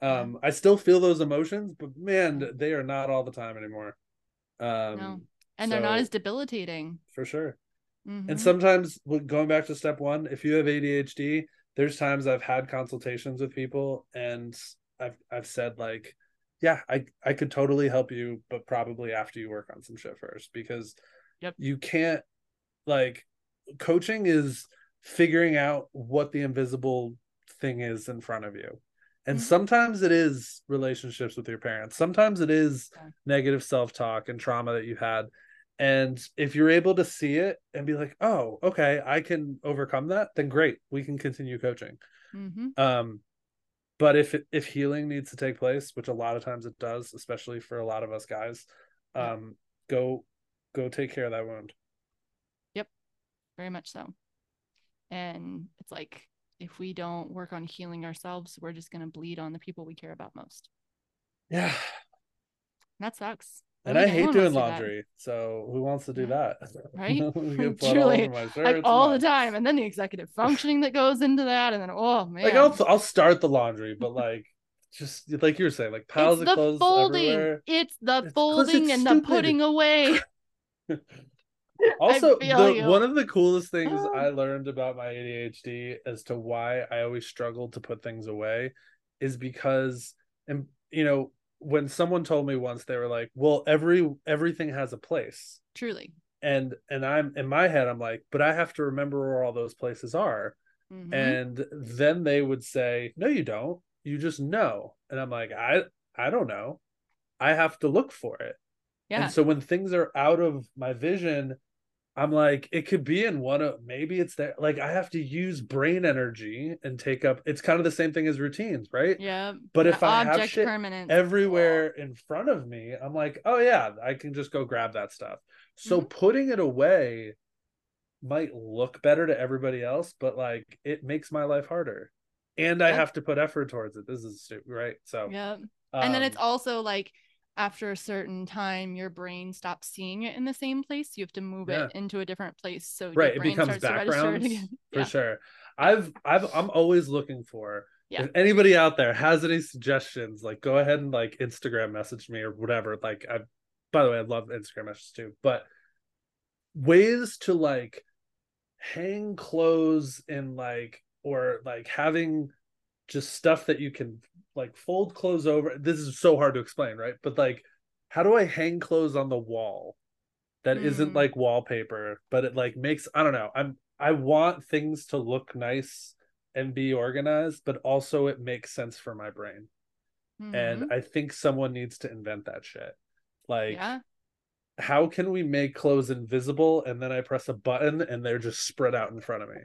Yeah. Um I still feel those emotions, but man, they are not all the time anymore. Um No. And they're not as debilitating. for sure. Mhm. And sometimes going back to step one, if you have ADHD, there's times I've had consultations with people and I've I've said like, yeah, I I could totally help you, but probably after you work on some shit first because Yep. you can't like coaching is figuring out what the invisible thing is in front of you. And Mhm. sometimes it is relationships with your parents. Sometimes it is Yeah. negative self-talk and trauma that you've had. And if you're able to see it and be like, "Oh, okay, I can overcome that," then great, we can continue coaching. Mhm. Um, but if it, if healing needs to take place, which a lot of times it does, especially for a lot of us guys, um, go go take care of that wound. Yep. Very much so. And it's like if we don't work on healing ourselves, we're just gonna bleed on the people we care about most. Yeah, that sucks. And I I hate doing do laundry, so who wants to do that? [laughs] Right? All [laughs] Truly. shirts Like all the time. And then the executive [laughs] functioning that goes into that. And then oh man. Like I'll I'll start the laundry, but like just like you were saying, like piles it's of the clothes folding. everywhere. It's the It's folding it's and stupid. the putting away. also the, one of the coolest things i [gasps] learned about my adhd as to why i always struggled to put things away is because and you know when someone told me once they were like well every everything has a place. Truly. And and i'm in my head i'm like but i have to remember where all those places are. Mm-hmm. and then they would say no you don't. You just know. And i'm like i i don't know. I have to look for it. Yeah. and so when things are out of my vision I'm like, it could be in one of maybe it's there. Like I have to use brain energy and take up. It's kind of the same thing as routines, right? Yeah. But if I have shit permanence. everywhere in front of me, I'm like, oh yeah, I can just go grab that stuff. So mm-hmm. putting it away might look better to everybody else, but like it makes my life harder, and I have to put effort towards it. This is stupid, right? So yeah. Um, and then it's um, also like after a certain time your brain stops seeing it in the same place you have to move yeah. it into a different place so right it becomes background [laughs] for sure i've i've i'm always looking for yeah. if anybody out there has any suggestions like go ahead and like instagram message me or whatever like i by the way i love instagram messages too but ways to like hang clothes and like or like having just stuff that you can like fold clothes over. This is so hard to explain, right? But like, how do I hang clothes on the wall that mm. not like wallpaper, but it like makes I don't know. I'm I want things to look nice and be organized, but also it makes sense for my brain. Mm-hmm. And I think someone needs to invent that shit. Like yeah. how can we make clothes invisible and then I press a button and they're just spread out in front of me?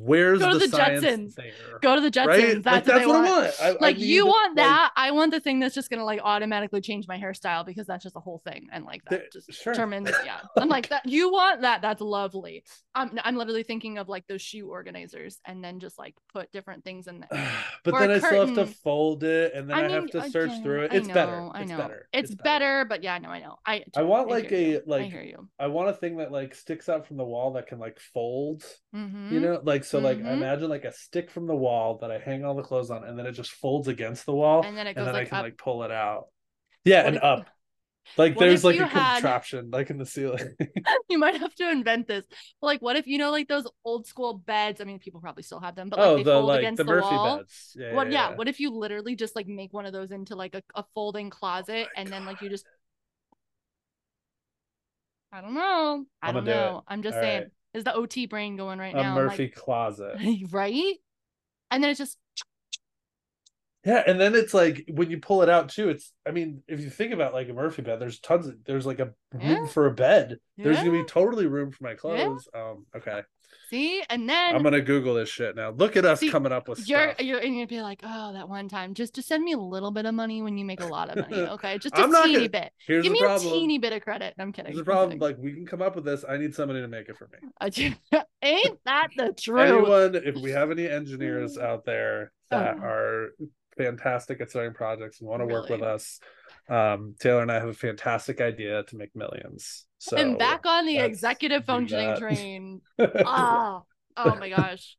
Where's go to the, the Jetsons? There? Go to the Jetsons. Right? That's, like, what, that's what, I want. I, like I you want that. Like, I want the thing that's just gonna like automatically change my hairstyle because that's just a whole thing, and like that just sure. determines. [laughs] Yeah, I'm like that. You want that? That's lovely. I'm I'm literally thinking of like those shoe organizers, and then just like put different things in there. [sighs] but then I still have to fold it, and then I, mean, I have to search again, through it. It's know, better. I know. Better. It's, it's better. better. but yeah, no, I know. I I want like a you. like I hear you. I want a thing that like sticks out from the wall that can like fold. Mm-hmm. You know, like so, like mm-hmm. imagine imagine like a stick from the wall that I hang all the clothes on, and then it just folds against the wall, and then it goes and then like I can up. like pull it out. Yeah, what and if, up. Like there's like a had... contraption like in the ceiling. [laughs] [laughs] you might have to invent this. But like, what if you know like those old school beds? I mean, people probably still have them, but like oh, they the, fold like, against the, the Murphy wall. Beds. Yeah, what? Yeah, yeah, What if you literally just like make one of those into like a, a folding closet, oh and God. then like you just I don't know. I I'm don't know. I'm just All saying. Right is the OT brain going right now? a now? Murphy like, closet. [laughs] right? And then it's just yeah, and then it's like when you pull it out too, it's I mean, if you think about like a Murphy bed, there's tons of there's like a room yeah. for a bed. There's gonna be totally room for my clothes. Yeah. Um, okay. See, and then I'm gonna Google this shit now. Look at us see, coming up with you're stuff. you're and you'd be like, oh, that one time, just to send me a little bit of money when you make a lot of money, [laughs] okay? Just a teeny gonna, bit. Here's Give me problem. a teeny bit of credit. I'm kidding. Here's the problem. Like we can come up with this. I need somebody to make it for me. [laughs] [laughs] Ain't that the truth? Anyone, if we have any engineers out there that oh. are fantastic at starting projects and want to really? work with us, um, Taelor and I have a fantastic idea to make millions. So and back on the executive functioning train. [laughs] ah. Oh my gosh.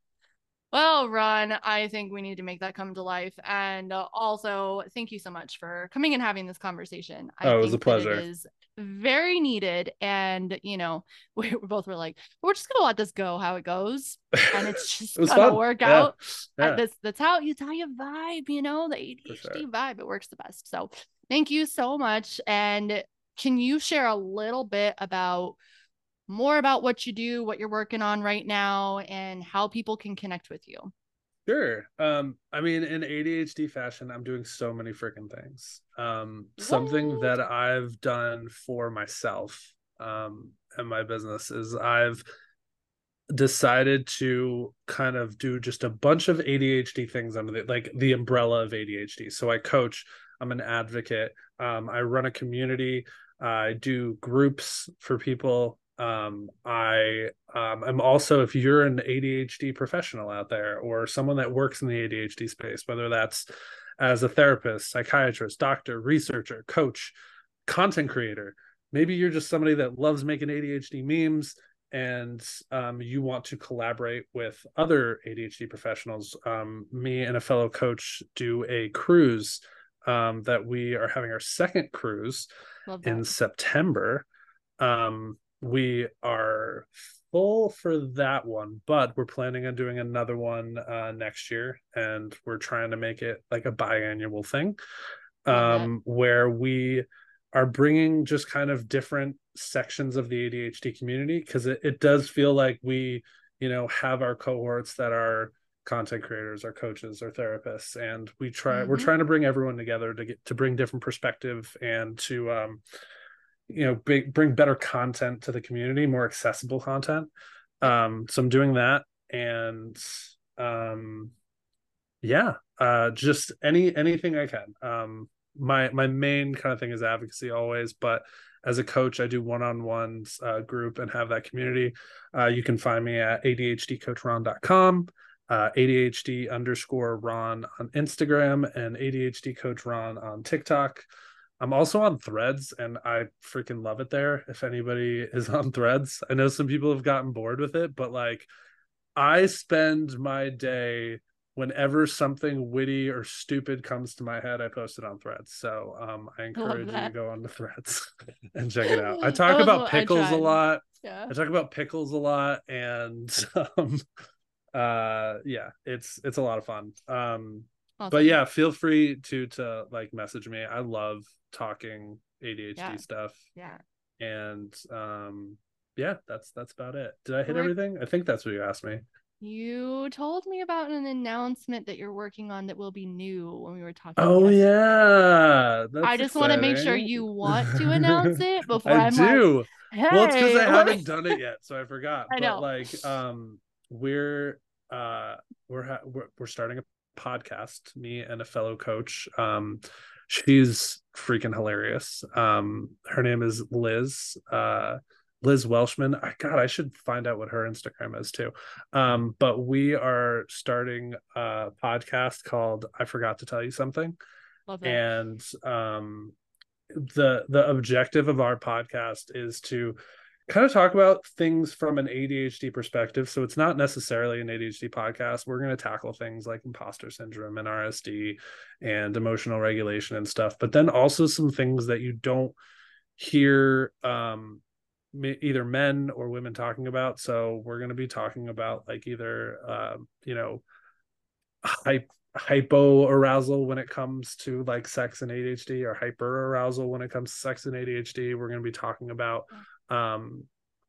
Well, Ron, I think we need to make that come to life. And uh, also, thank you so much for coming and having this conversation. I oh, it was a pleasure. It is very needed. And, you know, [laughs] we, we both were like, we're just going to let this go how it goes. And it's [laughs] just it going to work yeah. out. Yeah. That's, that's how you, how you vibe, you know, the ADHD sure. vibe. It works the best. So thank you so much. And can you share a little bit about more about what you do, what you're working on right now, and how people can connect with you. Sure. Um, I mean, in ADHD fashion, I'm doing so many freaking things. Um, something that I've done for myself um, and my business is I've decided to kind of do just a bunch of ADHD things under the like the umbrella of ADHD. So I coach, I'm an advocate, um, I run a community, I do groups for people um, I um, am also, if you're an ADHD professional out there or someone that works in the ADHD space, whether that's as a therapist, psychiatrist, doctor, researcher, coach, content creator, maybe you're just somebody that loves making ADHD memes and um, you want to collaborate with other ADHD professionals. Um, me and a fellow coach do a cruise um, that we are having our second cruise in September. Um, we are full for that one, but we're planning on doing another one uh, next year, and we're trying to make it like a biannual thing, um, where we are bringing just kind of different sections of the ADHD community because it, it does feel like we, you know, have our cohorts that are content creators, our coaches, our therapists, and we try mm-hmm. we're trying to bring everyone together to get to bring different perspective and to um, you know bring, bring better content to the community, more accessible content. Um, so I'm doing that, and um, yeah, uh, just any anything I can. Um, my my main kind of thing is advocacy always, but as a coach, I do one-on-ones uh, group and have that community. Uh, you can find me at adhdcoachron.com, uh, ADHD underscore Ron on Instagram, and ADHD Coach Ron on TikTok. I'm also on Threads, and I freaking love it there. If anybody [laughs] is on Threads, I know some people have gotten bored with it, but like, I spend my day whenever something witty or stupid comes to my head, I post it on Threads. So um, I encourage you to go on the Threads [laughs] and check it out. I [laughs] talk about pickles a lot. Yeah. I talk about pickles a lot, and um, uh, yeah, it's it's a lot of fun. Um, awesome. but yeah, feel free to to like message me. I love talking ADHD yeah. stuff. Yeah. And um, yeah, that's that's about it. Did I hit everything? I think that's what you asked me. You told me about an announcement that you're working on that will be new when we were talking. Oh yeah, I just want to make sure you want to announce it [laughs] before I I'm do. Like, hey. Well, it's because I haven't done it yet, so I forgot. [laughs] I know. But like, um, we're uh, we're ha- we're we're starting a podcast. Me and a fellow coach. Um, she's freaking hilarious. Um, her name is Liz. Uh Liz Welshman. I, God, I should find out what her Instagram is too. Um, but we are starting a podcast called I Forgot to Tell You Something. And um, the the objective of our podcast is to kind of talk about things from an ADHD perspective. So it's not necessarily an ADHD podcast. We're going to tackle things like imposter syndrome and RSD and emotional regulation and stuff, but then also some things that you don't hear um, either men or women talking about. So we're going to be talking about like either uh, you know hype hypo arousal when it comes to like sex and ADHD or hyper arousal when it comes to sex and ADHD. We're going to be talking about um,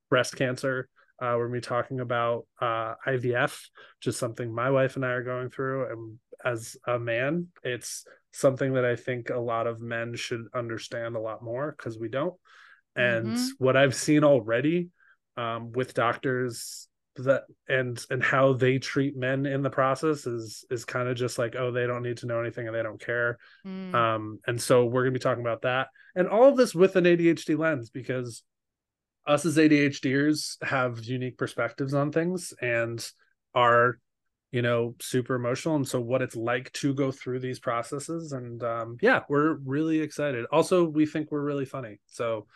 breast cancer. Uh, we're going to be talking about uh, IVF, which is something my wife and I are going through. And as a man, it's something that I think a lot of men should understand a lot more because we don't. And mm-hmm. what I've seen already um, with doctors that and and how they treat men in the process is is kind of just like oh they don't need to know anything and they don't care mm. um and so we're going to be talking about that and all of this with an ADHD lens because us as ADHDers have unique perspectives on things and are you know super emotional and so what it's like to go through these processes and um yeah we're really excited also we think we're really funny so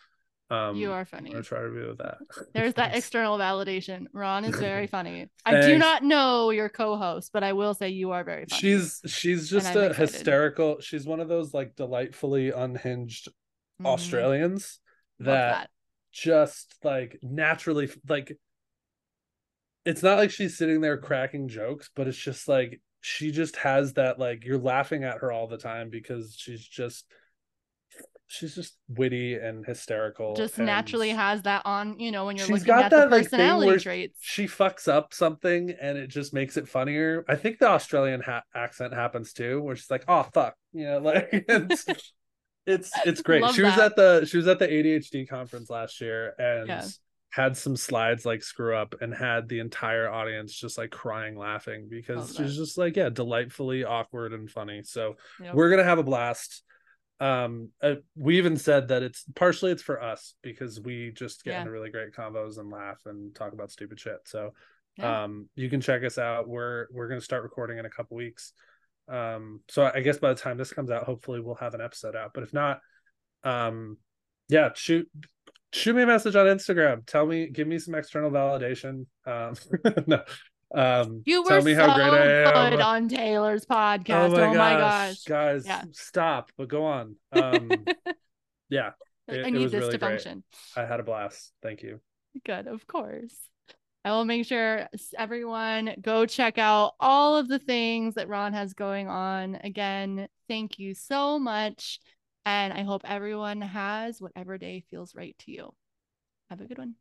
um, you are funny. I'm gonna try to be with that. [laughs] There's that external validation. Ron is very [laughs] funny. I do not know your co-host, but I will say you are very funny. She's she's just a hysterical. She's one of those like delightfully unhinged mm-hmm. Australians that, that just like naturally like it's not like she's sitting there cracking jokes, but it's just like she just has that like you're laughing at her all the time because she's just she's just witty and hysterical. Just and naturally has that on, you know, when you're looking at she's got that, the personality like, traits. She fucks up something and it just makes it funnier. I think the Australian ha- accent happens too, where she's like, "Oh fuck," you know, like [laughs] it's it's great. Love she that. was at the she was at the ADHD conference last year and yeah. had some slides like screw up and had the entire audience just like crying laughing because she's just like yeah, delightfully awkward and funny. So yep. we're gonna have a blast um uh, we even said that it's partially it's for us because we just get yeah. into really great combos and laugh and talk about stupid shit so yeah. um you can check us out we're we're going to start recording in a couple weeks um so i guess by the time this comes out hopefully we'll have an episode out but if not um yeah shoot shoot me a message on instagram tell me give me some external validation um [laughs] no um, you were tell me so how great I am. good on Taelor's podcast. Oh my, oh gosh, my gosh, guys, yeah. stop! But go on. [laughs] Um, yeah, It- I need this really to great. function. I had a blast. Thank you. Good, of course. I will make sure everyone go check out all of the things that Ron has going on. Again, thank you so much. And I hope everyone has whatever day feels right to you. Have a good one.